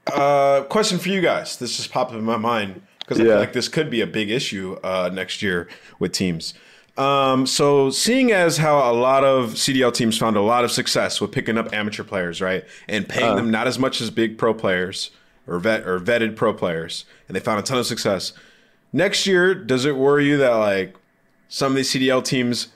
S3: uh, question for you guys. This just popped in my mind because I
S4: Yeah.
S3: feel like this could be a big issue uh, next year with teams. Um, so seeing as how a lot of CDL teams found a lot of success with picking up amateur players, right, and paying them not as much as big pro players or vet or vetted pro players, and they found a ton of success. Next year, does it worry you that like some of these CDL teams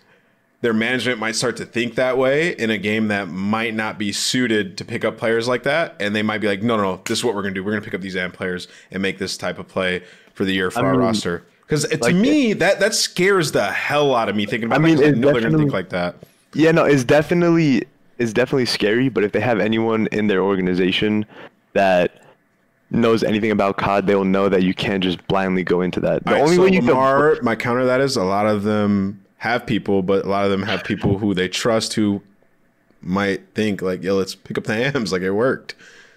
S3: their management might start to think that way in a game that might not be suited to pick up players like that. And they might be like, no, no, no, this is what we're going to do. We're going to pick up these AM players and make this type of play for the year for our
S4: mean,
S3: roster. Because to
S4: like-
S3: me, that that scares the hell out of me thinking about
S4: I mean,
S3: it. 'cause I know they're going to think like that.
S4: Yeah, no, it's definitely it's definitely scary. But if they have anyone in their organization that knows anything about COD, they'll know that you can't just blindly go into that. The
S3: right,
S4: only
S3: so
S4: way you
S3: Lamar, my counter to that is a lot of them have people, but a lot of them have people who they trust who might think like, yo, let's pick up the AMs. Like it worked.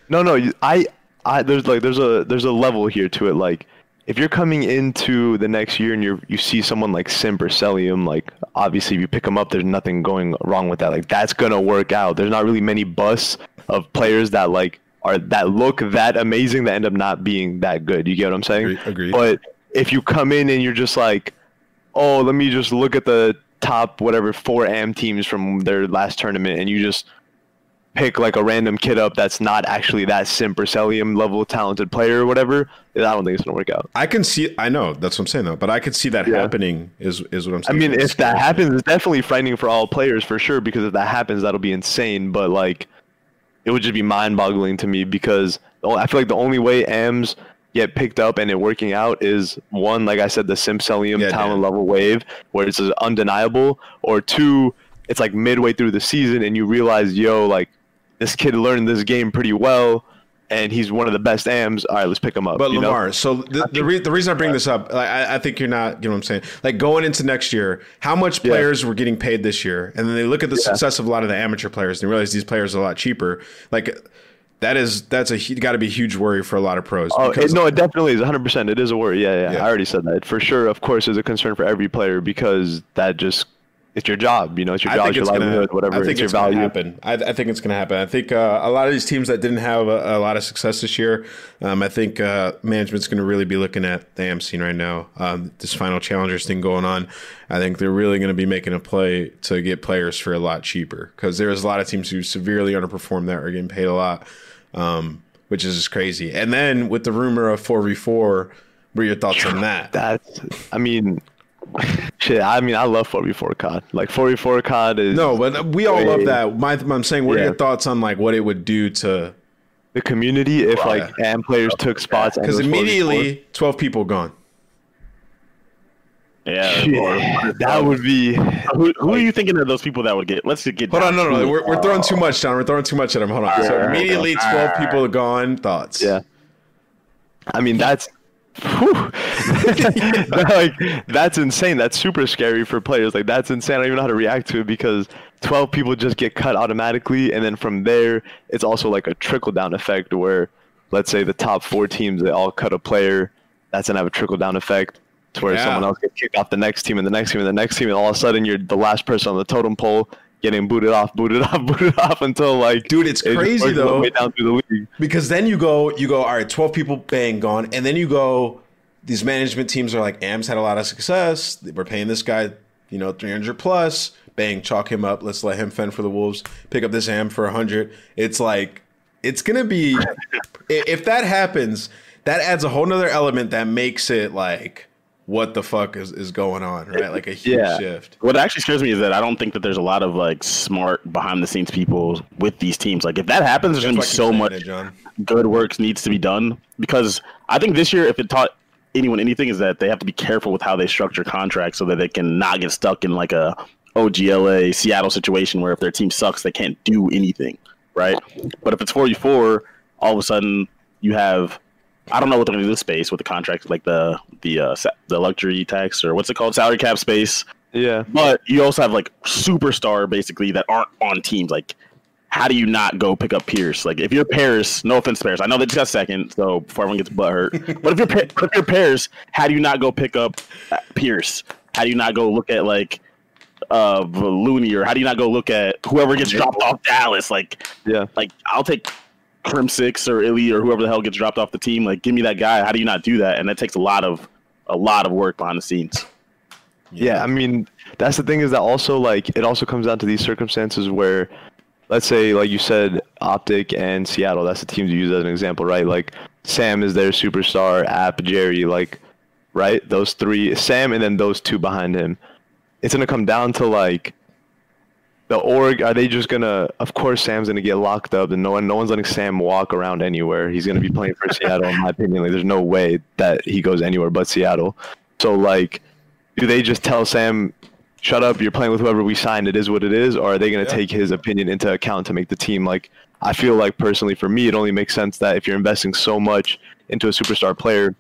S4: No, no, I, I there's like there's a there's a level here to it. Like if you're coming into the next year and you you see someone like Simp or Cellium, like obviously if you pick them up, there's nothing going wrong with that. Like that's gonna work out. There's not really many busts of players that like are that look that amazing that end up not being that good. You get what I'm saying?
S3: Agreed.
S4: But if you come in and you're just like, oh, let me just look at the top whatever four AM teams from their last tournament, and you just pick like a random kid up that's not actually that simp or Cellium level talented player or whatever, I don't think it's gonna work out.
S3: I can see. I know that's what I'm saying though, but I could see that
S4: Yeah.
S3: happening. Is is what I'm saying.
S4: I
S3: mean,
S4: if that happens, it's definitely frightening for all players for sure. Because if that happens, that'll be insane. But like, it would just be mind-boggling to me because oh, I feel like the only way AMs get picked up and it working out is one, like I said, the Simp Cellium
S3: Yeah,
S4: talent
S3: Dan.
S4: level wave, where it's undeniable, or two, it's like midway through the season and you realize, yo, like this kid learned this game pretty well. And he's one of the best AMs. All right, let's pick him up.
S3: But
S4: you know?
S3: Lamar, so the the, re- the reason I bring this up, like, I, I think you're not, you know what I'm saying? Like going into next year, how much players were getting paid this year? And then they look at the success of a lot of the amateur players and realize these players are a lot cheaper. Like that is, that's a, got to be a huge worry for a lot of pros.
S4: Oh it, no, it definitely is 100. percent It is a worry. Yeah, yeah,
S3: Yeah.
S4: I already said that for sure. Of course, is a concern for every player because that just it's your job. You know, it's your
S3: I
S4: job, it's your
S3: gonna.
S4: livelihood, whatever.
S3: I think
S4: it's
S3: it's,
S4: your value.
S3: happen. I, I think it's gonna happen. I think uh, a lot of these teams that didn't have a, a lot of success this year, um, I think uh, management's gonna really be looking at the AM scene right now. Um, this final challengers thing going on, I think they're really gonna be making a play to get players for a lot cheaper because there's a lot of teams who severely underperform that are getting paid a lot, um, which is just crazy. And then with the rumor of four v four, what are your thoughts on that?
S4: That's. I mean, shit. I mean, I love 4v4 COD. Like 4v4 COD is
S3: No, but we all love that. My, I'm saying, what are
S4: Yeah.
S3: your thoughts on like what it would do to
S4: the community. If like AM players took spots,
S3: Because
S4: was 4v4,
S3: immediately, 12 people gone.
S2: Yeah
S4: shit, that would be.
S2: who, who are you thinking of those people that would get let's just get
S3: Hold
S2: down
S3: on, no, no,
S2: to it.
S3: we're, we're throwing too much, John. We're throwing too much at him. Hold on. So immediately, 12 people are gone. Thoughts?
S4: Yeah. I mean, that's. like that's insane. That's super scary for players. Like that's insane. I don't even know how to react to it because 12 people just get cut automatically, and then from there, it's also like a trickle down effect where, let's say the top four teams they all cut a player, that's gonna have a trickle down effect to where
S3: Yeah.
S4: someone else gets kicked off the next team and the next team and the next team, and all of a sudden you're the last person on the totem pole getting booted off, booted off, booted off until like
S3: Dude, it's
S4: it
S3: crazy, though.
S4: way down through the league.
S3: Because then you go, you go, all right, 12 people, bang, gone. And then you go, these management teams are like, AMS had a lot of success. We're paying this guy you know, 300 plus, bang, chalk him up. Let's let him fend for the Wolves. Pick up this Am for 100. It's like, it's going to be, if that happens, that adds a whole nother element that makes it like, what the fuck is, is going on, right? Like a huge
S2: Yeah.
S3: shift.
S2: What actually scares me is that I don't think that there's a lot of like smart behind the scenes people with these teams. Like if that happens, there's
S3: That's
S2: gonna be so much
S3: it,
S2: good work needs to be done because I think this year, if it taught anyone anything, is that they have to be careful with how they structure contracts so that they can not get stuck in like a OGLA Seattle situation where if their team sucks, they can't do anything, right? But if it's 44, all of a sudden you have. I don't know what they're to do with space with the contract, like the the uh, sa- the luxury tax or what's it called, salary cap space.
S4: Yeah.
S2: But you also have like superstar basically that aren't on teams. Like, how do you not go pick up Pierce? Like, if you're Paris, no offense, Paris. I know they just got second, so before everyone gets butthurt. but if you're Pa- if you're Paris, how do you not go pick up uh, Pierce? How do you not go look at like uh Loony or how do you not go look at whoever gets dropped off Dallas? Like,
S4: Yeah.
S2: like I'll take Crimsix or Illey or whoever the hell gets dropped off the team. Like, give me that guy. How do you not do that? And that takes a lot of a lot of work behind the scenes.
S4: Yeah, I mean, that's the thing is that also like it also comes down to these circumstances where, let's say, like you said, Optic and Seattle. That's the teams you use as an example, right? Like Sam is their superstar, App, Jerry, like, right? Those three, Sam, and then those two behind him. It's gonna come down to like the org. Are they just gonna? Of course, Sam's gonna get locked up, and no one, no one's letting Sam walk around anywhere. He's gonna be playing for Seattle, in my opinion. Like, there's no way that he goes anywhere but Seattle. So like do they just tell Sam, "Shut up, you're playing with whoever we signed. It is what it is," or are they going to
S3: Yeah.
S4: take his opinion into account to make the team? Like, I feel like personally, for me, it only makes sense that if you're investing so much into a superstar player,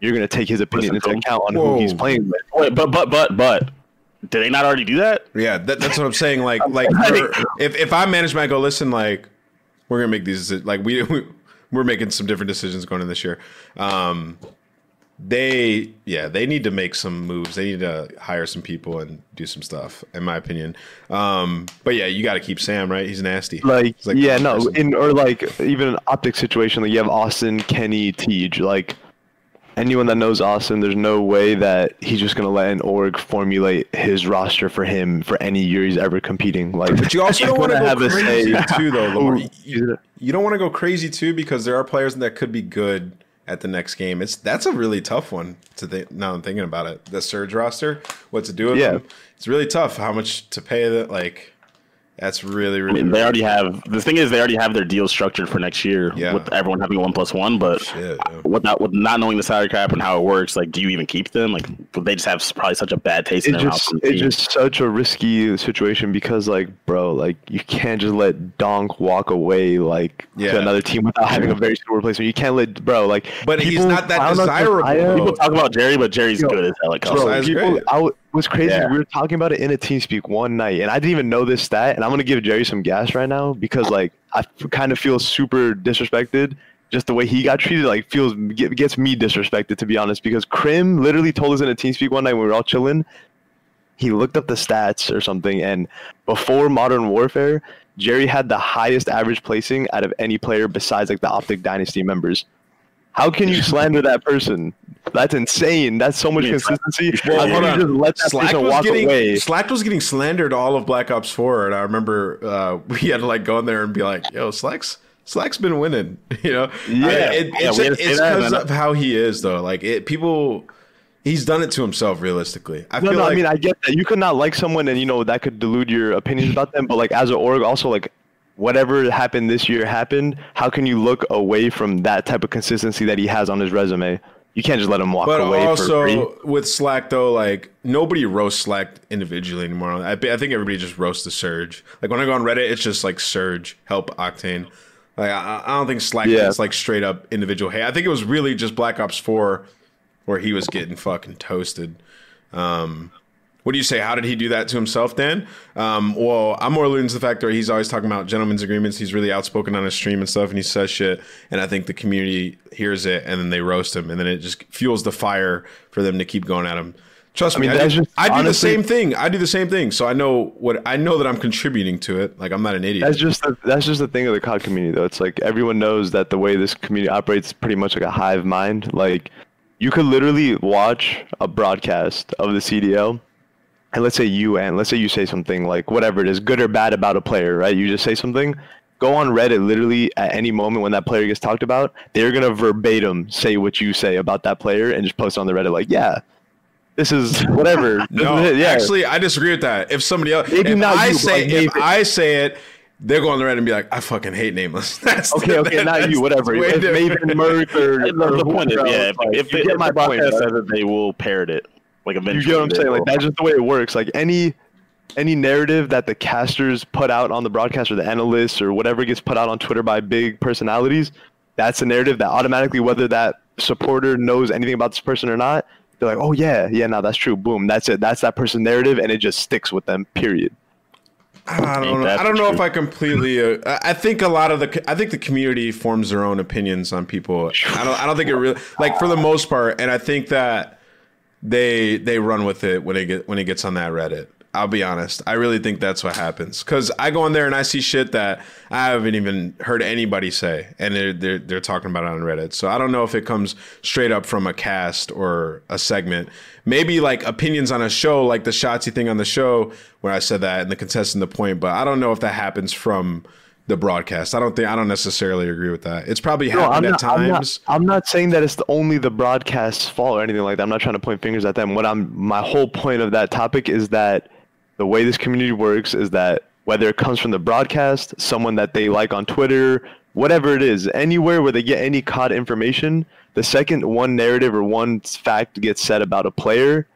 S4: you're going to take his opinion
S2: Listen
S4: into account on who he's playing with.
S2: Wait, but but but but did they not already do that?
S3: Yeah, that, that's what I'm saying. Like, like if if I manage my go, listen, like we're gonna make these like we, we we're making some different decisions going in this year. Um, they yeah they need to make some moves. They need to hire some people and do some stuff, in my opinion. Um, but yeah, you got to keep Sam right. He's nasty.
S4: Like,
S3: He's like
S4: yeah, no,
S3: person.
S4: in or like even an optic situation, like you have Austin, Kenny, Tej, like. Anyone that knows Austin, there's no way that he's just gonna let an org formulate his roster for him for any year he's ever competing. Like,
S3: But you also don't want to
S4: gonna
S3: go
S4: have a say.
S3: too, though. Lamar. You, you don't want to go crazy too because there are players that could be good at the next game. It's that's a really tough one to think. Now I'm thinking about it. The surge roster, what to do with
S4: Yeah.
S3: them? It's really tough. How much to pay that? Like, that's really
S2: I
S3: really.
S2: mean, they already have the thing is they already have their deal structured for next year
S3: Yeah.
S2: with everyone having a one plus one. But
S3: Shit, yeah.
S2: without with not knowing the salary cap and how it works, like, do you even keep them? Like, they just have probably such a bad taste in
S4: it's
S2: their mouth.
S4: just
S2: from the
S4: it's
S2: team.
S4: just such a risky situation because like bro like you can't just let Donk walk away like
S3: Yeah.
S4: to another team without having a very suitable replacement you can't let bro like
S3: But he's not that
S4: clown us
S3: desirable.
S4: Josiah.
S2: People talk about Jerry, but Jerry's
S4: Yo,
S2: good as hell at
S3: Bro,
S2: color.
S3: Josiah's
S4: people,
S3: great.
S4: I w- was crazy.
S2: Yeah.
S4: We were talking about it in a team speak one night, and I didn't even know this stat. And I'm gonna give Jerry some gas right now because like I f- kind of feel super disrespected. Just the way he got treated, like feels get, gets me disrespected to be honest. Because Crim literally told us in a team speak one night when we were all chilling. He looked up the stats or something, and before Modern Warfare, Jerry had the highest average placing out of any player besides like the Optic Dynasty members. How can you slander that person? That's insane. That's so much consistency.
S3: Well, hold on.
S4: just let that
S3: Slack
S4: person
S3: was
S4: walk
S3: getting
S4: away?
S3: Slack was getting slandered all of Black Ops Four, and I remember uh, we had to like go in there and be like, "Yo, Slack's Slack's been winning," you know?
S4: Yeah.
S3: I- it,
S2: Yeah,
S3: it's
S2: we had to say
S3: it's because of how he is, though. Like it, people, he's done it to himself. Realistically, I
S4: No,
S3: feel
S4: no,
S3: like
S4: I mean I get that you could not like someone, and you know that could delude your opinions about them. But like as an org, also like whatever happened this year happened. How can you look away from that type of consistency that he has on his resume? You can't just let him walk
S3: But
S4: away for free.
S3: also with Slack though, like nobody roasts Slack individually anymore. I, I think everybody just roasts the Surge. Like when I go on Reddit, it's just like Surge help Octane. Like I, I don't think Slack
S4: Yeah.
S3: is like straight up individual hate. I think it was really just Black Ops Four where he was getting fucking toasted. Um, what do you say? How did he do that to himself, Dan? Um, well, I'm more alluding to the fact that he's always talking about gentlemen's agreements. He's really outspoken on his stream and stuff, and he says shit. And I think the community hears it, and then they roast him, and then it just fuels the fire for them to keep going at him. Trust me,
S4: mean,
S3: I,
S4: that's
S3: do,
S4: just-
S3: I do the same thing. I do the same thing. So I know what I know that I'm contributing to it. Like I'm not an idiot.
S4: That's just the, that's just the thing of the COD community, though. It's like everyone knows that the way this community operates is pretty much like a hive mind. Like you could literally watch a broadcast of the CDL, and let's say you and let's say you say something like whatever it is, good or bad about a player, right? You just say something. Go on Reddit literally at any moment when that player gets talked about, they're gonna verbatim say what you say about that player and just post on the Reddit like, yeah, this is whatever.
S3: No,
S4: is yeah.
S3: actually, I disagree with that. If somebody else,
S4: Maybe
S3: if
S4: not
S3: I
S4: you,
S3: say,
S4: like
S3: if
S4: maybe-
S3: I say it, they're going to Reddit and be like, I fucking hate nameless. That's
S4: okay, okay, not you, whatever.
S3: way
S4: If
S3: different.
S4: Maven Merc or,
S2: The,
S4: or
S2: the point is, yeah,
S4: else, like,
S2: if,
S4: you
S2: if,
S4: get
S2: if
S4: my
S2: the broadcast
S4: point,
S2: says it, they will parrot it. Like eventually,
S4: You get what I'm
S2: they
S4: saying? Like that's just the way it works. Like any any narrative that the casters put out on the broadcast or the analysts or whatever gets put out on Twitter by big personalities, that's a narrative that automatically, whether that supporter knows anything about this person or not, they're like, oh yeah, yeah, no, that's true. Boom, that's it. That's that person's narrative, and it just sticks with them. Period.
S3: I don't know. I don't know
S2: the
S3: if I completely. Uh, I I think a lot of the. I think the community forms their own opinions on people. I don't. I don't think it really like for the most part, and I think that they they run with it when it get when it gets on that Reddit. I'll be honest. I really think that's what happens because I go in there and I see shit that I haven't even heard anybody say, and they're they're they're talking about it on Reddit. So I don't know if it comes straight up from a cast or a segment. Maybe like opinions on a show, like the Shotzzy thing on the show, where I said that and the contestant the point. But I don't know if that happens from the broadcast. I don't think I don't necessarily agree with that. It's probably
S4: No, I'm not,
S3: at
S4: I'm, not,
S3: times.
S4: I'm not saying that it's the, only the broadcast's fault or anything like that. I'm not trying to point fingers at them. What I'm my whole point of that topic is that the way this community works is that whether it comes from the broadcast, someone that they like on Twitter, whatever it is, anywhere where they get any COD information, the second one narrative or one fact gets said about a player,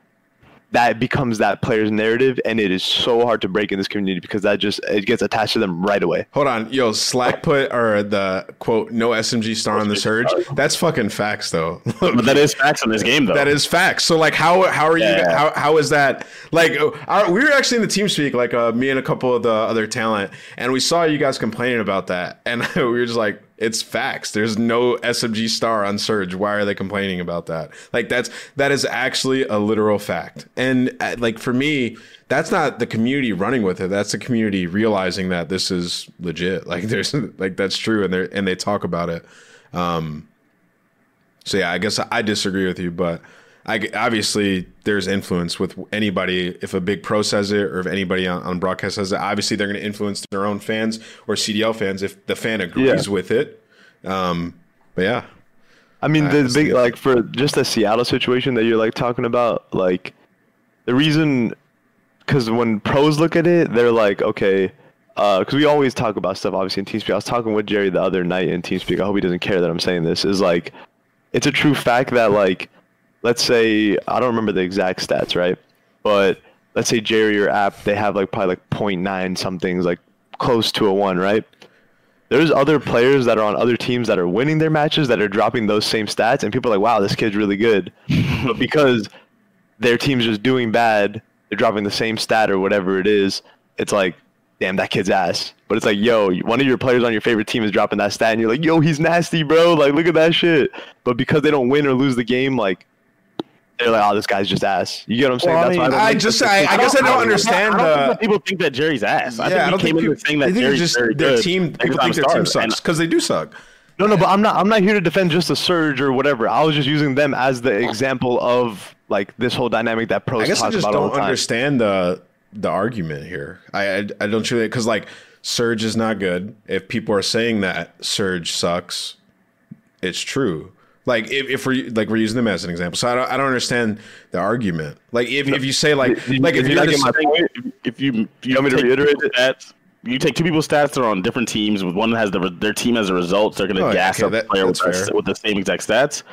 S4: that becomes that player's narrative, and it is so hard to break in this community because that just it gets attached to them right away.
S3: Hold on, yo, Slack put or the quote no SMG star on the surge. That's fucking facts though.
S2: But that is facts in this game, though.
S3: That is facts. So like, how how are you?
S2: Yeah.
S3: How how is that? Like, our, we were actually in the team speak, like uh, me and a couple of the other talent, and we saw you guys complaining about that, and we were just like, it's facts. There's no SMG star on Surge. Why are they complaining about that? Like that's that is actually a literal fact. And uh, like for me, that's not the community running with it. That's the community realizing that this is legit. Like there's like that's true, and they and they talk about it. Um, so yeah, I guess I disagree with you, but I obviously there's influence with anybody. If a big pro says it, or if anybody on, on broadcast says it, obviously they're going to influence their own fans or CDL fans if the fan agrees
S4: Yeah.
S3: with it. Um, but yeah,
S4: I mean,
S3: I
S4: the big like for just the Seattle situation that you're like talking about, like the reason, because when pros look at it, they're like, okay, because we always talk about stuff obviously in TeamSpeak. I was talking with Jerry the other night in TeamSpeak. I hope he doesn't care that I'm saying this. Is like, it's a true fact that like, let's say I don't remember the exact stats, right? But let's say Jerry or App, they have like probably like 0.9 something's like close to a one, right? there's other players that are on other teams that are winning their matches that are dropping those same stats, and people are like, "Wow, this kid's really good," but because their team's just doing bad, they're dropping the same stat or whatever it is. It's like, damn, that kid's ass. But it's like, yo, one of your players on your favorite team is dropping that stat, and you're like, yo, he's nasty, bro. Like, look at that shit. But because they don't win or lose the game, like, they're like, oh, this guy's just ass. You get what I'm saying?
S2: Well,
S4: That's why
S2: mean,
S4: don't
S3: I just
S4: this-
S3: I, I guess I don't understand
S2: I don't think
S3: the.
S2: that people think that Jerry's ass. I
S3: yeah,
S2: think
S3: don't
S2: came
S3: think
S2: in saying that Jerry's
S3: just
S2: very
S3: their
S2: good.
S3: team. People think their team sucks because they do suck.
S4: No, no, but I'm not. I'm not here to defend just the surge or whatever. I was just using them as the example of like this whole dynamic that pros
S3: I guess I just don't understand the the argument here. I I, I don't truly because like Surge is not good. If people are saying that Surge sucks, it's true. Like if, if we're like we're using them as an example, so I don't I don't understand the argument. Like if, if you say like
S4: Did-
S3: like
S4: did
S3: if
S4: you
S3: you're
S4: not get my point?
S2: If you if you,
S4: want me to reiterate
S2: stats, you take two people's stats that are on different teams. With one that has the, their team as a result, they're going to
S3: Oh,
S2: gas
S3: okay,
S2: up
S3: that-
S2: the player with, the- with the same exact stats.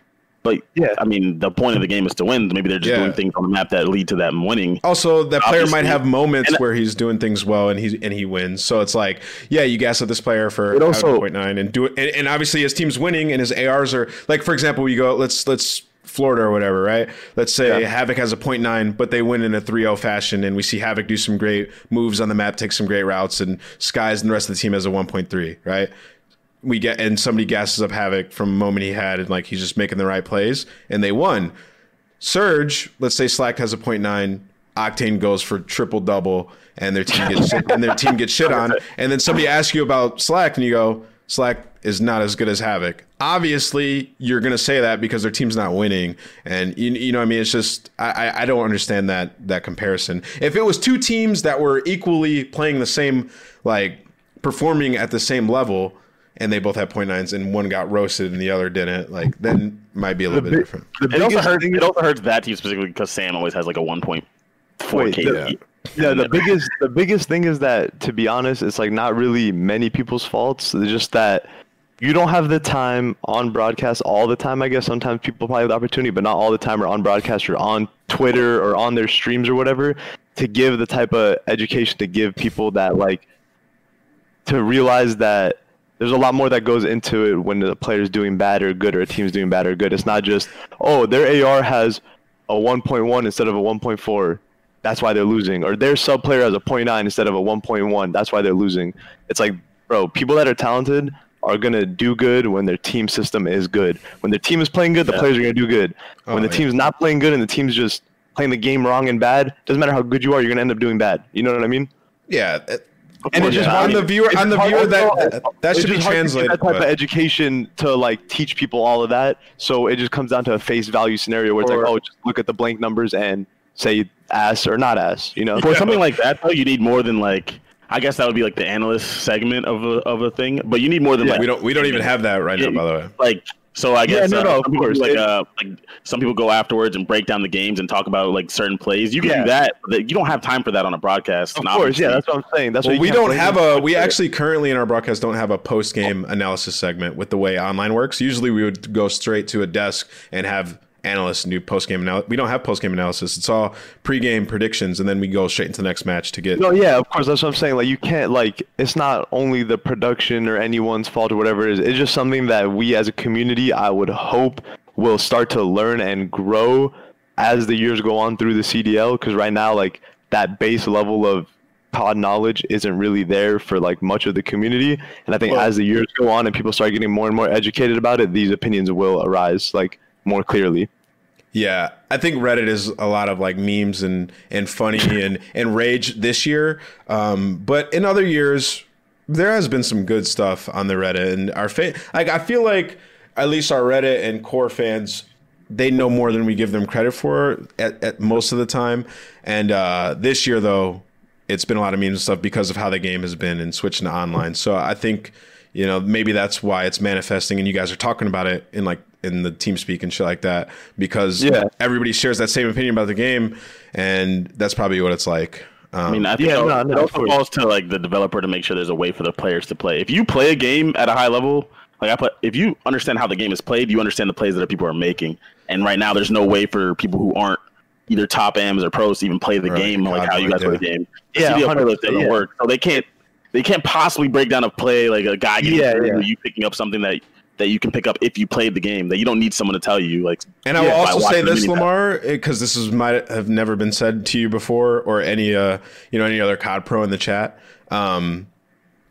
S2: But
S4: Yeah.
S2: I mean, the point of the game is to win. Maybe they're just
S3: Yeah.
S2: doing things on the map that lead to them winning.
S3: Also, that player might have moments
S2: And-
S3: where he's doing things well and he's and he wins. So it's like, yeah, you gas up this player for
S4: also-
S3: point nine and do it. And, and obviously, his team's winning and his ARs are like, for example, we go let's let's Florida or whatever, right? Let's say
S4: Yeah.
S3: Havoc has a point 0.9, but they win in a 3-0 fashion, and we see Havoc do some great moves on the map, take some great routes, and Skyz and the rest of the team has a 1.3, right? We get and somebody gasses up Havoc from a moment he had and like he's just making the right plays and they won. Surge, let's say Slack has a point nine, Octane goes for triple double and their team gets shit, and their team gets shit on, and then somebody asks you about Slack and you go, Slack is not as good as Havoc. Obviously, you're going to say that because their team's not winning, and you, you know, what I mean, it's just I, I don't understand that that comparison. If it was two teams that were equally playing the same, like performing at the same level, and they both had point nines, and one got roasted and the other didn't, like then might be a little bit different.
S2: It also hurts. It also hurts that team specifically because Sam always has like a one point four
S4: Wait,
S2: K.
S4: the- Yeah, the biggest the biggest thing is that to be honest, it's like not really many people's faults. It's just that you don't have the time on broadcast all the time. I guess sometimes people probably have the opportunity, but not all the time, or on broadcast, or on Twitter, or on their streams, or whatever, to give the type of education to give people that like to realize that there's a lot more that goes into it when the player's doing bad or good or a team's doing bad or good. It's not just oh their AR has a 1.1 instead of a 1.4. That's why they're losing. Or their sub player has a 0.9 instead of a 1.1. That's why they're losing. It's like, bro, people that are talented are gonna do good when their team system is good. When their team is playing good, the players are gonna do good.
S3: Oh,
S4: when the oh,
S3: yeah.
S4: team's not playing good and the team's just playing the game wrong and bad, doesn't matter how good you are, you're gonna end up doing bad. You know what I mean?
S3: Yeah, it-
S4: And it's just
S3: on the viewer
S4: it's
S3: on the viewer
S4: to
S3: that that should be
S4: just hard to get
S3: translated.
S4: That type
S3: but-
S4: of education to like teach people all of that. So it just comes down to a face value scenario where it's
S2: Or-
S4: like, oh, just look at the blank numbers and say ass or not ass. You know?
S2: For something like that, though, you need more than like. I guess that would be like the analyst segment of a of a thing, but you need more than
S4: Yeah,
S2: like
S3: we don't we don't even have that right now, by the way.
S2: like so I guess
S4: Yeah,
S2: guess
S4: no,
S2: uh,
S4: no, of
S2: some people
S4: course.
S2: like uh like some people go afterwards and break down the games and talk about like certain plays. You can
S4: Yeah.
S2: do that. you don't have time for that on a broadcast.
S4: Of course, yeah, that's what I'm saying. That's
S3: Well,
S4: what
S3: we don't have a. We actually currently in our broadcast don't have a post game analysis segment with the way online works. Usually, we would go straight to a desk and have analysts do post game analysis. We don't have post game analysis. It's all pre game predictions, and then we go straight into the next match to get.
S4: No, yeah, of course. That's what I'm saying. Like, you can't like. It's not only the production or anyone's fault or whatever it is. It's just something that we as a community, I would hope, will start to learn and grow as the years go on through the CDL. Because right now, like that base level of pod knowledge isn't really there for like much of the community. And I think as the years go on and people start getting more and more educated about it, these opinions will arise like more clearly.
S3: Yeah, I think Reddit is a lot of like memes and and funny and and rage this year. Um, but in other years, there has been some good stuff on the Reddit, and our fa- like I feel like at least our Reddit and core fans they know more than we give them credit for at, at most of the time. And uh, this year, though, it's been a lot of memes and stuff because of how the game has been and switching to online. So I think you know maybe that's why it's manifesting, and you guys are talking about it in like in the team speak and shit like that because
S4: Yeah.
S3: everybody shares that same opinion about the game, and that's probably what it's like. Um,
S2: I mean, I think
S4: Yeah,
S2: it
S4: no,
S2: also-
S4: no,
S2: it
S4: of
S2: also falls to like the developer to make sure there's a way for the players to play. If you play a game at a high level, like I put, if you understand how the game is played, you understand the plays that people are making. And right now, there's no way for people who aren't either top AMs or pros to even play the
S3: Right,
S2: game like how you guys
S3: yeah.
S2: play the game. The
S4: Yeah,
S2: CDL
S4: 100%,
S2: playlist doesn't
S4: yeah.
S2: work, so they can't they can't possibly break down a play like a guy getting
S4: Yeah, yeah.
S2: you picking up something that that you can pick up if you played the game that you don't need someone to tell you like
S3: And I will
S2: Yeah,
S3: also say this. Lamar, because this is might have never been said to you before, or any uh, you know, any other COD pro in the chat. Um,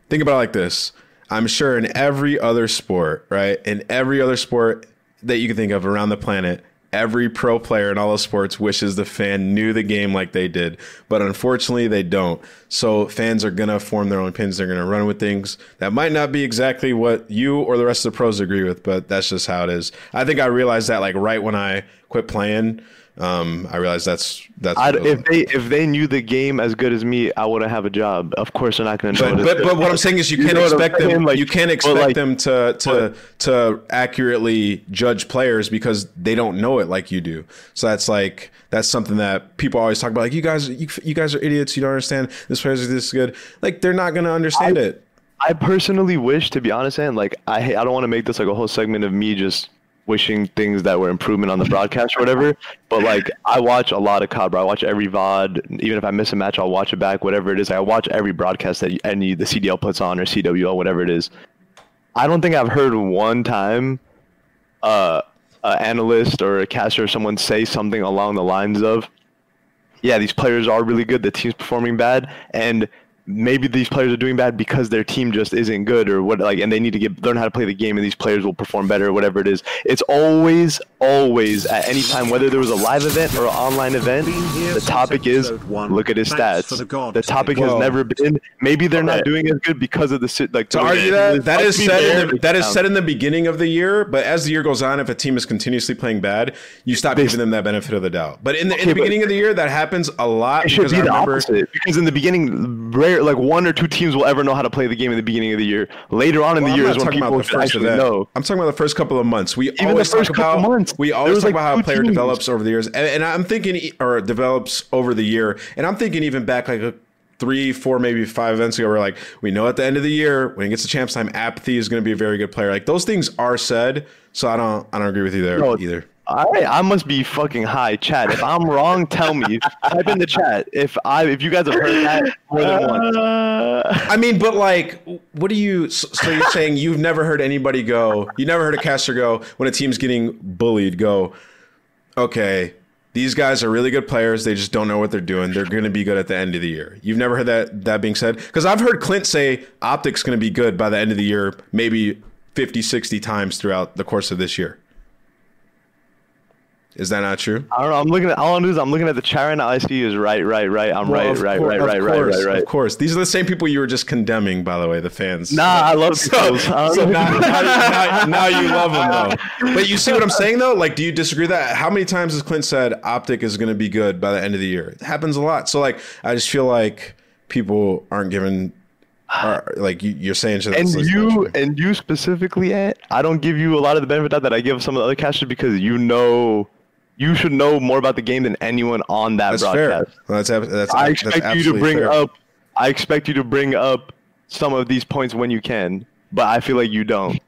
S3: think about it like this: I'm sure in every other sport, right, in every other sport that you can think of around the planet, every pro player in all those sports wishes the fan knew the game like they did, but unfortunately they don't. So fans are gonna form their own opinions. They're gonna run with things that might not be exactly what you or the rest of the pros agree with, but that's just how it is. I think I realized that like right when I quit playing. Um, I realize that's that's.
S4: I'd,
S3: what it was
S4: if they if they knew the game as good as me, I wouldn't have a job. Of course, they're not going to know.
S3: But, but, but what I'm saying is you,
S4: You
S3: can't
S4: know what I'm
S3: expect them.
S4: Like-
S3: you can't expect
S4: like-
S3: them to to to accurately judge players because they don't know it like you do. So that's like that's something that people always talk about. Like you guys, you, you guys are idiots. You don't understand. This player's this good. Like they're not gonna understand it.
S4: I personally wish, to be honest, and like I I don't want to make this like a whole segment of me just wishing things that were improvement on the broadcast or whatever. But like I watch a lot of COD, bro. I watch every VOD. Even if I miss a match, I'll watch it back. Whatever it is, I watch every broadcast that any the CDL puts on or CWL, whatever it is. I don't think I've heard one time uh, an analyst or a caster or someone say something along the lines of, "Yeah, these players are really good. The team's performing bad," and maybe these players are doing bad because their team just isn't good or what like and they need to get learn how to play the game and these players will perform better or whatever it is. It's always always at any time whether there was a live event or an online event the topic is look at his stats. the topic has never been maybe they're not doing as good because of the si- like
S3: To
S4: the way
S3: argue
S4: it
S3: that
S4: is.
S3: that is
S4: Let's be
S3: said
S4: fair,
S3: in the, that is
S4: um,
S3: said in the beginning of the year, but as the year goes on, if a team is continuously playing bad, you stop giving them that benefit of the doubt. But in the, in the beginning of the year, that happens a lot
S4: It should
S3: because I
S4: be the opposite because in the beginning, rare like one or two teams will ever know how to play the game in the beginning of the year. Later on in
S3: Well,
S4: the year is when people
S3: the first
S4: actually know.
S3: I'm talking about the first couple of months. We
S4: the
S3: always
S4: first
S3: talk
S4: couple
S3: about
S4: months,
S3: we always talk
S4: like
S3: about how a player
S4: teams.
S3: develops over the years, and, and I'm thinking or develops over the year, and I'm thinking even back like a three, four, maybe five events ago, we're like, we know at the end of the year when he gets to champs time, apathy is going to be a very good player. Like those things are said, so I don't I don't agree with you there
S4: No,
S3: either.
S4: I I must be fucking high, chat. If I'm wrong, tell me. Type in the chat. If I if you guys have heard that more than once.
S3: Uh, I mean, but like, what do you? So so you're saying you've never heard anybody go? You never heard a caster go when a team's getting bullied? Go, okay, these guys are really good players. They just don't know what they're doing. They're going to be good at the end of the year. You've never heard that that being said? Because I've heard Clint say Optic's going to be good by the end of the year, maybe 50, 60 times throughout the course of this year. Is that not true?
S4: I don't know. I'm looking at all I'm doing is I'm looking at the chat right now. I see is right, right, right. I'm
S3: Well,
S4: right, right,
S3: cour-
S4: right, right, right,
S3: course,
S4: right, right.
S3: Of course, these are the same people you were just condemning, by the way, the fans.
S4: Nah, I love
S3: So,
S4: those. I
S3: so now, now, now, you love them though. But you see what I'm saying though? Like, do you disagree with that? How many times has Clint said Optic is going to be good by the end of the year? It happens a lot. So like, I just feel like people aren't given, are, like you, you're saying, shit
S4: and you and you specifically, Ant, I don't give you a lot of the benefit of that that I give some of the other casters because you know, you should know more about the game than anyone on that
S3: that's
S4: broadcast.
S3: fair. That's ab- that's
S4: I
S3: that's
S4: expect you to bring
S3: fair.
S4: up. I expect you to bring up some of these points when you can, but I feel like you don't.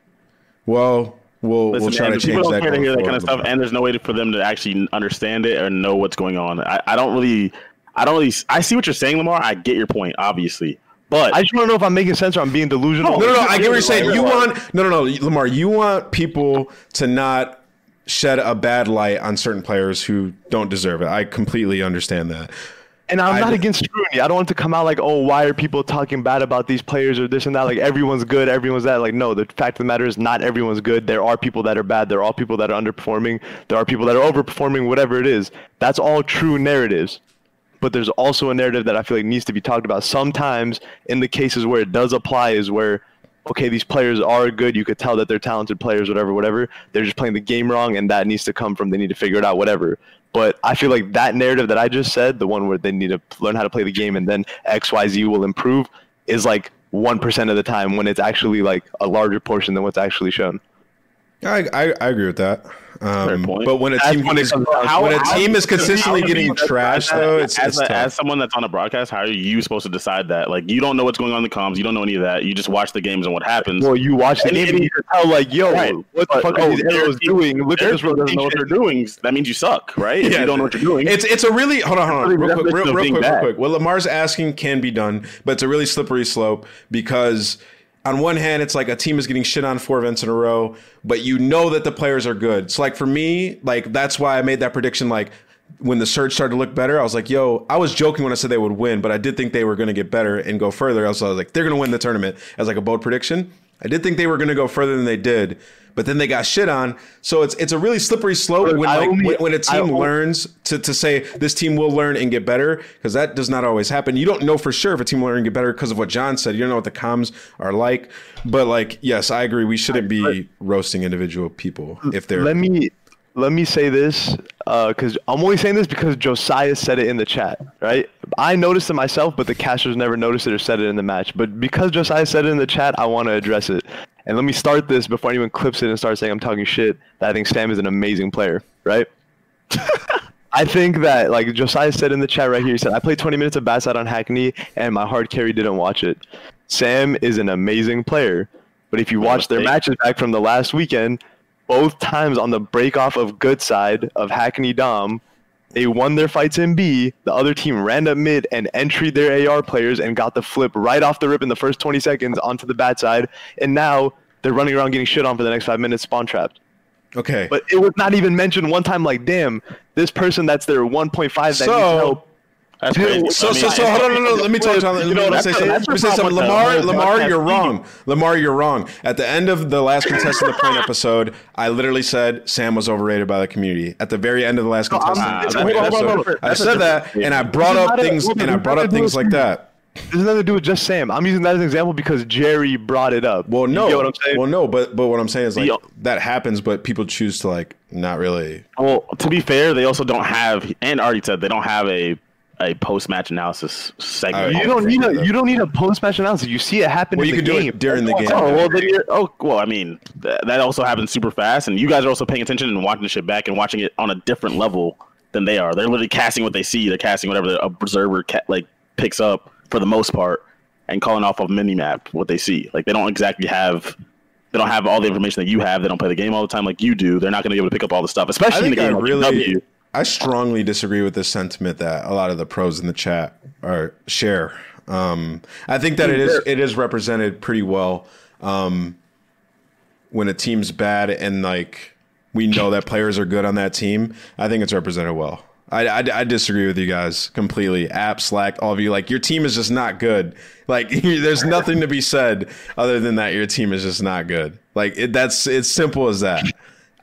S3: Well, we'll
S2: Listen,
S3: we'll try to
S2: and
S3: change
S2: people
S3: that.
S2: don't care to hear that kind of stuff, and there's no way for them to actually understand it or know what's going on. I, I don't really, I don't really, I see what you're saying, Lamar. I get your point, obviously, but
S4: I just want to know if I'm making sense or I'm being delusional.
S3: No, no, no. I get what you're saying. You want no, no, no, Lamar. You want people to not shed a bad light on certain players who don't deserve it. I completely understand that.
S4: And I'm
S3: I-
S4: not against scrutiny. I don't want to come out like, oh, why are people talking bad about these players or this and that? Like everyone's good, everyone's that. Like no, the fact of the matter is not everyone's good. There are people that are bad. There are people that are underperforming. There are people that are overperforming. Whatever it is, that's all true narratives. But there's also a narrative that I feel like needs to be talked about. Sometimes in the cases where it does apply is where okay, these players are good. You could tell that they're talented players, whatever, whatever. They're just playing the game wrong, and that needs to come from they need to figure it out, whatever. But I feel like that narrative that I just said, the one where they need to learn how to play the game and then X, Y, Z will improve, is like one percent of the time when it's actually like a larger portion than what's actually shown.
S3: I I, I agree with that. Um, but when a
S4: That's
S3: team
S4: when it
S3: is,
S4: comes
S2: How-
S3: when a team is consistently
S2: how-
S3: getting trashed, though, it's,
S2: as,
S3: it's
S2: a-
S3: tough.
S2: as someone that's on a broadcast, how are you supposed to decide that? Like, you don't know what's going on in the comms. You don't know any of that. You just watch the games and what happens.
S4: Well, you watch the
S2: And-
S4: game
S2: and-
S4: and you tell like, yo,
S2: Right.
S4: what the
S2: But,
S4: fuck
S2: oh,
S4: are these
S2: they're-
S4: arrows doing? Look at this one doesn't know what they're doing.
S2: doing. That means you suck, right? If
S3: Yeah,
S2: you don't know what you're doing.
S3: It's it's a really hold on, hold on,
S2: really
S3: real quick, real, real quick, real quick. What Lamar's asking can be done, but it's a really slippery slope because on one hand, it's like a team is getting shit on four events in a row, but you know that the players are good. So like for me, like that's why I made that prediction. Like when the surge started to look better, I was like, yo, I was joking when I said they would win, but I did think they were going to get better and go further. Also, I was like, they're going to win the tournament as like a bold prediction. I did think they were going to go further than they did, but then they got shit on. So it's it's a really slippery slope when like
S4: only-
S3: when, when a team
S4: only-
S3: learns to, to say this team will learn and get better because that does not always happen. You don't know for sure if a team will learn and get better because of what John said. You don't know what the comms are like. But like, yes, I agree. We shouldn't be roasting individual people if they're.
S4: Let me let me say this uh, because I'm only saying this because Josiah said it in the chat, right? I noticed it myself, but the casters never noticed it or said it in the match. But because Josiah said it in the chat, I want to address it. And let me start this before anyone clips it and starts saying I'm talking shit. That I think Sam is an amazing player, right? I think that like Josiah said in the chat right here, he said I played 20 minutes of Basside on Hackney and my hard carry didn't watch it. Sam is an amazing player, but if you watch their matches back from the last weekend, both times on the break off of good side of Hackney Dom, they won their fights in B. The other team ran up mid and entry their AR players and got the flip right off the rip in the first 20 seconds onto the bad side. And now they're running around getting shit on for the next five minutes, spawn trapped.
S3: okay.
S4: But it was not even mentioned one time. Like, damn, this person that's their 1.5 that
S3: So-
S4: needs help
S2: That's crazy.
S3: So,
S2: I mean,
S3: so, so, hold on, no, no, let me talk to Let me,
S2: You know,
S3: let me say something. Let me say something.
S2: problem with the
S3: Lamar, Lamar, you're wrong. Lamar, you're wrong. At the end of the last contestant of the point episode, I literally said Sam was overrated by the community. At the very end of the last contestant
S2: not-
S3: of the point
S2: on, hold on, hold
S3: episode. I said that, and I brought up things, and I brought up things like that.
S4: This has nothing to do with just Sam. I'm using that as an example because Jerry brought it up.
S3: Well,
S4: You
S3: no,
S4: get what I'm saying?
S3: well, no, but but what I'm saying is like
S2: The-
S3: that happens, but people choose to like not really.
S2: Well, to be fair, they also don't have, and already said they don't have a a post match analysis segment.
S3: Alright.
S4: you don't need a you don't need a post match analysis. You see it happen
S3: Well,
S4: in
S3: you
S4: the
S3: can do
S4: game.
S3: it during the oh, game.
S2: Oh well, then you're, oh well. I mean, th- that also happens super fast, and you guys are also paying attention and watching the shit back and watching it on a different level than they are. They're literally casting what they see. They're casting whatever the observer ca- like picks up for the most part, and calling off of mini map what they see. Like they don't exactly have. They don't have all the information that you have. They don't play the game all the time like you do. They're not going to be able to pick up all the stuff, especially in the
S3: think I
S2: game like
S3: really,
S2: W.
S3: I strongly disagree with this sentiment that a lot of the pros in the chat are share. Um, I think that it is it is represented pretty well um, when a team's bad and like we know that players are good on that team. I think it's represented well. I, I, I disagree with you guys completely. App, Slack, all of you. Like your team is just not good. Like there's nothing to be said other than that your team is just not good. Like it, that's it's simple as that.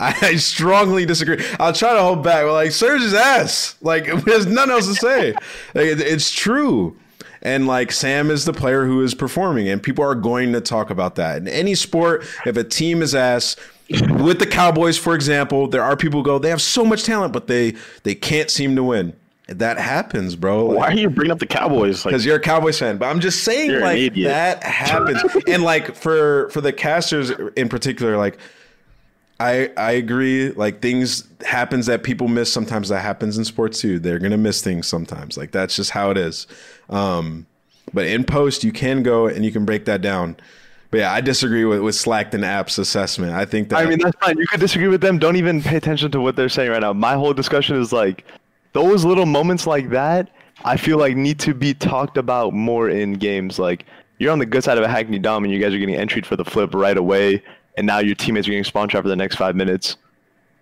S3: I, strongly disagree. I'll try to hold back. But like Surge's ass. Like there's nothing else to say. Like, it, it's true. And like Sam is the player who is performing, and people are going to talk about that. In any sport, if a team is ass, with the Cowboys, for example, there are people who go, they have so much talent, but they they can't seem to win. That happens, bro.
S2: Why are you bringing up the Cowboys? Like,
S3: because you're a Cowboys fan. But I'm just saying, like that happens, and like for for the casters in particular, like I I agree. Like things happens that people miss. Sometimes that happens in sports too. They're gonna miss things sometimes. Like that's just how it is. Um, but in post, you can go and you can break that down. But yeah, I disagree with with Slacked and App's assessment. I think that
S4: I mean, that's fine. You could disagree with them. Don't even pay attention to what they're saying right now. My whole discussion is like those little moments like that. I feel like need to be talked about more in games. Like you're on the good side of a Hackney Dom, and you guys are getting entry for the flip right away, and now your teammates are getting spawn trap for the next five minutes.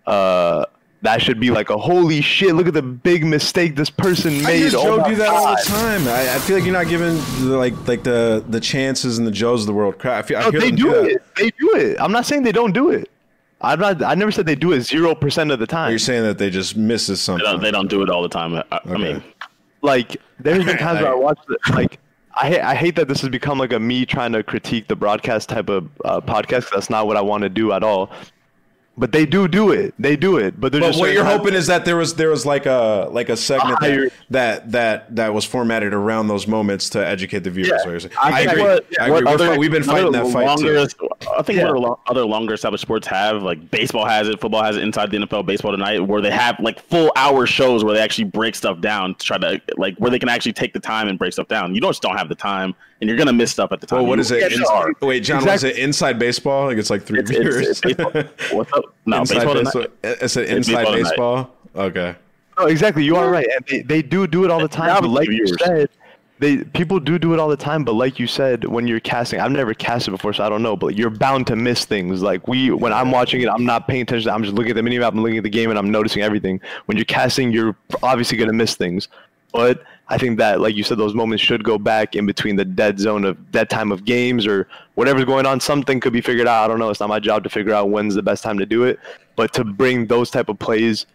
S4: Uh, that should be like a holy shit! Look at the big mistake this person
S3: I
S4: made.
S3: just
S4: Oh
S3: Joe
S4: my
S3: do that all the time. I, I feel like you're not giving the, like like the the chances and the Joes of the world crap. I feel, I
S4: no, they do,
S3: do
S4: it. They do it. I'm not saying they don't do it. I'm not. I never said they do it zero percent of the time.
S3: You're saying that they just misses
S2: they
S3: something.
S2: don't, they don't do it all the time. I, I mean,
S4: like there's been times where I
S3: I-
S4: watched it, like I hate, I hate that this has become like a me trying to critique the broadcast type of uh, podcast. That's not what I want to do at all. But they do do it. They do it. But they're
S3: But
S4: just
S3: what you're hoping is that there was there was like a like a segment
S4: A
S3: that, that that that was formatted around those moments to educate the viewers.
S4: Yeah.
S3: what you're saying.
S4: I
S3: I agree.
S4: what-
S3: I agree.
S2: what
S3: We're
S2: other-
S3: fi- we've been fighting that fight
S2: longer,
S3: too.
S2: I think
S4: Yeah.
S2: what lo- other longer established sports have, like baseball has it, football has it inside the NFL, baseball tonight, where they have like full hour shows where they actually break stuff down to try to like where they can actually take the time and break stuff down. You don't just don't have the time, and you're gonna miss stuff at the time.
S3: Well, what
S2: You-
S3: is it? In- wait, John,
S4: exactly.
S3: was it inside baseball? Like it's like three
S2: It's, it's,
S3: viewers.
S2: it's baseball. What's up? No,
S3: inside
S2: baseball
S3: baseball. It's an
S2: It's
S3: inside
S2: baseball
S3: baseball. Okay.
S4: No, exactly. You are right, and they, they do do it all the time. But like you said, they people do do it all the time. But like you said, when you're casting, I've never casted before, so I don't know. But you're bound to miss things. Like we, when I'm watching it, I'm not paying attention. I'm just looking at the mini map. I'm looking at the game, and I'm noticing everything. When you're casting, you're obviously gonna miss things. But I think that, like you said, those moments should go back in between the dead zone of dead time of games or whatever's going on. Something could be figured out. I don't know. It's not my job to figure out when's the best time to do it. But to bring those type of plays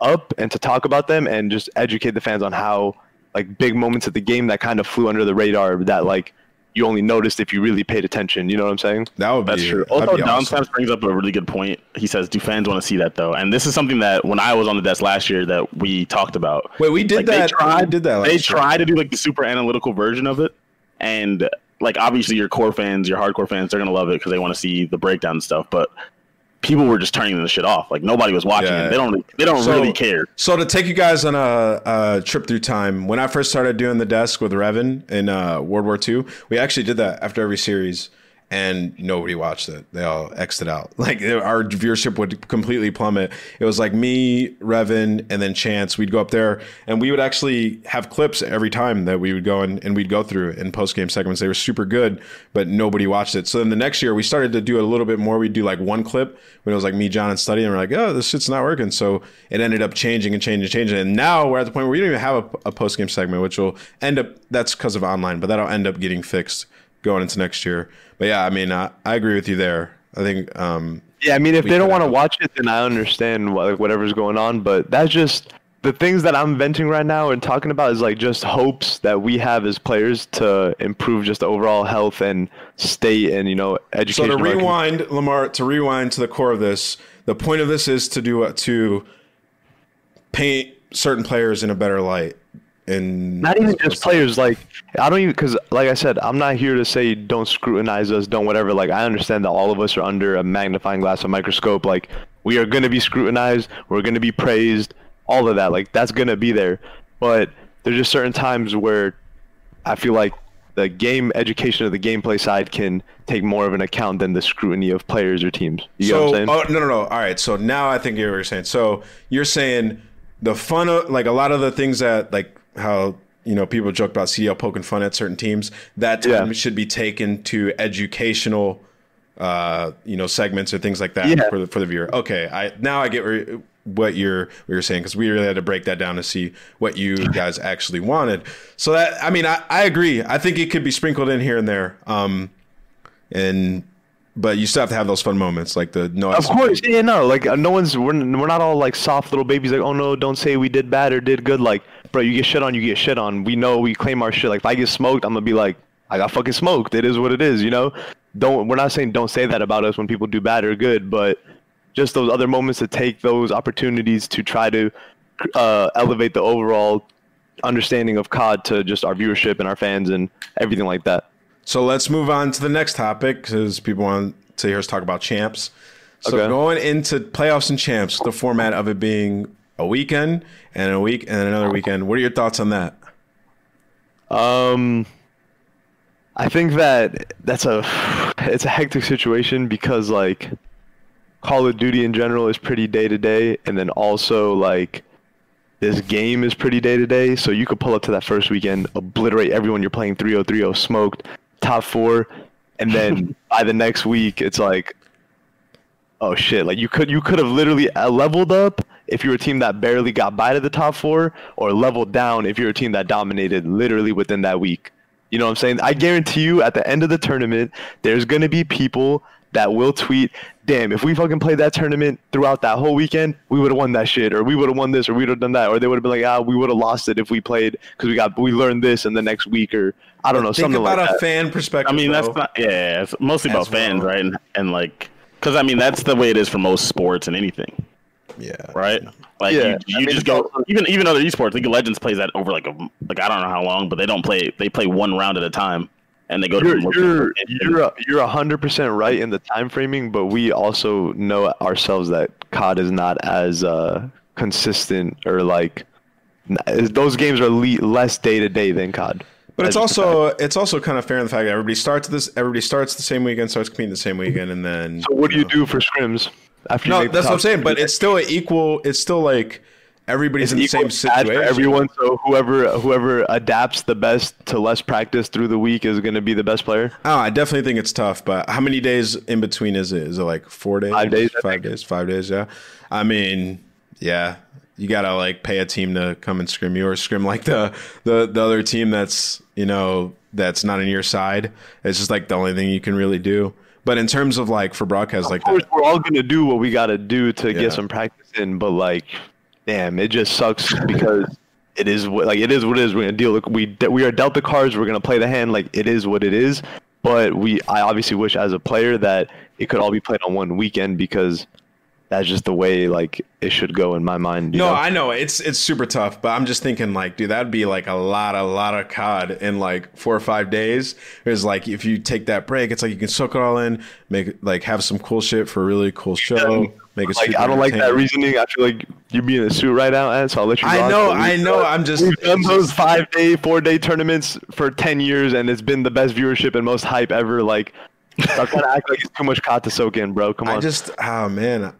S4: up and to talk about them and just educate the fans on how like big moments of the game that kind of flew under the radar that like you only noticed if you really paid attention. You know what I'm saying?
S3: That would be
S2: That's true.
S3: that'd
S2: Also,
S3: be
S2: Don
S3: awesome.
S2: Brings up a really good point. He says, "Do fans want to see that though?" And this is something that when I was on the desk last year that we talked about.
S3: Wait, we did
S2: Like,
S3: that.
S2: They tried,
S3: did that.
S2: they
S3: last year.
S2: tried to do like the super analytical version of it, and like obviously your core fans, your hardcore fans, they're gonna love it because they want to see the breakdown and stuff. But people were just turning the shit off. Like nobody was watching
S3: Yeah.
S2: it. They don't. They don't
S3: So-
S2: really care.
S3: So to take you guys on a, a trip through time, when I first started doing the desk with Revan in uh, World War II, we actually did that after every series, and nobody watched it. They all exited out. Like our viewership would completely plummet. It was like me, Revan, and then Chance. We'd go up there and we would actually have clips every time that we would go and, and we'd go through in post game segments. They were super good, but nobody watched it. So then the next year we started to do a little bit more. We'd do like one clip when it was like me, John, and Study, and we're like, oh, this shit's not working. So it ended up changing and changing and changing. And now we're at the point where we don't even have a, a post game segment, which will end up that's because of online, but that'll end up getting fixed going into next year. But yeah, I mean, I, I agree with you there. I think. Um,
S4: yeah, I mean, if they don't want to watch it, then I understand what, like, whatever's going on. But that's just the things that I'm venting right now and talking about is like just hopes that we have as players to improve just overall health and state and you know education.
S3: So to rewind, Lamar, to rewind to the core of this, the point of this is to do what to paint certain players in a better light and
S4: not even just players like i don't even because like i said i'm not here to say don't scrutinize us don't whatever like i understand that all of us are under a magnifying glass a microscope like we are going to be scrutinized we're going to be praised all of that like that's going to be there. But there's just certain times where i feel like the game education of the gameplay side can take more of an account than the scrutiny of players or teams. You
S3: so,
S4: know what i'm
S3: saying? oh no no no. All right. So now i think you're what you're saying. So you're saying the fun of like a lot of the things that like how you know people joke about CDL poking fun at certain teams. That time yeah. should be taken to educational, uh, you know, segments or things like that yeah. for the for the viewer. Okay, I now I get where, what you're what you're saying because we really had to break that down to see what you guys actually wanted. So that I mean, I, I agree. I think it could be sprinkled in here and there. Um, and but you still have to have those fun moments, like the no.
S4: Of course, yeah, no, like uh, no one's we're we're not all like soft little babies. Like, oh no, don't say we did bad or did good. Like, bro, you get shit on, you get shit on. We know we claim our shit. Like, if I get smoked, I'm gonna be like, I got fucking smoked. It is what it is, you know. Don't we're not saying don't say that about us when people do bad or good, but just those other moments to take those opportunities to try to uh, elevate the overall understanding of COD to just our viewership and our fans and everything like that.
S3: So let's move on to the next topic because people want to hear us talk about champs. So okay. going into playoffs and champs, the format of it being a weekend and a week and another weekend. What are your thoughts on that?
S4: Um, I think that that's a it's a hectic situation because like Call of Duty in general is pretty day to day, and then also like this game is pretty day to day. So you could pull up to that first weekend, obliterate everyone you're playing 3-0-3-0, smoked, top four, and then by the next week it's like, oh shit! Like you could you could have literally uh, leveled up if you're a team that barely got by to the top four, or leveled down if you're a team that dominated literally within that week. You know what I'm saying? I guarantee you, at the end of the tournament, there's gonna be people that will tweet, damn, if we fucking played that tournament throughout that whole weekend, we would have won that shit, or we would have won this, or we would have done that, or they would have been like, ah, we would have lost it if we played because we got we learned this in the next week, or I don't know,
S3: Think
S4: something
S3: about
S4: like
S3: a
S4: that.
S3: fan perspective.
S2: I mean, that's not. Yeah, it's mostly about
S3: As
S2: fans,
S3: well.
S2: right? And, and like, because I mean, that's the way it is for most sports and anything,
S3: yeah,
S2: right? Like,
S4: Yeah,
S2: you,
S4: I
S2: you
S4: mean,
S2: just go even even other esports. League of Legends plays that over like a like I don't know how long, but they don't play. They play one round at a time, and they go
S4: You're
S2: to
S4: you're you're a- you're hundred percent right in the time framing, but we also know ourselves that COD is not as uh, consistent or like those games are le- less day to day than COD.
S3: But it's
S4: That's just a
S3: also it's also kind of fair in the fact that everybody starts this everybody starts the same weekend, starts competing the same weekend, and then
S4: So what do you
S3: know.
S4: do for scrims after? you
S3: No,
S4: make the
S3: that's what I'm saying. But it's still an equal. It's still like everybody's in the
S4: equal
S3: same
S4: bad for
S3: situation.
S4: everyone. So whoever whoever adapts the best to less practice through the week is going to be the best player.
S3: Oh, I definitely think it's tough. But how many days in between is it? Is it like four days?
S4: Five days,
S3: Five days. Five days. Yeah. I mean, yeah. You gotta like pay a team to come and scrim you, or scrim like the the the other team that's you know that's not on your side. It's just like the only thing you can really do. But in terms of like for broadcast like
S4: Of course,
S3: that,
S4: we're all going to do what we got to do to
S3: Yeah.
S4: get some practice in. But like, damn, it just sucks because it is what like it is what it is. We're gonna deal. We we are dealt the cards. We're gonna play the hand. Like it is what it is. But we, I obviously wish as a player that it could all be played on one weekend because that's just the way like it should go in my mind.
S3: No,
S4: know?
S3: I know it's it's super tough, but I'm just thinking like, dude, that'd be like a lot, a lot of COD in like four or five days. Is like if you take that break, it's like you can soak it all in, make like have some cool shit for a really cool show, make it.
S4: like I don't like that reasoning. I feel like you'd be in a suit right now, and so I'll let you.
S3: I know, I know. I'm just.
S4: We've done those five day, four day tournaments for ten years, and it's been the best viewership and most hype ever. Like, Stop trying to act like it's too much cod to soak in, bro. Come on.
S3: I just, oh man,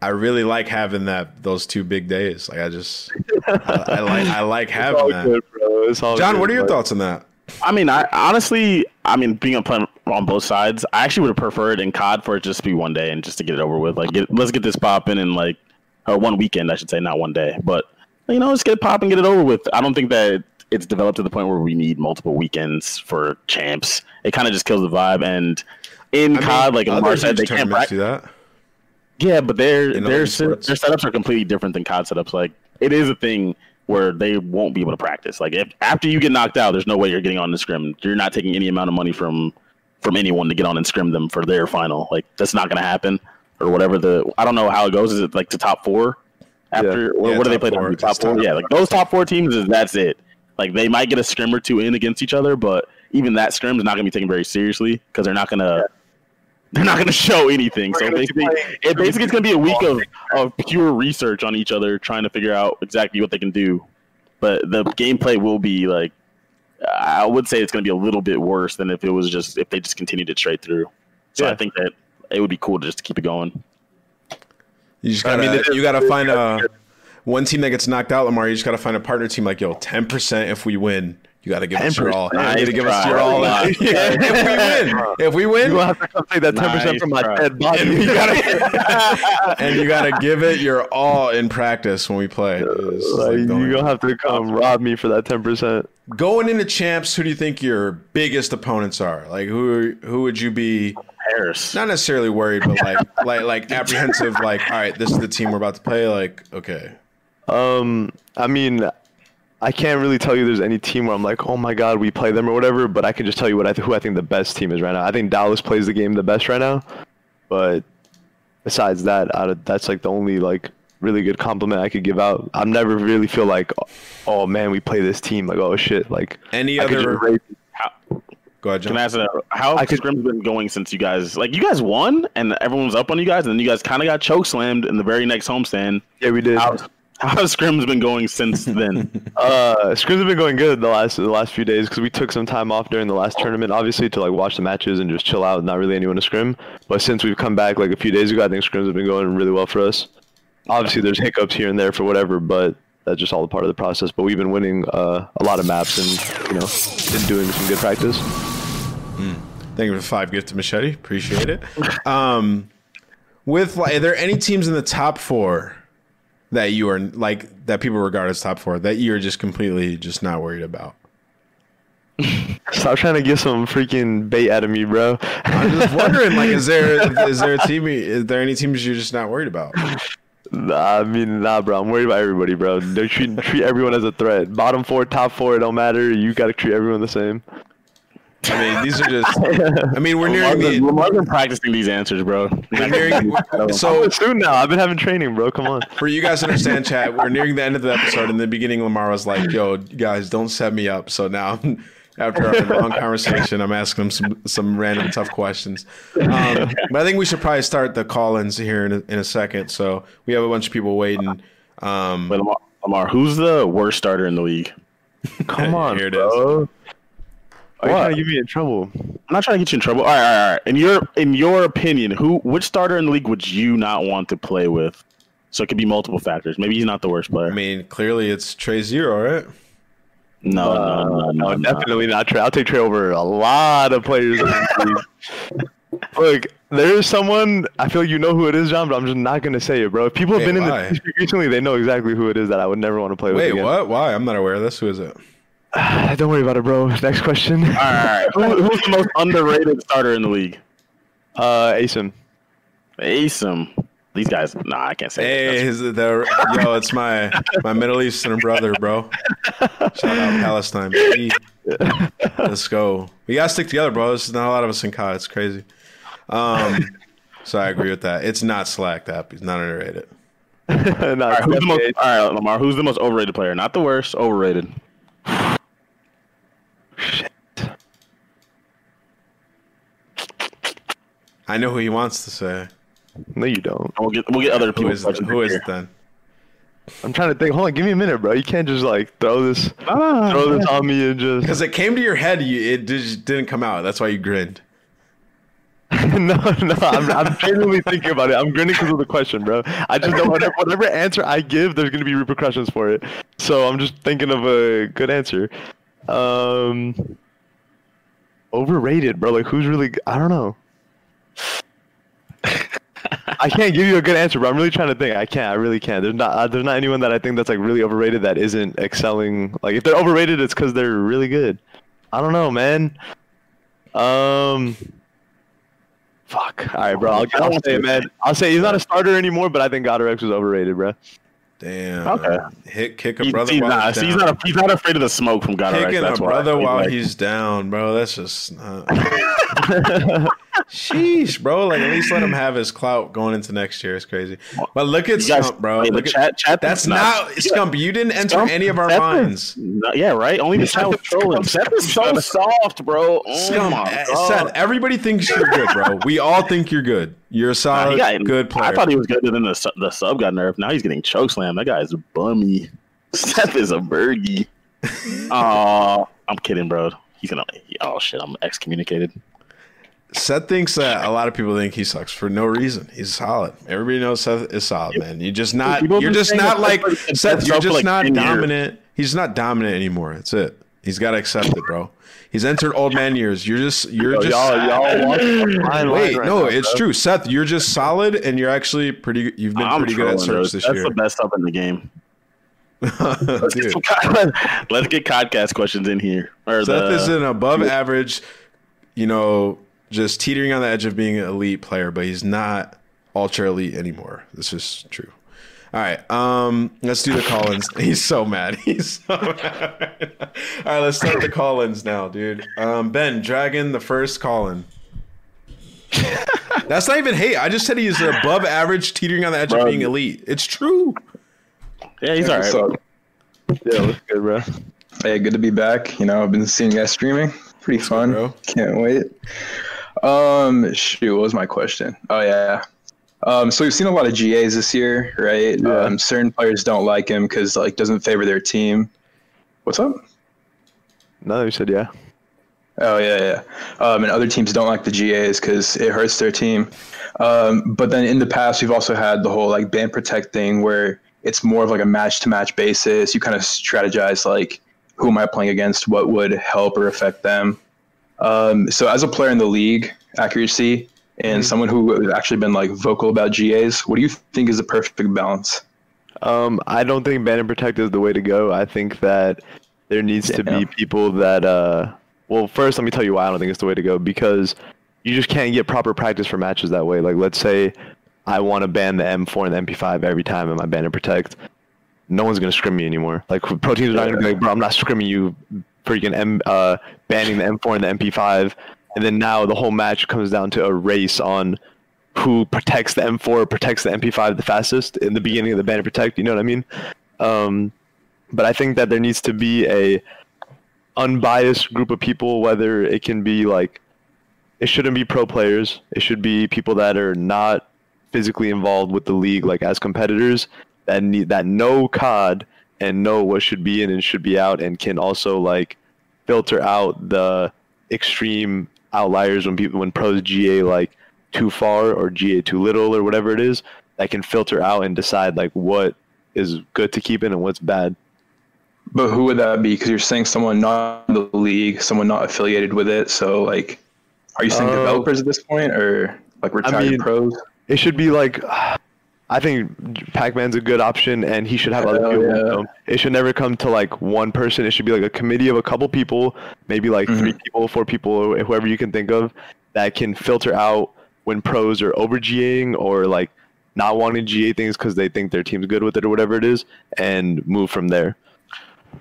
S3: I really like having that those two big days. Like I just, I, I like, I like
S4: it's
S3: having
S4: all
S3: that.
S4: good, bro. It's all
S3: John,
S4: good,
S3: what are your
S4: bro.
S3: thoughts on that?
S2: I mean, I honestly, I mean, being a player on both sides, I actually would have preferred in COD for it just to be one day and just to get it over with. Like, get, let's get this popping in like, or one weekend, I should say, not one day. But you know, let's get it popping, get it over with. I don't think that it's developed to the point where we need multiple weekends for champs. It kind of just kills the vibe. And in
S3: I mean,
S2: COD, like
S3: other
S2: Lamar said, they can't practice.
S3: do that.
S2: Yeah, but their their
S3: other
S2: se-
S3: sports.
S2: their setups are completely different than COD setups. Like it is a thing where they won't be able to practice. Like if after you get knocked out, there's no way you're getting on the scrim. You're not taking any amount of money from from anyone to get on and scrim them for their final. Like that's not going to happen or whatever. The I don't know how it goes. Is it like the top four after? Or
S3: Yeah,
S2: what do they play?
S3: four.
S2: Top, top
S3: It's
S2: four.
S3: top
S2: Yeah, like those top four teams is that's it. Like they might get a scrim or two in against each other, but even that scrim is not going to be taken very seriously because they're not going to. They're not going to show anything. So
S4: gonna be
S2: basically, it basically it's going to be a week of, of pure research on each other, trying to figure out exactly what they can do. But the gameplay will be like, I would say it's going to be a little bit worse than if it was just if they just continued it straight through. So I think that it would be cool to just keep it going.
S3: You just gotta,
S4: mean,
S3: you gotta find a one team that gets knocked out, Lamar. You just gotta find a partner team like, yo, ten percent if we win. You gotta give us your all.
S4: 10%.
S3: You gotta give us your all.
S2: Nice
S3: yeah, if we win, if we win,
S4: You will have to come take that ten percent
S2: Nice
S4: from my
S2: try.
S4: dead body.
S3: and you gotta and you gotta give it your all in practice when we play. It's
S4: Like,
S3: like
S4: you
S3: only-
S4: gonna have to come rob me for that ten percent.
S3: Going into champs, who do you think your biggest opponents are? Like who who would you be
S2: Paris.
S3: not necessarily worried, but like like like apprehensive, like, all right, this is the team we're about to play, like, okay.
S4: Um, I mean, I can't really tell you there's any team where I'm like, oh my god, we play them or whatever. But I can just tell you what I th- who I think the best team is right now. I think Dallas plays the game the best right now. But besides that, out of, that's like the only like really good compliment I could give out. I never really feel like, oh man, we play this team. Like, oh shit, like
S3: Any
S4: I
S3: other
S4: rate-
S2: How,
S3: go ahead, John.
S2: can
S3: John.
S2: I ask that? How
S4: I
S2: have
S4: could-
S2: scrims been going since you guys like you guys won and everyone was up on you guys and then you guys kind of got choke slammed in the very next homestand.
S4: yeah, we did.
S2: How, how have scrims been going since then?
S4: Uh, scrims have been going good the last the last few days because we took some time off during the last tournament, obviously to like watch the matches and just chill out. Not really anyone to scrim, but since we've come back like a few days ago, I think scrims have been going really well for us. Obviously, there's hiccups here and there for whatever, but that's just all a part of the process. But we've been winning uh, a lot of maps and you know been doing some good practice.
S3: Thank you for five gift to machete. Appreciate it. Um, with like, are there any teams in the top four that you are like that people regard as top four that you're just completely just not worried about?
S4: Stop trying to get some freaking bait out of me, bro.
S3: I'm just wondering, like, is there is there a team? Is there any teams you're just not worried about?
S4: Nah, I mean, nah, bro. I'm worried about everybody, bro. Don't treat treat everyone as a threat. Bottom four, top four, it don't matter. You got to treat everyone the same.
S3: I mean, these are just. I mean, we're nearing the.
S2: Lamar's been practicing these answers, bro.
S3: We're nearing, so
S4: Soon now. I've been having training, bro. Come on.
S3: for you guys to understand, chat, we're nearing the end of the episode. In the beginning, Lamar was like, "Yo, guys, don't set me up." So now, after our long conversation, I'm asking him some some random tough questions. Um, but I think we should probably start the call-ins here in a, in a second. So we have a bunch of people waiting. Um,
S2: Wait, Lamar, Lamar, who's the worst starter in the league?
S4: Come on,
S3: Here it
S4: bro. Are you
S2: What?
S4: trying to get me in trouble?
S2: I'm not trying to get you in trouble. All right, all right, all right. In your in your opinion, who which starter in the league would you not want to play with? So it could be multiple factors. Maybe he's not the worst player.
S3: I mean, clearly it's Trey Zero, right?
S2: no,
S4: Uh,
S2: no, no, no, no.
S4: definitely not Trey. I'll take Trey over a lot of players. in. Look, there is someone. I feel you know who it is, John, but I'm just not gonna say it, bro. If people have
S3: Wait,
S4: been in
S3: why?
S4: the league recently, they know exactly who it is that I would never want to play with.
S3: Wait, what? Why? I'm not aware of this. Who is it?
S4: Don't worry about it, bro. Next question.
S2: All right, all right. Who, who's the most underrated starter in the league?
S4: Uh, Asim.
S2: Asim. These guys. Nah, I can't say.
S3: Hey,
S2: that.
S3: is it the, yo, it's my my Middle Eastern brother, bro. Shout out Palestine, baby. Let's go. We gotta stick together, bro. There's not a lot of us in COD. It's crazy. Um, so I agree with that. It's not Slack app. It's not underrated.
S4: no,
S2: All right, who's the most, all right, Lamar. Who's the most overrated player? Not the worst. Overrated.
S3: I know who he wants to say.
S4: no, you don't.
S2: We'll get we'll get other
S3: Who
S2: people.
S3: is it? Who is it then?
S4: I'm trying to think. Hold on, give me a minute, bro. You can't just like throw this, ah, throw this on me and just.
S3: Because it came to your head, you, it just didn't come out. That's why you grinned.
S4: no, no, I'm, I'm genuinely thinking about it. I'm grinning because of the question, bro. I just know whatever, whatever answer I give, there's gonna be repercussions for it. So I'm just thinking of a good answer. Um, overrated, bro. Like, who's really? I don't know. I can't give you a good answer, but I'm really trying to think. I can't. I really can't. There's not. Uh, there's not anyone that I think that's like really overrated that isn't excelling. Like, if they're overrated, it's because they're really good. I don't know, man. Um. Fuck. All right, bro. I'll, I'll say it, man. I'll say he's not a starter anymore, but I think GodRx was overrated, bro.
S3: Damn.
S2: Okay.
S3: Hit kick a
S2: He-
S3: brother
S2: he's,
S3: while
S2: not,
S3: he's
S2: he's not. He's not afraid of the smoke from God.
S3: Kicking
S2: That's
S3: a
S2: why.
S3: brother
S2: He's
S3: while
S2: like-
S3: he's down, bro. That's just not. Uh, Sheesh, bro. Like at least let him have his clout going into next year. It's crazy. But look at
S2: guys-
S3: Scump, bro.
S2: hey,
S3: Look at,
S2: chat- chat-
S3: that's not
S2: yeah.
S3: Scump. You didn't enter any of our minds.
S2: no, yeah, right. Only the chat was trolling. Seth is so soft, bro. Oh
S3: Scump,
S2: my
S3: eh. Seth, everybody thinks you're good, bro. We all think you're good. You're a solid,
S2: he got-
S3: good player.
S2: I thought he was good, and then the, the sub got nerfed. Now he's getting chokeslam. That guy is a bummy. Seth is a burgie. Oh, I'm kidding, bro. He's gonna. Oh shit, I'm excommunicated.
S3: Seth thinks that a lot of people think he sucks for no reason. He's solid. Everybody knows Seth is solid, man. You're just not.
S2: People
S3: You're just not like Seth. You're just
S2: like
S3: not
S2: 10 years.
S3: dominant. He's not dominant anymore. That's it. He's got to accept it, bro. He's entered old man years. You're just. You're
S4: Yo,
S3: just.
S4: y'all, y'all walk a fine line
S3: Wait,
S4: right
S3: no,
S4: now,
S3: it's
S4: bro.
S3: true, Seth. You're just solid, and you're actually pretty. Good. You've been
S2: I'm
S3: pretty good at search this
S2: That's
S3: year,
S2: the best up in the game. Let's, get
S3: dude.
S2: some, con- let's get podcast questions in here. Or
S3: Seth
S2: the,
S3: is an above average, you know, just teetering on the edge of being an elite player, but he's not ultra elite anymore. This is true. All right, um, let's do the call-ins. He's so mad. He's so mad. All right, let's start the call-ins now, dude. Um, ben, Dragon, the first call-in. That's not even hate. I just said he's above average, teetering on the edge of being elite. It's true.
S2: yeah, he's all right.
S6: So,
S4: Yeah, looks good, bro.
S6: hey, good to be back. You know, I've been seeing you guys streaming. Pretty fun.
S3: bro.
S6: Can't wait. Um, shoot, what was my question? Oh yeah. Um, so we've seen a lot of GAs this year, right?
S4: Yeah.
S6: Um, certain players don't like him because like doesn't favor their team. What's up?
S4: No, you said yeah.
S6: Oh yeah, yeah. Um, and other teams don't like the GAs because it hurts their team. Um, but then in the past, we've also had the whole like ban protect thing where it's more of like a match to match basis. You kind of strategize like who am I playing against, what would help or affect them. Um, so as a player in the league, accuracy and someone who has actually been like vocal about GAs, what do you think is the perfect balance?
S4: Um, I don't think ban and protect is the way to go. I think that there needs to be people that. Uh, well, first, let me tell you why I don't think it's the way to go because you just can't get proper practice for matches that way. Like, let's say I want to ban the M4 and the MP5 every time in my ban and protect. No one's gonna scrim me anymore. Like, pro teams are not gonna be like, bro, I'm not scrimming you, freaking M, uh, banning the M4 and the MP5. And then now the whole match comes down to a race on who protects the M4 or protects the MP5 the fastest in the beginning of the ban and protect. You know what I mean? Um, but I think that there needs to be a unbiased group of people, whether it can be like, it shouldn't be pro players. It should be people that are not physically involved with the league, like as competitors that need that know COD and know what should be in and should be out, and can also like filter out the extreme outliers when people when pros GA like too far or GA too little or whatever it is that can filter out and decide like what is good to keep in and what's bad.
S6: But who would that be? Because you're saying someone not in the league, someone not affiliated with it. So like, are you saying
S4: Uh,
S6: developers at this point, or like retired
S4: mean,
S6: pros?
S4: It should be like I think Pac-Man's a good option and he should have other people.
S6: yeah.
S4: It should never come to like one person. It should be like a committee of a couple people, maybe like three mm-hmm. people, four people, whoever you can think of that can filter out when pros are over GAing or like not wanting to GA things because they think their team's good with it or whatever it is, and move from there.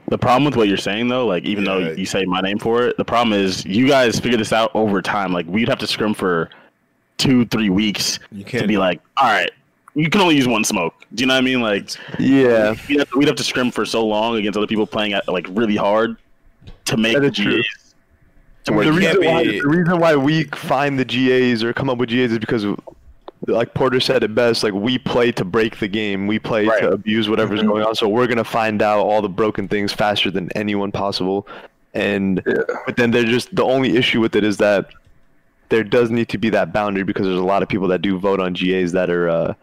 S2: The problem with what you're saying though, like even though
S3: Yeah.
S2: you say my name for it, the problem is you guys figure this out over time. Like we'd have to scrim for two, three weeks
S3: You
S2: to
S3: can't
S2: be like, all right, you can only use one smoke. Do you know what I mean? Like
S4: Yeah,
S2: we'd have, to, we'd have to scrim for so long against other people playing at like really hard to make the
S4: is true.
S2: GAs. To where
S4: the reason,
S2: can't
S4: why, the reason why we find the GAs or come up with GAs is because, like Porter said it best, like we play to break the game. We play
S2: Right.
S4: to abuse whatever's going on. So we're gonna find out all the broken things faster than anyone possible. And but then they're just the only issue with it is that there does need to be that boundary because there's a lot of people that do vote on GAs that are uh,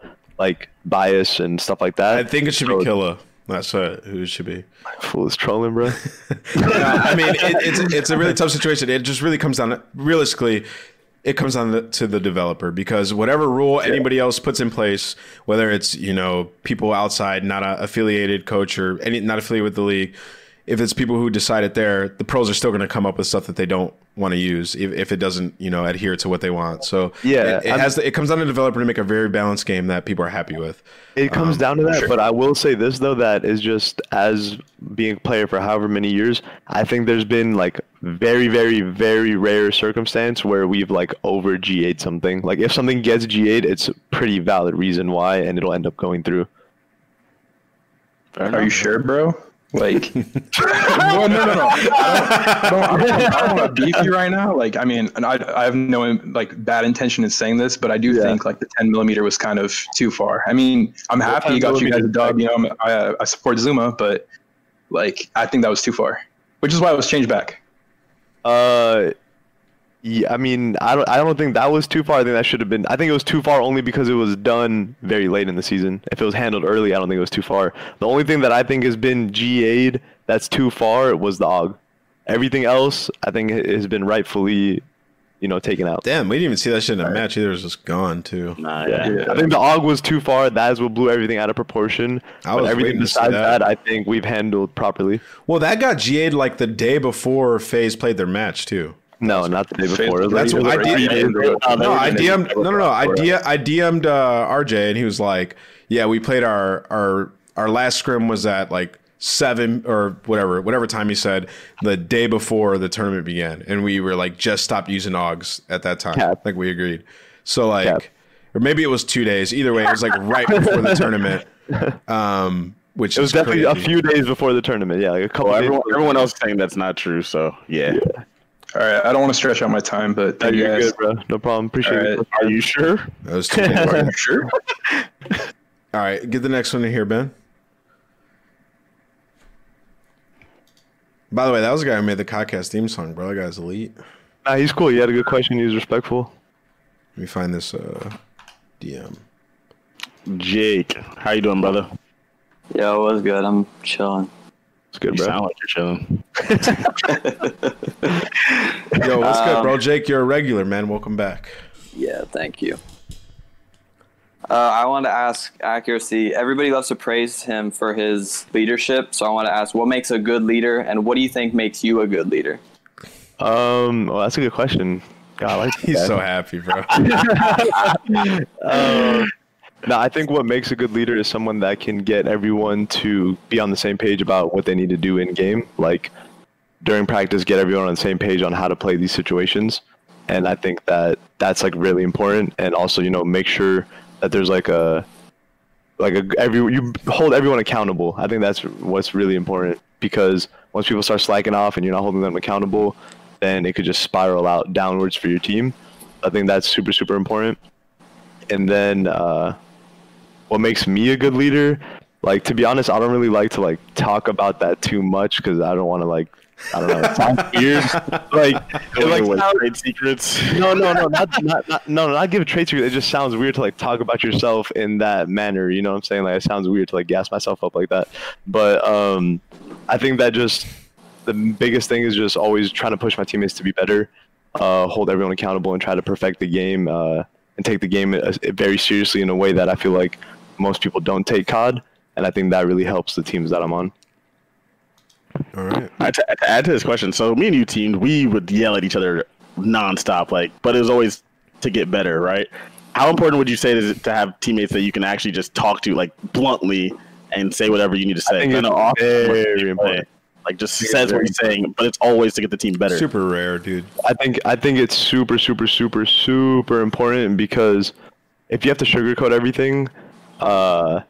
S4: like bias and stuff like that.
S3: I think it should
S4: So-
S3: be Killa. That's uh, who it should be.
S4: Fool is trolling, bro.
S3: I mean, it, it's it's a really tough situation. It just really comes down to, realistically, it comes down to, to the developer because whatever rule anybody else puts in place, whether it's you know people outside, not a affiliated coach or any not affiliated with the league, if it's people who decide it there, the pros are still going to come up with stuff that they don't want to use if, if it doesn't you know adhere to what they want. So
S4: Yeah,
S3: it, it has to, it comes down to the developer to make a very balanced game that people are happy with.
S4: It comes um, down to that, but I will say this though that is just as being a player for however many years, I think there's been like very, very, very rare circumstance where we've like over GA'd something. Like if something gets GA'd, it's a pretty valid reason why, and it'll end up going through.
S6: Are you sure, bro? Like, well, no, no, no. I don't, I don't, I don't want to beef you right now. Like, I mean, and I, I have no like bad intention in saying this, but I do
S4: Yeah.
S6: think like the 10 millimeter was kind of too far. I mean, I'm happy you got you guys a
S4: millimeter?
S6: dub. You know, I'm, I, uh, I support Zuma, but like, I think that was too far, which is why it was changed back.
S4: Uh, yeah, I mean, I don't, I don't think that was too far. I think that should have been. I think it was too far only because it was done very late in the season. If it was handled early, I don't think it was too far. The only thing that I think has been GA'd that's too far was the AUG. Everything else, I think, has been rightfully, you know, taken out.
S3: Damn, we didn't even see that shit in a match either. It was just gone too.
S2: Nah,
S4: Yeah.
S2: yeah.
S4: I think the AUG was too far. That is what blew everything out of proportion.
S3: I
S4: but
S3: was
S4: everything
S3: waiting to see
S4: besides
S3: that.
S4: that. I think we've handled properly.
S3: Well, that got GA'd like the day before FaZe played their match too.
S4: No, not the day before.
S3: That's what I
S4: it was
S3: did.
S4: three days ago.
S3: No, I DM'd. No, no, no. I, D- I DM'd uh, RJ, and he was like, "Yeah, we played our our our last scrim was at like seven or whatever whatever time he said the day before the tournament began, and we were like just stopped using Augs at that time.
S4: Cap.
S3: Like we agreed. So like,
S4: Cap.
S3: or maybe it was two days. Either way, it was like right before the tournament. Um, which
S4: It was
S3: is
S4: definitely a few days before the tournament. Yeah, like a couple
S2: Well, everyone,
S4: before-
S2: everyone else saying that's not true. So yeah.
S6: All right, I don't want to stretch out my time, but
S4: No,
S6: thank you
S4: you're
S6: guys.
S4: good, bro. No problem. Appreciate
S6: All
S4: it.
S6: right.
S2: Are you sure?
S3: That was two days.
S6: Sure.
S3: All right, get the next one in here, Ben. By the way, that was the guy who made the podcast theme song, bro. That guy's elite.
S4: Nah, he's cool. He had a good question. He was respectful.
S3: Let me find this uh, DM.
S2: Jake, how you doing, brother?
S7: Yo, was good? I'm chilling.
S4: It's good,
S2: You
S4: bro.
S2: sound like you're chilling.
S3: Yo, what's good,
S7: Um,
S3: bro? Jake, you're a regular, man. Welcome back.
S7: Yeah, thank you. Uh, I want to ask accuracy. Everybody loves to praise him for his leadership, so I want to ask, what makes a good leader, and what do you think makes you a good leader?
S4: Um, well, that's a good question. God, I like
S3: He's
S4: that.
S3: so happy, bro.
S4: Um, no, I think what makes a good leader is someone that can get everyone to be on the same page about what they need to do in game. Like during practice, get everyone on the same page on how to play these situations. And I think that that's like really important. And also, you know, make sure that there's like a like a every you hold everyone accountable. I think that's what's really important because once people start slacking off and you're not holding them accountable, then it could just spiral out downwards for your team. I think that's super super important. And then uh, what makes me a good leader? Like to be honest, I don't really like to like talk about that too much because I don't want to like I don't know. It sounds weird. Like it like sounds-
S2: trade secrets.
S4: no, no, no, not, not, not, no, not give a trade secret. It just sounds weird to like talk about yourself in that manner. You know what I'm saying? Like it sounds weird to like gas myself up like that. But um, I think that just the biggest thing is just always trying to push my teammates to be better, uh, hold everyone accountable, and try to perfect the game uh, and take the game uh, very seriously in a way that I feel like most people don't take COD. And I think that really helps the teams that I'm on.
S3: All right.
S2: I to, to add to this question, so me and you teamed, we would yell at each other nonstop, like, but it was always to get better, right? How important would you say it is to have teammates that you can actually just talk to, like, bluntly, and say whatever you need to say?
S4: I think
S2: 'Cause
S4: it's
S2: know
S4: very
S2: people
S4: important.
S2: Like, just says what he's saying, but it's always to get the team better.
S3: Super rare, dude.
S4: I think I think it's super super super super important because if you have to sugarcoat everything, uh,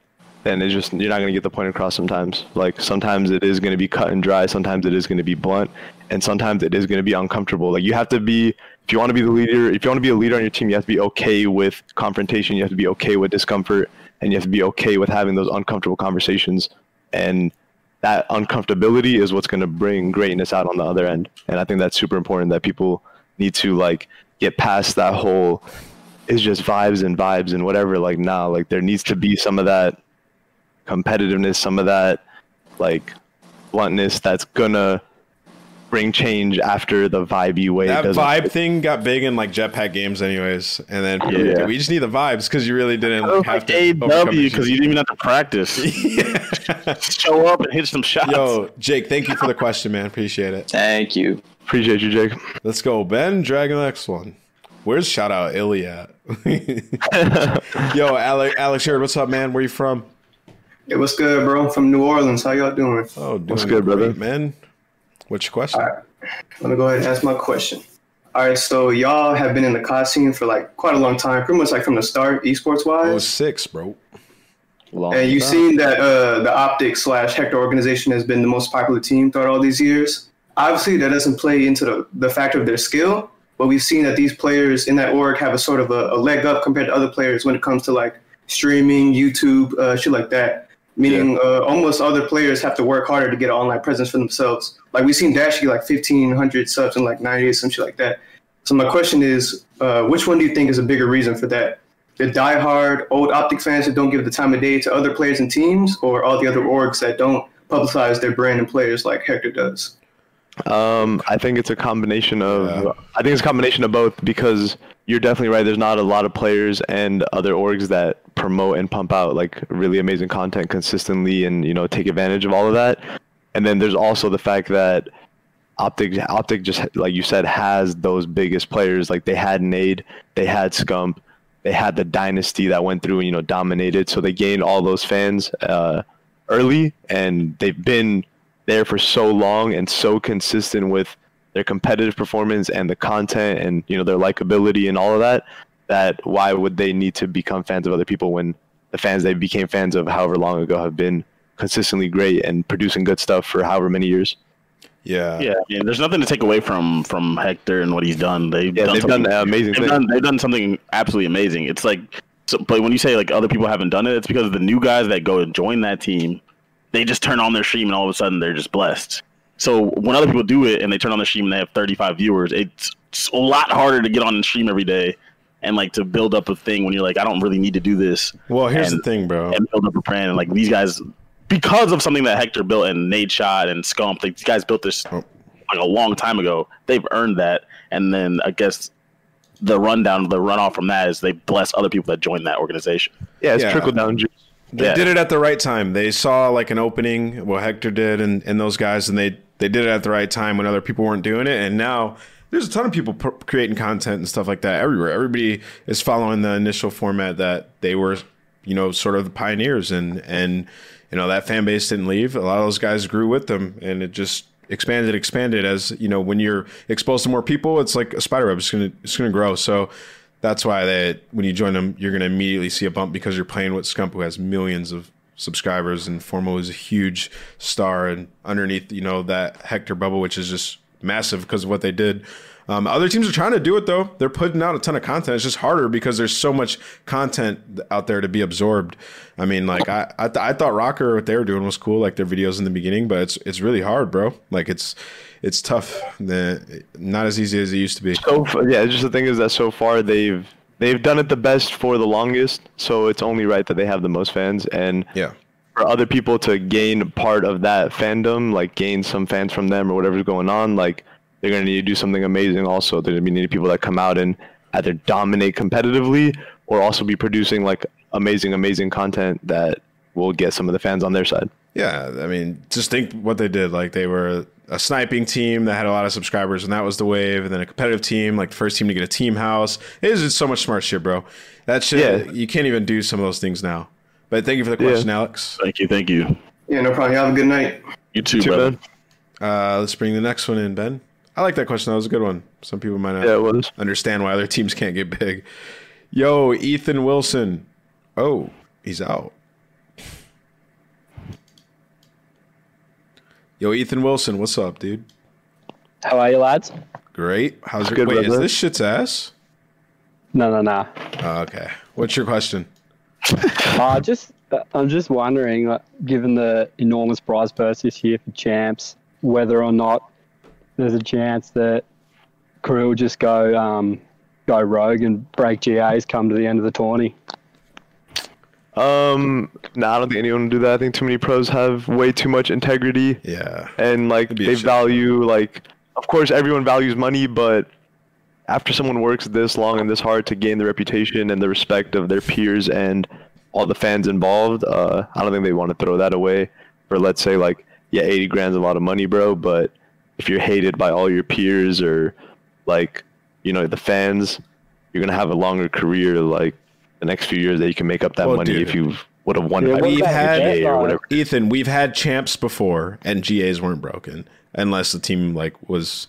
S4: then it's just you're not gonna get the point across. Sometimes, like sometimes it is gonna be cut and dry. Sometimes it is gonna be blunt, and sometimes it is gonna be uncomfortable. Like you have to be if you want to be the leader. If you want to be a leader on your team, you have to be okay with confrontation. You have to be okay with discomfort, and you have to be okay with having those uncomfortable conversations. And that uncomfortability is what's going to bring greatness out on the other end. And I think that's super important that people need to like get past that whole it's just vibes and vibes and whatever. Like nah, like there needs to be some of that competitiveness, some of that like bluntness that's gonna bring change after the vibey way.
S3: That
S4: doesn't-
S3: vibe thing got big in like jetpack games, anyways. And then people,
S4: Yeah.
S3: we just need the vibes because you really didn't
S2: It was
S3: have
S2: like
S3: to. overcome
S2: AW because you didn't even have to practice. Show up and hit some shots.
S3: Yo, Jake, thank you for the question, man. Appreciate it.
S7: Thank you.
S4: Appreciate you, Jake.
S3: Let's go, Ben. Drag the next one. Where's shout out Illey at? Yo, Alex, Alex Sherrod, what's up, man? Where you from?
S8: Hey, what's good, bro? I'm from New Orleans. How y'all doing?
S3: Oh, doing
S4: What's good,
S3: great,
S4: brother?
S3: man? What's your question?
S8: All right. Let me go ahead and ask my question. All right, so y'all have been in the COD scene for like quite a long time, pretty much like from the start, esports
S3: Oh,
S8: wise.
S3: six, bro.
S2: Long
S8: And you've
S2: time.
S8: seen that uh, the Optic slash Hector organization has been the most popular team throughout all these years. Obviously, that doesn't play into the, the factor of their skill, but we've seen that these players in that org have a sort of a, a leg up compared to other players when it comes to like streaming, YouTube, uh, shit like that. Meaning, uh, almost other players have to work harder to get an online presence for themselves. Like we've seen Dash get like 1,500 subs in like 90 days, some shit like that. So my question is, uh, which one do you think is a bigger reason for that? The diehard old Optic fans that don't give the time of day to other players and teams, or all the other orgs that don't publicize their brand and players like Hector does?
S4: Um, I think it's a combination of.
S3: Yeah.
S4: I think it's a combination of both because you're definitely right. There's not a lot of players and other orgs that promote and pump out like really amazing content consistently, and you know take advantage of all of that. And then there's also the fact that Optic, Optic just like you said has those biggest players. Like they had Nade, they had Scump, they had the Dynasty that went through and you know dominated. So they gained all those fans uh, early, and they've been there for so long and so consistent with their competitive performance and the content and you know their likability and all of that that why would they need to become fans of other people when the fans they became fans of however long ago have been consistently great and producing good stuff for however many years
S3: Yeah.
S2: Yeah, I mean, there's nothing to take away from from Hector and what he's done. They've
S4: yeah
S2: done
S4: they've done amazing
S2: they've
S4: things
S2: done they've done something absolutely amazing. It's like, so, but when you say like other people haven't done it, it's because the new guys that go and join that team, they just turn on their stream and all of a sudden they're just blessed. So when other people do it and they turn on the stream and they have 35 viewers, it's, it's a lot harder to get on the stream every day and like to build up a thing when you're like, I don't really need to do this
S3: Well, here's
S2: And-
S3: the thing, bro.
S2: and build up a brand. And like these guys, because of something that Hector built and Nadeshot and Scump, like, these guys built this
S3: Oh.
S2: like a long time ago. They've earned that, and then I guess the rundown, the runoff from that is they bless other people that join that organization.
S4: yeah it's
S3: Yeah.
S4: trickle down juice
S3: They
S2: Yeah.
S3: did it at the right time. They saw like an opening, what Hector did, and, and those guys, and they they did it at the right time when other people weren't doing it. And now there's a ton of people pr- creating content and stuff like that everywhere. Everybody is following the initial format that they were, you know, sort of the pioneers, and and you know that fan base didn't leave. A lot of those guys grew with them, and it just expanded, expanded. As you know, when you're exposed to more people, it's like a spider web. It's gonna it's gonna grow. So. That's why they when you join them, you're going to immediately see a bump because you're playing with Scump, who has millions of subscribers, and FormaL is a huge star, and underneath, you know, that Hector bubble, which is just massive because of what they did. Um, other teams are trying to do it though. They're putting out a ton of content. It's just harder because there's so much content out there to be absorbed. I mean, like I I, th- I thought Rokkr what they were doing was cool, like their videos in the beginning, but it's it's really hard, bro. Like it's it's tough. The, not as easy as it used to be.
S4: so yeah just the thing is that so far they've they've done it the best for the longest so it's only right that they have the most fans and
S3: Yeah.
S4: for other people to gain part of that fandom, like gain some fans from them or whatever's going on, like they're gonna need to do something amazing. Also, they're gonna be needing people that come out and either dominate competitively or also be producing like amazing, amazing content that will get some of the fans on their side.
S3: Yeah, I mean, just think what they did. Like they were a sniping team that had a lot of subscribers, and that was the wave. And then a competitive team, like the first team to get a team house. It is just so much smart shit, bro. That shit,
S4: Yeah.
S3: you can't even do some of those things now. But thank you for the
S4: Yeah.
S3: question, Alex.
S2: Thank you, thank you.
S8: Yeah, no problem. You have a good night.
S2: You too,
S4: Too
S2: brother.
S4: bad.
S3: Uh, let's bring the next one in, Ben. I like that question. That was a good one. Some people might not
S4: Yeah, was.
S3: understand why other teams can't get big. Yo, Ethan Wilson. Oh, he's out. Yo, Ethan Wilson, what's up, dude?
S9: How are you, lads?
S3: Great. How's your
S4: Good,
S3: wait? Is this shit's ass?
S9: No, no, no.
S3: Oh, okay. What's your question?
S9: Uh, just, uh, I'm just wondering, given the enormous prize purse this year for champs, whether or not there's a chance that crew will just go um, go rogue and break GAs come to the end of the tourney?
S4: Um, no, I don't think anyone will do that. I think too many pros have way too much integrity.
S3: Yeah.
S4: And like they
S3: shit.
S4: value like, of course, everyone values money, but after someone works this long and this hard to gain the reputation and the respect of their peers and all the fans involved, uh, I don't think they want to throw that away for let's say like, yeah, eighty grand's a lot of money, bro. But if you're hated by all your peers or like, you know, the fans, you're gonna have a longer career like the next few years that you can make up that
S3: Well,
S4: money
S3: dude.
S4: if you would have won
S9: Yeah,
S3: We've had
S4: or whatever.
S3: Ethan, we've had champs before, and GAs weren't broken unless the team like was.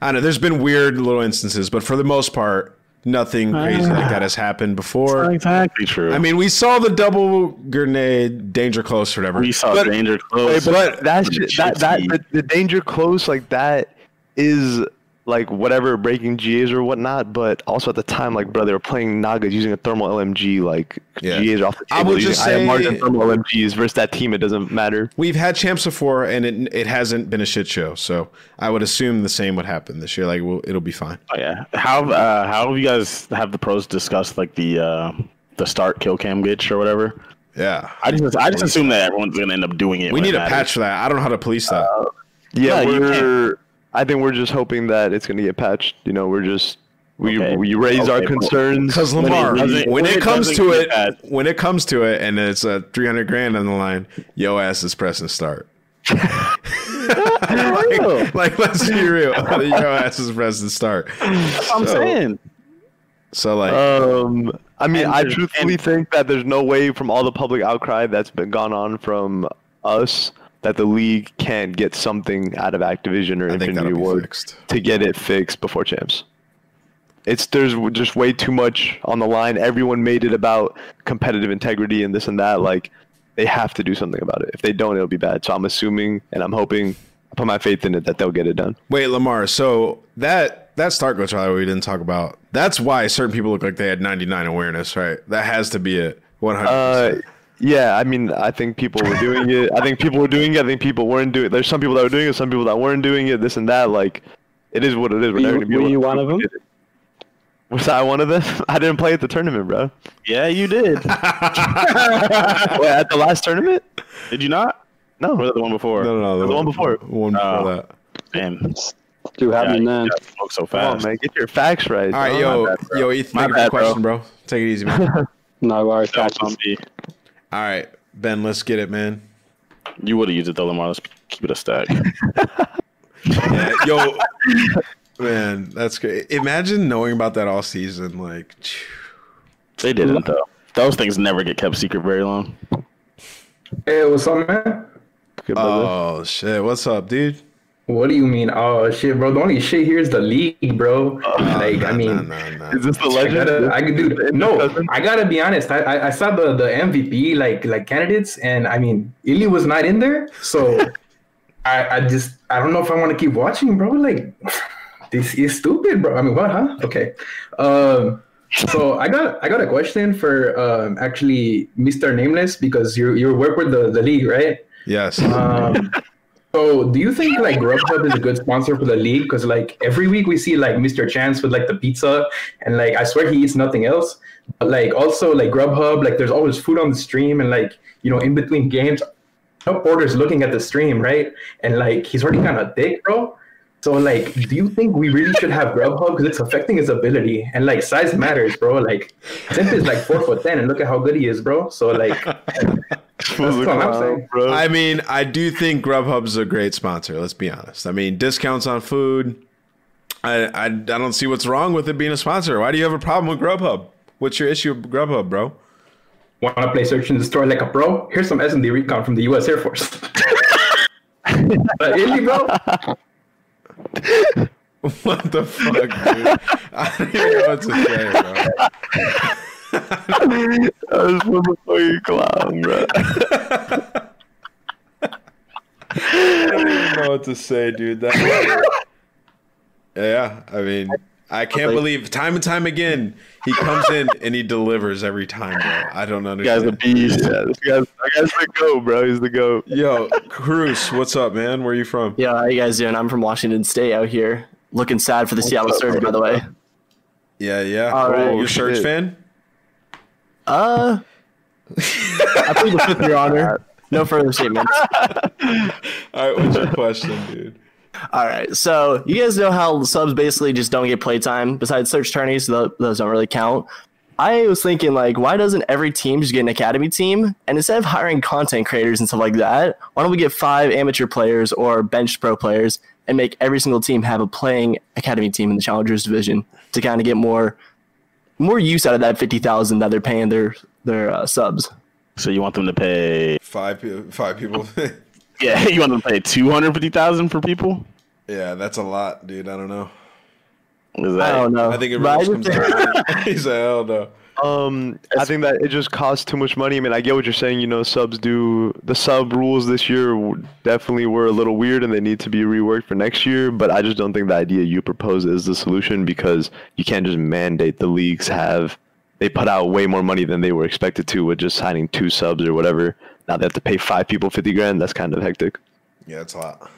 S3: I don't know. There's been weird little instances, but for the most part, nothing ah. crazy like that has happened before.
S2: exactly true.
S3: I mean, we saw the double grenade, danger close, or whatever.
S2: we saw
S4: but-
S2: danger close.
S4: Wait, but that's
S2: Shitty.
S4: that that the, the danger close like that is like whatever breaking GAs or whatnot. But also at the time, like bro, they were playing Nagas using a thermal LMG. Like
S3: Yeah.
S4: GAs are off the table.
S3: I
S4: table
S3: would
S4: using
S3: just say-
S4: and thermal LMGs versus that team. It doesn't matter.
S3: We've had champs before, and it it hasn't been a shit show. So I would assume the same would happen this year. Like, well, it'll be fine.
S2: Oh, yeah. How uh, how have you guys have the pros discussed like the uh, the start kill cam glitch or whatever?
S3: Yeah,
S2: I just I just assume that everyone's gonna end up doing it.
S3: we need
S2: it
S3: a patch for that. I don't know how to police that.
S4: Yeah,
S2: No, you
S4: we're. I think we're just hoping that it's gonna get patched. You know, we're just we
S2: Okay.
S4: we raise our
S2: Okay, cool.
S4: concerns.
S3: Because
S2: When it
S3: Lamar, when,
S2: doesn't- when
S3: it,
S2: it
S3: comes to it,
S2: that-
S3: when it comes to it, and it's a three hundred grand on the line, yo ass is pressing start. like, like, let's be real, yo ass is pressing start.
S2: That's what I'm
S3: So-
S2: saying.
S3: So like,
S4: Um, I mean, I
S2: there's-
S4: truthfully think that there's no way from all the public outcry that's been gone on from us that the league can't get something out of Activision or
S3: I
S4: Infinity Ward to get it fixed before champs. It's there's just way too much on the line. Everyone made it about competitive integrity and this and that. Like they have to do something about it. If they don't, it'll be bad. So I'm assuming and I'm hoping, I put my faith in it that they'll get it done.
S3: Wait, Lamar. So that that start glitch trial we didn't talk about. That's why certain people look like they had 99 awareness, right? That has to be it. 100.
S4: Yeah, I mean, I think people were doing it. I think people were doing it. I think people weren't doing it. There's some people that were doing it, some people that weren't doing it. This and that. Like, it is what it is. We're
S9: Were
S4: never
S9: you-
S4: gonna be
S9: were you one of them?
S4: Was I one of them? I didn't play at the tournament, bro.
S2: Yeah, you did.
S4: Wait, at the last tournament?
S2: did you not?
S4: No.
S2: Or was it the one before?
S3: no, no, no.
S4: the one before.
S3: One before
S2: Oh.
S3: that.
S2: Damn.
S9: Do
S2: Yeah,
S9: happening
S2: you
S9: then.
S2: gotta smoke so
S4: Come on,
S2: fast.
S4: man. Get your facts right.
S3: All right,
S4: dog.
S3: yo,
S2: bad,
S3: yo, Ethan,
S2: My
S3: thank you for
S2: bad,
S3: the
S2: bro.
S3: question, bro. Take it easy, man.
S9: No worries.
S2: Don't
S9: Catches.
S2: be-
S3: All right, Ben, let's get it, man.
S2: You would have used it though, Lamar. Let's keep it a stack.
S3: Yeah, yo, man, that's great. Imagine knowing about that all season. Like,
S2: they didn't though. Those things never get kept secret very long.
S10: Hey, what's up, man?
S4: Good,
S3: oh shit, what's up, dude?
S10: What do you mean? Oh shit, bro. The only shit here is the league, bro. like,
S3: Nah,
S10: I mean,
S3: nah, nah, nah.
S4: is this the
S10: I
S4: legend?
S10: gotta, I could do no. I gotta be honest. I, I, I saw the the MVP like like candidates, and I mean, Illey was not in there, so I I just I don't know if I want to keep watching, bro. Like, this is stupid, bro. I mean, what, huh? Okay. Um. So I got I got a question for um actually Mr. Nameless because you you work with the the league, right?
S3: yes.
S10: Um, so do you think like Grubhub is a good sponsor for the league? Because like every week we see like Mr. Chance with like the pizza, and like I swear he eats nothing else. But like also like Grubhub, like there's always food on the stream, and like you know in between games, no orders looking at the stream, right? And like he's already kind of thick, bro. So like, do you think we really should have Grubhub because it's affecting his ability and like size matters, bro? Like, Simp is like four foot ten, and look at how good he is, bro. So like, that's what I'm saying.
S4: bro.
S3: I mean, I do think Grubhub's a great sponsor. Let's be honest. I mean, discounts on food. I, I I don't see what's wrong with it being a sponsor. Why do you have a problem with Grubhub? What's your issue with Grubhub, bro?
S10: Want to play search and destroy like a pro? Here's some S&D recon from the U.S. Air Force. Uh, but Illey, bro,
S3: What the fuck, dude? I don't even know what to say, bro.
S4: That was a fucking clown, bro.
S3: I don't even know what to say, dude. That yeah, I mean, I can't believe time and time again he comes in and he delivers every time, bro. I don't
S2: You guys
S3: understand.
S2: the beast.
S4: Yeah, this guy's, this guy's the go, bro. He's the go.
S3: Yo, Cruz, what's up, man? Where are you from?
S11: Yeah, how you guys doing? I'm from Washington State out here. Looking sad for the Seattle Surge, by the way.
S3: Yeah, yeah.
S11: Oh, oh, All right.
S3: you a Surge fan?
S11: Uh, I plead the fifth, Your Honor. No further statements.
S3: All right, what's your question, dude?
S11: All right, so you guys know how subs basically just don't get playtime besides search tourneys, tho- those don't really count. I was thinking, like, why doesn't every team just get an academy team? And instead of hiring content creators and stuff like that, why don't we get five amateur players or bench pro players and make every single team have a playing academy team in the challengers division to kind of get more more use out of that fifty thousand that they're paying their their uh, subs.
S2: So you want them to pay
S3: five pe- five people?
S2: Yeah, you want them to pay two hundred fifty thousand for people?
S3: yeah, that's a lot, dude. I don't know.
S2: Is
S11: I don't know.
S3: I think it
S11: But I
S3: really just
S11: just
S3: comes
S11: think-
S3: down to He's like, hell no.
S4: Um, I think that it just costs too much money. I mean, I get what you're saying. You know, subs do the sub rules this year definitely were a little weird, and they need to be reworked for next year. But I just don't think the idea you propose is the solution because you can't just mandate the leagues have they put out way more money than they were expected to with just signing two subs or whatever. Now they have to pay five people fifty grand. That's kind of hectic.
S3: Yeah, it's a lot.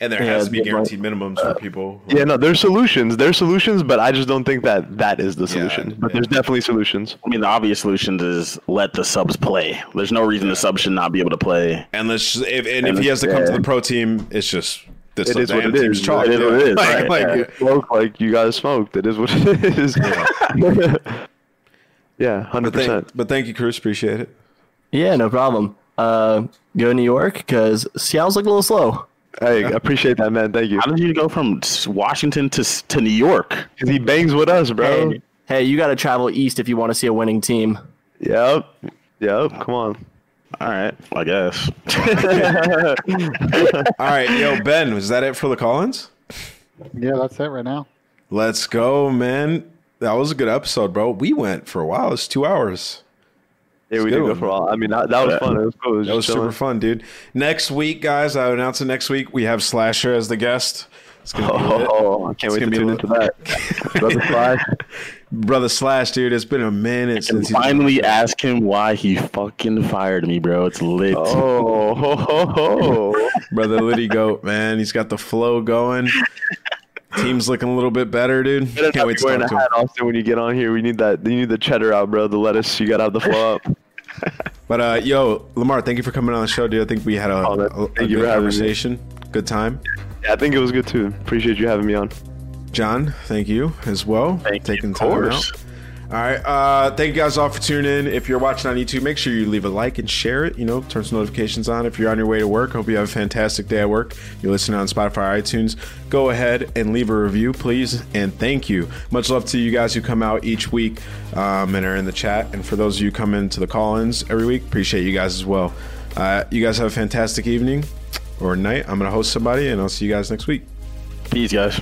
S3: And there
S4: Yeah,
S3: has to be
S4: but, like,
S3: guaranteed minimums for people.
S4: Yeah, no, there's solutions. There's solutions, but I just don't think that that is the solution. but there's definitely solutions.
S2: I mean, the obvious solution is let the subs play. There's no reason the subs should not be able to play.
S3: And let's if and if he has to come to the pro team, it's just this
S4: It is what
S3: damn
S4: it
S3: team's
S4: is.
S3: chalk.
S4: It is what it is.
S3: Like,
S4: right?
S3: like,
S4: Yeah. Smoke like you guys smoked. It is what it is. yeah, hundred
S3: But
S4: percent.
S3: but thank you, Cruz. Appreciate it.
S11: Yeah, no problem. Uh, go to New York because Seattle's like a little slow.
S4: Hey, I appreciate that, man. Thank you.
S2: How did you go from Washington to to New York?
S4: Because he bangs with us, bro.
S11: Hey, hey, you got to travel east if you want to see a winning team.
S4: Yep. Yep. Come on.
S2: All right, I guess.
S3: All right, yo, Ben, was that it for the Collins?
S12: Yeah, that's it right now.
S3: Let's go, man. That was a good episode, bro. We went for a while. It's two hours.
S4: Yeah, we did go for a while. I mean, that, that was fun. It was cool. It was
S3: That was
S4: just
S3: super fun, dude. Next week, guys, I announce it next week. We have Slasher as the guest. It's gonna be.
S4: Oh, I can't
S3: It's
S4: wait to tune into that. Brother Slash.
S3: Brother Slash, dude. It's been a minute since
S2: finally ask him why he fucking fired me, bro. It's lit.
S4: Oh, ho, ho, ho.
S3: Brother Liddy Goat, man. He's got the flow going. Team's looking a little bit better, dude. Can't wait to talk to him.
S4: Austin, when you get on here. We need that. You need the cheddar out, bro. The lettuce. You gotta have the flow up.
S3: But uh, yo, Lamar, thank you for coming on the show, dude. I think we had a,
S4: Oh, man.
S3: a, a
S4: Thank you
S3: good
S4: for having me.
S3: conversation. Good time.
S4: Yeah, I think it was good too. Appreciate you having me on.
S3: John, thank you as well.
S2: Thank
S3: taking
S2: you, of
S3: time
S2: course.
S3: out. All right. Uh, thank you guys all for tuning in. If you're watching on YouTube, make sure you leave a like and share it. You know, turn some notifications on. If you're on your way to work, hope you have a fantastic day at work. You're listening on Spotify, iTunes. Go ahead and leave a review, please, and thank you. Much love to you guys who come out each week um, and are in the chat. And for those of you come into the call-ins every week, appreciate you guys as well. Uh, you guys have a fantastic evening or night. I'm gonna host somebody, and I'll see you guys next week.
S2: Peace, guys.